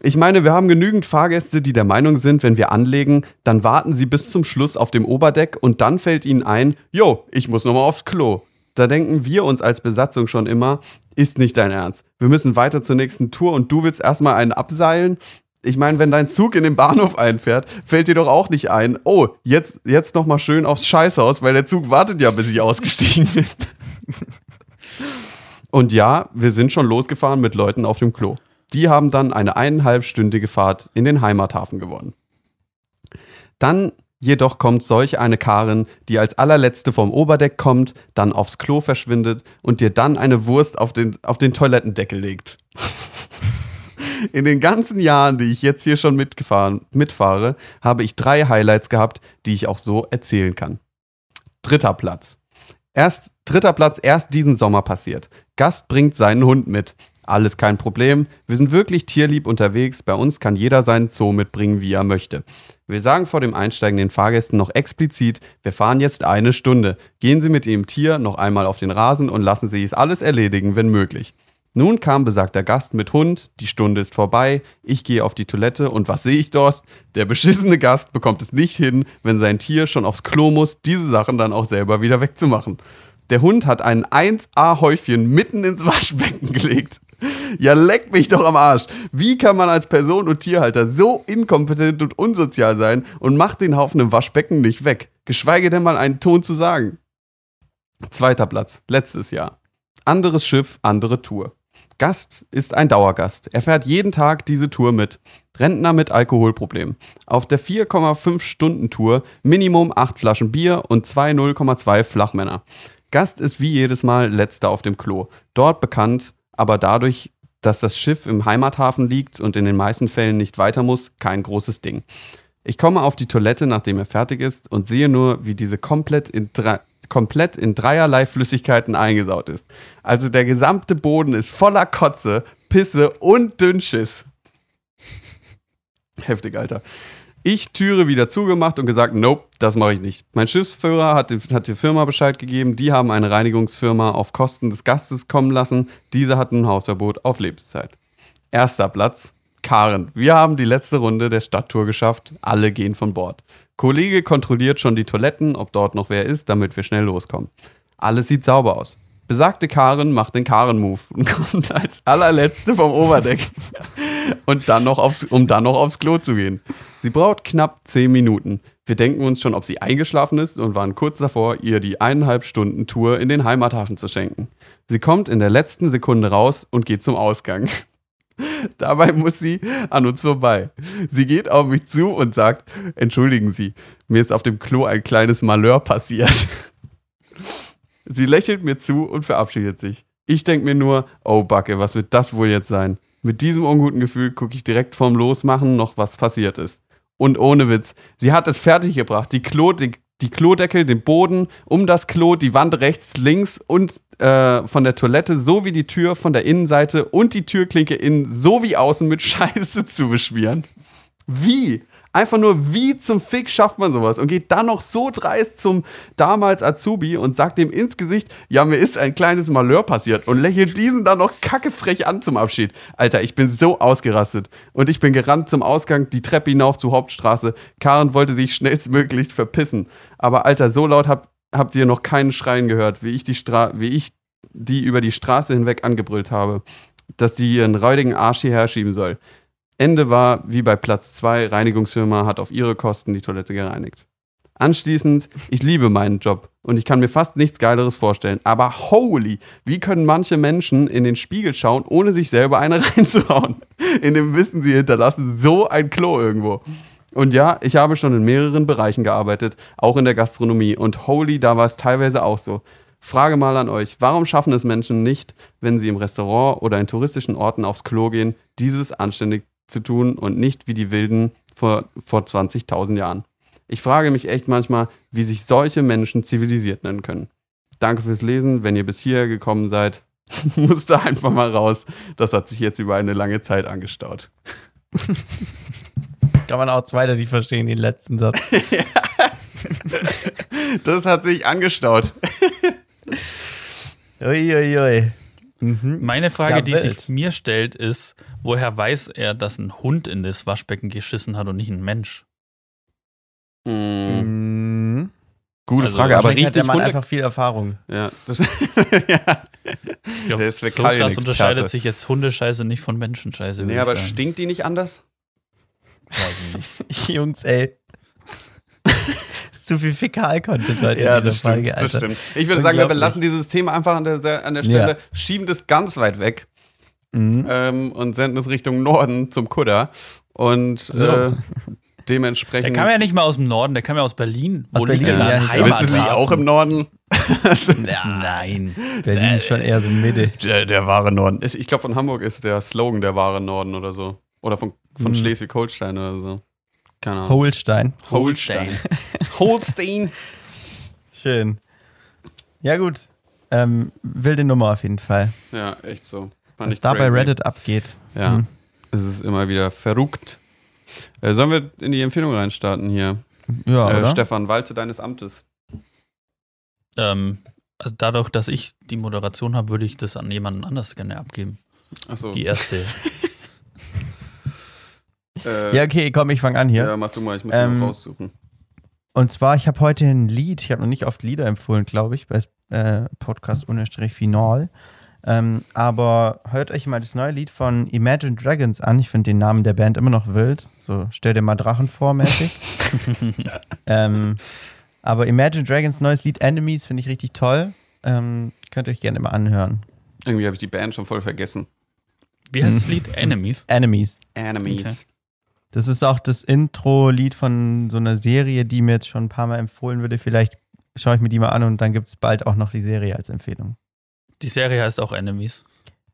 Ich meine, wir haben genügend Fahrgäste, die der Meinung sind, wenn wir anlegen, dann warten sie bis zum Schluss auf dem Oberdeck und dann fällt ihnen ein, jo, ich muss nochmal aufs Klo. Da denken wir uns als Besatzung schon immer, ist nicht dein Ernst. Wir müssen weiter zur nächsten Tour und du willst erstmal einen abseilen? Ich meine, wenn dein Zug in den Bahnhof einfährt, fällt dir doch auch nicht ein, oh, jetzt, jetzt nochmal schön aufs Scheißhaus, weil der Zug wartet ja, bis ich ausgestiegen bin. <laughs> Und ja, wir sind schon losgefahren mit Leuten auf dem Klo. Die haben dann eine eineinhalbstündige Fahrt in den Heimathafen gewonnen. Dann jedoch kommt solch eine Karin, die als allerletzte vom Oberdeck kommt, dann aufs Klo verschwindet und dir dann eine Wurst auf den, auf den Toilettendeckel legt. <laughs> In den ganzen Jahren, die ich jetzt hier schon mitgefahren, mitfahre, habe ich drei Highlights gehabt, die ich auch so erzählen kann. Dritter Platz. Erst, dritter Platz erst diesen Sommer passiert. Gast bringt seinen Hund mit. Alles kein Problem. Wir sind wirklich tierlieb unterwegs. Bei uns kann jeder seinen Zoo mitbringen, wie er möchte. Wir sagen vor dem Einsteigen den Fahrgästen noch explizit, wir fahren jetzt eine Stunde. Gehen Sie mit Ihrem Tier noch einmal auf den Rasen und lassen Sie es alles erledigen, wenn möglich. Nun kam besagter Gast mit Hund, die Stunde ist vorbei, ich gehe auf die Toilette und was sehe ich dort? Der beschissene Gast bekommt es nicht hin, wenn sein Tier schon aufs Klo muss, diese Sachen dann auch selber wieder wegzumachen. Der Hund hat ein 1A-Häufchen mitten ins Waschbecken gelegt. Ja, leck mich doch am Arsch. Wie kann man als Person und Tierhalter so inkompetent und unsozial sein und macht den Haufen im Waschbecken nicht weg? Geschweige denn mal einen Ton zu sagen. Zweiter Platz, letztes Jahr. Anderes Schiff, andere Tour. Gast ist ein Dauergast. Er fährt jeden Tag diese Tour mit. Rentner mit Alkoholproblem. Auf der 4,5 Stunden Tour Minimum 8 Flaschen Bier und 2 0,2 Flachmänner. Gast ist wie jedes Mal letzter auf dem Klo. Dort bekannt, aber dadurch, dass das Schiff im Heimathafen liegt und in den meisten Fällen nicht weiter muss, kein großes Ding. Ich komme auf die Toilette, nachdem er fertig ist, und sehe nur, wie diese komplett in, drei, komplett in dreierlei Flüssigkeiten eingesaut ist. Also der gesamte Boden ist voller Kotze, Pisse und Dünnschiss. <laughs> Heftig, Alter. Ich Türe wieder zugemacht und gesagt, nope, das mache ich nicht. Mein Schiffsführer hat, hat der Firma Bescheid gegeben, die haben eine Reinigungsfirma auf Kosten des Gastes kommen lassen. Diese hatten ein Hausverbot auf Lebenszeit. Erster Platz, Karen. Wir haben die letzte Runde der Stadttour geschafft. Alle gehen von Bord. Kollege kontrolliert schon die Toiletten, ob dort noch wer ist, damit wir schnell loskommen. Alles sieht sauber aus. Besagte Karen macht den Karen-Move und <laughs> kommt als allerletzte vom Oberdeck. Und dann noch aufs, um dann noch aufs Klo zu gehen. Sie braucht knapp 10 Minuten. Wir denken uns schon, ob sie eingeschlafen ist und waren kurz davor, ihr die eineinhalb Stunden Tour in den Heimathafen zu schenken. Sie kommt in der letzten Sekunde raus und geht zum Ausgang. <laughs> Dabei muss sie an uns vorbei. Sie geht auf mich zu und sagt: Entschuldigen Sie, mir ist auf dem Klo ein kleines Malheur passiert. Sie lächelt mir zu und verabschiedet sich. Ich denke mir nur: Oh, Backe, was wird das wohl jetzt sein? Mit diesem unguten Gefühl gucke ich direkt vorm Losmachen noch, was passiert ist. Und ohne Witz, sie hat es fertiggebracht. Die, Klo, die, die Klodeckel, den Boden, um das Klo, die Wand rechts, links und äh, von der Toilette sowie die Tür von der Innenseite und die Türklinke innen sowie außen mit <laughs> Scheiße zu beschmieren. Wie? Einfach nur, wie zum Fick schafft man sowas? Und geht dann noch so dreist zum damals Azubi und sagt ihm ins Gesicht, ja, mir ist ein kleines Malheur passiert und lächelt diesen dann noch kackefrech an zum Abschied. Alter, ich bin so ausgerastet. Und ich bin gerannt zum Ausgang, die Treppe hinauf zur Hauptstraße. Karen wollte sich schnellstmöglichst verpissen. Aber Alter, so laut habt, habt ihr noch keinen Schreien gehört, wie ich die Stra wie ich die über die Straße hinweg angebrüllt habe, dass die ihren räudigen Arsch hierher schieben soll. Ende war, wie bei Platz 2, Reinigungsfirma hat auf ihre Kosten die Toilette gereinigt. Anschließend, ich liebe meinen Job und ich kann mir fast nichts Geileres vorstellen. Aber holy, wie können manche Menschen in den Spiegel schauen, ohne sich selber eine <laughs> reinzuhauen? In dem Wissen, sie hinterlassen so ein Klo irgendwo. Und ja, ich habe schon in mehreren Bereichen gearbeitet, auch in der Gastronomie. Und holy, da war es teilweise auch so. Frage mal an euch, warum schaffen es Menschen nicht, wenn sie im Restaurant oder in touristischen Orten aufs Klo gehen, dieses anständig zu tun und nicht wie die Wilden vor, vor 20.000 Jahren. Ich frage mich echt manchmal, wie sich solche Menschen zivilisiert nennen können. Danke fürs Lesen. Wenn ihr bis hierher gekommen seid, <laughs> musste einfach mal raus. Das hat sich jetzt über eine lange Zeit angestaut. <laughs> Kann man auch zweiter nicht verstehen, den letzten Satz. <laughs> das hat sich angestaut. Uiuiui. Ui, ui. Mhm. Meine Frage, Ja, die sich mir stellt, ist, woher weiß er, dass ein Hund in das Waschbecken geschissen hat und nicht ein Mensch? Mhm. Mhm. Gute Also Frage, aber Wahrscheinlich hat der richtig Mann Hunde. einfach viel Erfahrung. Ja, das, ja. <laughs> Ich glaub, Der ist so krass unterscheidet sich jetzt Hundescheiße nicht von Menschenscheiße. Nee, aber sagen. stinkt die nicht anders? Weiß ich nicht. <laughs> Jungs, ey. ist zu viel Fäkal-Content heute in dieser Folge, Alter. das stimmt. Ich würde sagen, wir belassen dieses Thema einfach an der, an der Stelle, Ja. schieben das ganz weit weg Mhm. ähm, und senden es Richtung Norden zum Kudder. Und So. äh, <laughs> dementsprechend. Der kam ja nicht mal aus dem Norden, der kam ja aus Berlin. Aus Berlin, da ja, ein nicht. Ja, ist es nicht auch im Norden? <laughs> <laughs> Nein. Berlin ist schon eher so Mitte. Der, der wahre Norden. Ist- Ich glaube, von Hamburg ist der Slogan der wahre Norden oder so. Oder von, von Hm. Schleswig-Holstein oder so. Keine Ahnung. Holstein. Holstein. Holstein. Schön. Ja, gut. Ähm, wilde Nummer auf jeden Fall. Ja, echt so. Fand Was da bei crazy. Reddit abgeht. Ja, Hm. es ist immer wieder verrückt. Äh, sollen wir in die Empfehlung reinstarten hier? Ja, äh, oder? Stefan, walte deines Amtes. Ähm, also dadurch, dass ich die Moderation habe, würde ich das an jemanden anders gerne abgeben. Achso. Die erste. <laughs> Äh, Ja, okay, komm, ich fange an hier. ja, mach du mal, ich muss Ähm, ihn noch raussuchen. Und zwar, ich habe heute ein Lied, ich habe noch nicht oft Lieder empfohlen, glaube ich, bei äh, Podcast Final. Ähm, aber hört euch mal das neue Lied von Imagine Dragons an. Ich finde den Namen der Band immer noch wild. So, stell dir mal Drachen vor, mäßig. <laughs> ähm, aber Imagine Dragons neues Lied Enemies finde ich richtig toll. Ähm, könnt ihr euch gerne mal anhören. Irgendwie habe ich die Band schon voll vergessen. Wie heißt das Lied? Enemies. Enemies. Enemies. Okay. Das ist auch das Intro-Lied von so einer Serie, die mir jetzt schon ein paar Mal empfohlen würde. Vielleicht schaue ich mir die mal an und dann gibt es bald auch noch die Serie als Empfehlung. Die Serie heißt auch Enemies.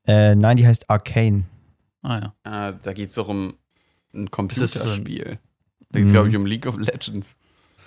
Äh, nein, die heißt Arcane. Ah ja. Äh, da geht es doch um ein Computerspiel. Da geht es, Mhm. glaube ich, um League of Legends.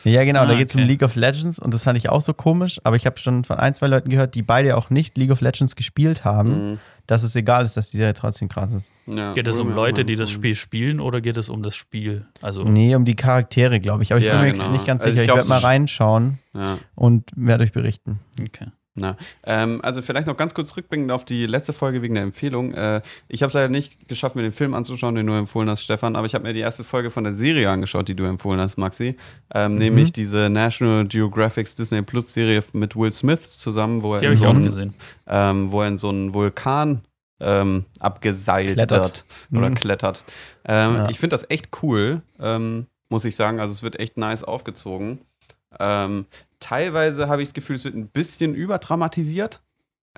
Ja, genau, da Ah, geht es um okay. League of Legends und das fand ich auch so komisch, aber ich habe schon von ein, zwei Leuten gehört, die beide auch nicht League of Legends gespielt haben, Mhm. dass es egal ist, dass die Serie trotzdem krass ist. Ja, Geht es um Leute, die das. Spiel spielen oder geht es um das Spiel? Also, Nee, um die Charaktere, glaube ich. Aber ich Ja, bin mir genau. nicht ganz Also ich sicher. Ich, glaub, werde mal reinschauen Ja. und werde euch berichten. okay. Na, ähm, also vielleicht noch ganz kurz rückblickend auf die letzte Folge wegen der Empfehlung. Äh, ich habe es leider nicht geschafft, mir den Film anzuschauen, den du empfohlen hast, Stefan, aber ich habe mir die erste Folge von der Serie angeschaut, die du empfohlen hast, Maxi. Ähm, Nämlich diese National Geographic Disney Plus Serie mit Will Smith zusammen, wo er, in so auch einen- gesehen. ähm, wo er in so einen Vulkan ähm, abgeseilt Klettert. wird oder Mhm. klettert. Ähm, Ja. Ich finde das echt cool, ähm, muss ich sagen. Also es wird echt nice aufgezogen. Ähm, teilweise habe ich das Gefühl, es wird ein bisschen überdramatisiert.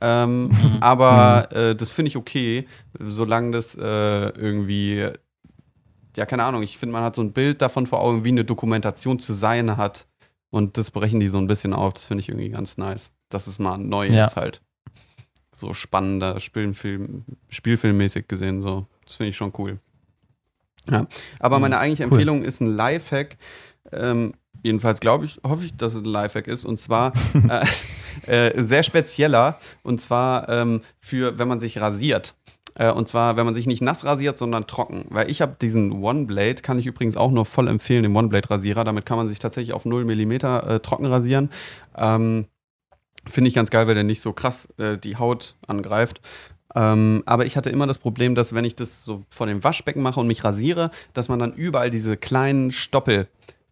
Ähm, <laughs> Mhm. aber äh, das finde ich okay, solange das äh, irgendwie, ja, keine Ahnung, ich finde, man hat so ein Bild davon vor Augen, wie eine Dokumentation zu sein hat. Und das brechen die so ein bisschen auf. Das finde ich irgendwie ganz nice. Dass es mal neu Ja. ist halt. So spannender Spielfilm, Spielfilmmäßig gesehen. So. Das finde ich schon cool. Ja. Aber meine eigentliche cool. Empfehlung ist ein Lifehack. Ähm, jedenfalls glaube ich, hoffe ich, dass es ein Lifehack ist. Und zwar <laughs> äh, äh, sehr spezieller. Und zwar ähm, für, wenn man sich rasiert. Äh, und zwar, wenn man sich nicht nass rasiert, sondern trocken. Weil ich habe diesen One Blade, kann ich übrigens auch nur voll empfehlen, den One Blade Rasierer. Damit kann man sich tatsächlich auf 0 mm äh, trocken rasieren. Ähm, Finde ich ganz geil, weil der nicht so krass äh, die Haut angreift. Ähm, aber ich hatte immer das Problem, dass wenn ich das so vor dem Waschbecken mache und mich rasiere, dass man dann überall diese kleinen Stoppel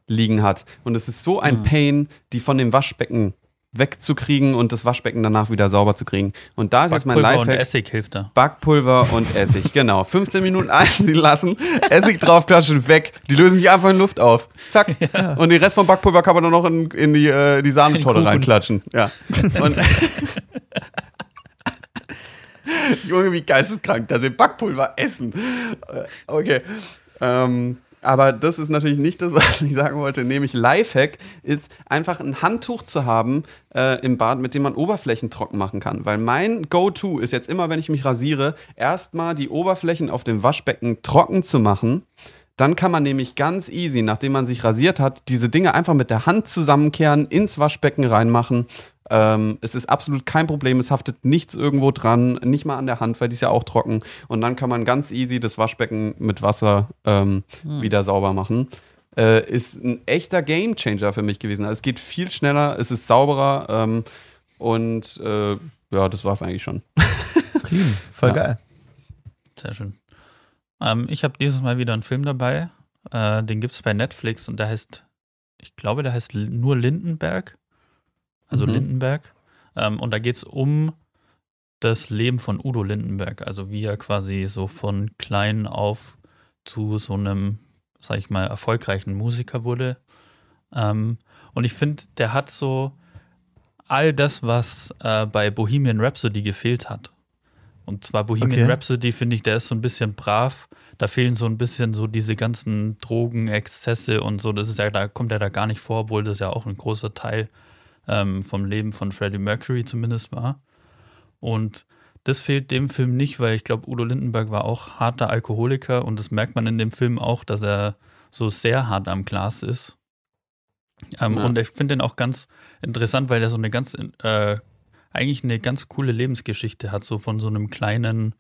liegen hat. Und es ist so ein Mhm. Pain, die von dem Waschbecken wegzukriegen und das Waschbecken danach wieder sauber zu kriegen. Und da ist jetzt mein Backpulver und Lifehack. Essig hilft da. Backpulver und Essig, genau. 15 Minuten einziehen <laughs> lassen, Essig draufklatschen, weg. Die lösen sich einfach in Luft auf. Zack. <laughs> Und den Rest vom Backpulver kann man dann noch in, in die, äh, die Sahnetonne Kuchen. reinklatschen. Ja. Und <laughs> Junge, wie geisteskrank, dass wir Backpulver essen. Äh, Okay. Ähm, aber das ist natürlich nicht das, <laughs> was ich sagen wollte. Nämlich Lifehack ist einfach ein Handtuch zu haben äh, im Bad, mit dem man Oberflächen trocken machen kann. Weil mein Go-To ist jetzt immer, wenn ich mich rasiere, erstmal die Oberflächen auf dem Waschbecken trocken zu machen. Dann kann man nämlich ganz easy, nachdem man sich rasiert hat, diese Dinge einfach mit der Hand zusammenkehren, ins Waschbecken reinmachen. Ähm, es ist absolut kein Problem, es haftet nichts irgendwo dran, nicht mal an der Hand, weil die ist ja auch trocken. Und dann kann man ganz easy das Waschbecken mit Wasser ähm, wieder sauber machen. Äh, ist ein echter Gamechanger für mich gewesen. Also es geht viel schneller, es ist sauberer ähm, und äh, ja, das war's eigentlich schon. <laughs> Clean. Voll Ja. geil. Sehr schön. Ähm, ich habe dieses Mal wieder einen Film dabei. Äh, den gibt es bei Netflix und der heißt, ich glaube, der heißt nur Lindenberg. Also Mhm. Lindenberg. Ähm, und da geht es um das Leben von Udo Lindenberg. Also wie er quasi so von klein auf zu so einem, sag ich mal, erfolgreichen Musiker wurde. Ähm, und ich finde, der hat so all das, was äh, bei Bohemian Rhapsody gefehlt hat. Und zwar Bohemian Okay. Rhapsody, finde ich, der ist so ein bisschen brav. Da fehlen so ein bisschen so diese ganzen Drogen, Exzesse und so. Das ist ja, da kommt er da gar nicht vor, obwohl das ja auch ein großer Teil ähm, vom Leben von Freddie Mercury zumindest war. Und das fehlt dem Film nicht, weil ich glaube, Udo Lindenberg war auch harter Alkoholiker und das merkt man in dem Film auch, dass er so sehr hart am Glas ist. Ähm, Ja. Und ich finde den auch ganz interessant, weil er so eine ganz, äh, eigentlich eine ganz coole Lebensgeschichte hat, so von so einem kleinen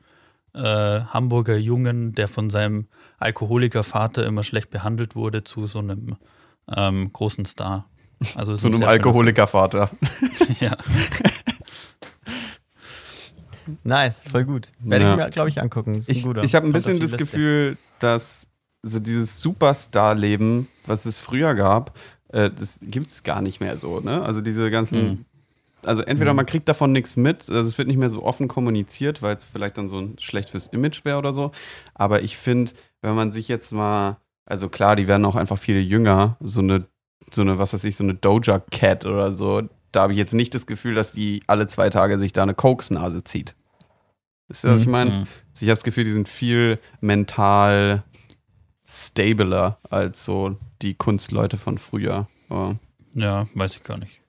äh, Hamburger Jungen, der von seinem Alkoholikervater immer schlecht behandelt wurde, zu so einem ähm, großen Star. Also Zu ein einem Alkoholikervater. <laughs> Ja. Nice, voll gut. Werde Ja. ich mir, glaube ich, angucken. Ist Ich, ich habe ein bisschen das Liste. Gefühl, dass so dieses Superstar-Leben, was es früher gab, äh, das gibt es gar nicht mehr so. Ne? Also diese ganzen. Mhm. Also entweder Mhm. man kriegt davon nichts mit, also es wird nicht mehr so offen kommuniziert, weil es vielleicht dann so ein schlecht fürs Image wäre oder so. Aber ich finde, wenn man sich jetzt mal, also klar, die werden auch einfach viel jünger, so eine, so eine, was weiß ich, so eine Doja Cat oder so, da habe ich jetzt nicht das Gefühl, dass die alle zwei Tage sich da eine Koksnase zieht. Wisst ihr, was ich meine? Mhm. Also ich habe das Gefühl, die sind viel mental stabler als so die Kunstleute von früher. Aber Ja, weiß ich gar nicht.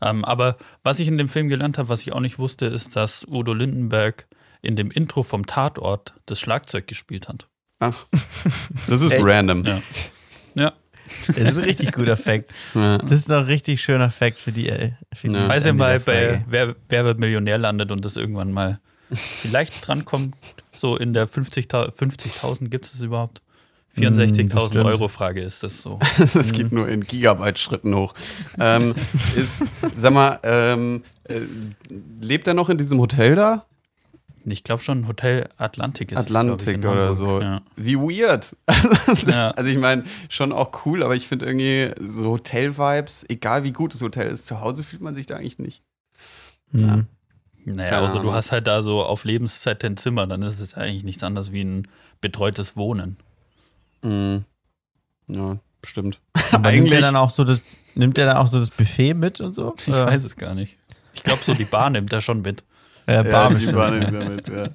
Ähm, aber was ich in dem Film gelernt habe, was ich auch nicht wusste, ist, dass Udo Lindenberg in dem Intro vom Tatort das Schlagzeug gespielt hat. ach, das ist random. Ja. Ja. Das ist ein richtig guter Fact. Ja. Das ist noch ein richtig schöner Fact für die. äh, Für die Ja. Falls ihr mal bei wer, wer wird Millionär landet und das irgendwann mal vielleicht drankommt, so in der 50.000 50.000 gibt es überhaupt? Mm, 64.000 bestimmt. Euro Frage ist das so. <laughs> Das geht nur in Gigabyte-Schritten hoch. ähm, ist, sag mal, ähm, äh, lebt er noch in diesem Hotel da? Ich glaube schon Hotel Atlantik ist Atlantik es, ich, in oder so. Ja. Wie weird. <laughs> Ja. Also ich meine, schon auch cool, aber ich finde irgendwie so Hotel-Vibes, egal wie gut das Hotel ist, zu Hause fühlt man sich da eigentlich nicht. Mhm. Naja, Keine also du hast halt da so auf Lebenszeit dein Zimmer, dann ist es eigentlich nichts anderes wie ein betreutes Wohnen. Mhm. Ja, stimmt. Aber <laughs> nimmt Eigentlich- er dann auch so das, nimmt er dann auch so das Buffet mit und so? Ich weiß es gar nicht. Ich glaube, so die Bar nimmt er schon mit. Ja, Ja, Bar in damit, ja.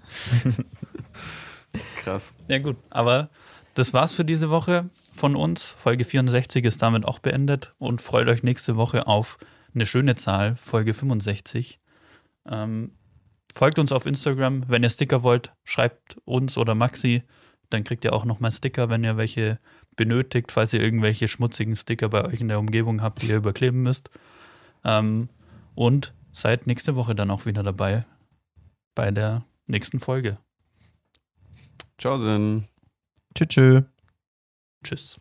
Krass. Ja, gut. Aber das war's für diese Woche von uns. Folge 64 ist damit auch beendet und freut euch nächste Woche auf eine schöne Zahl, Folge 65. Ähm, folgt uns auf Instagram. Wenn ihr Sticker wollt, schreibt uns oder Maxi. Dann kriegt ihr auch nochmal Sticker, wenn ihr welche benötigt, falls ihr irgendwelche schmutzigen Sticker bei euch in der Umgebung habt, die ihr überkleben müsst. Ähm, und seid nächste Woche dann auch wieder dabei bei der nächsten Folge. Ciao, Sinn. Tschüss. tschüss. Tschüss.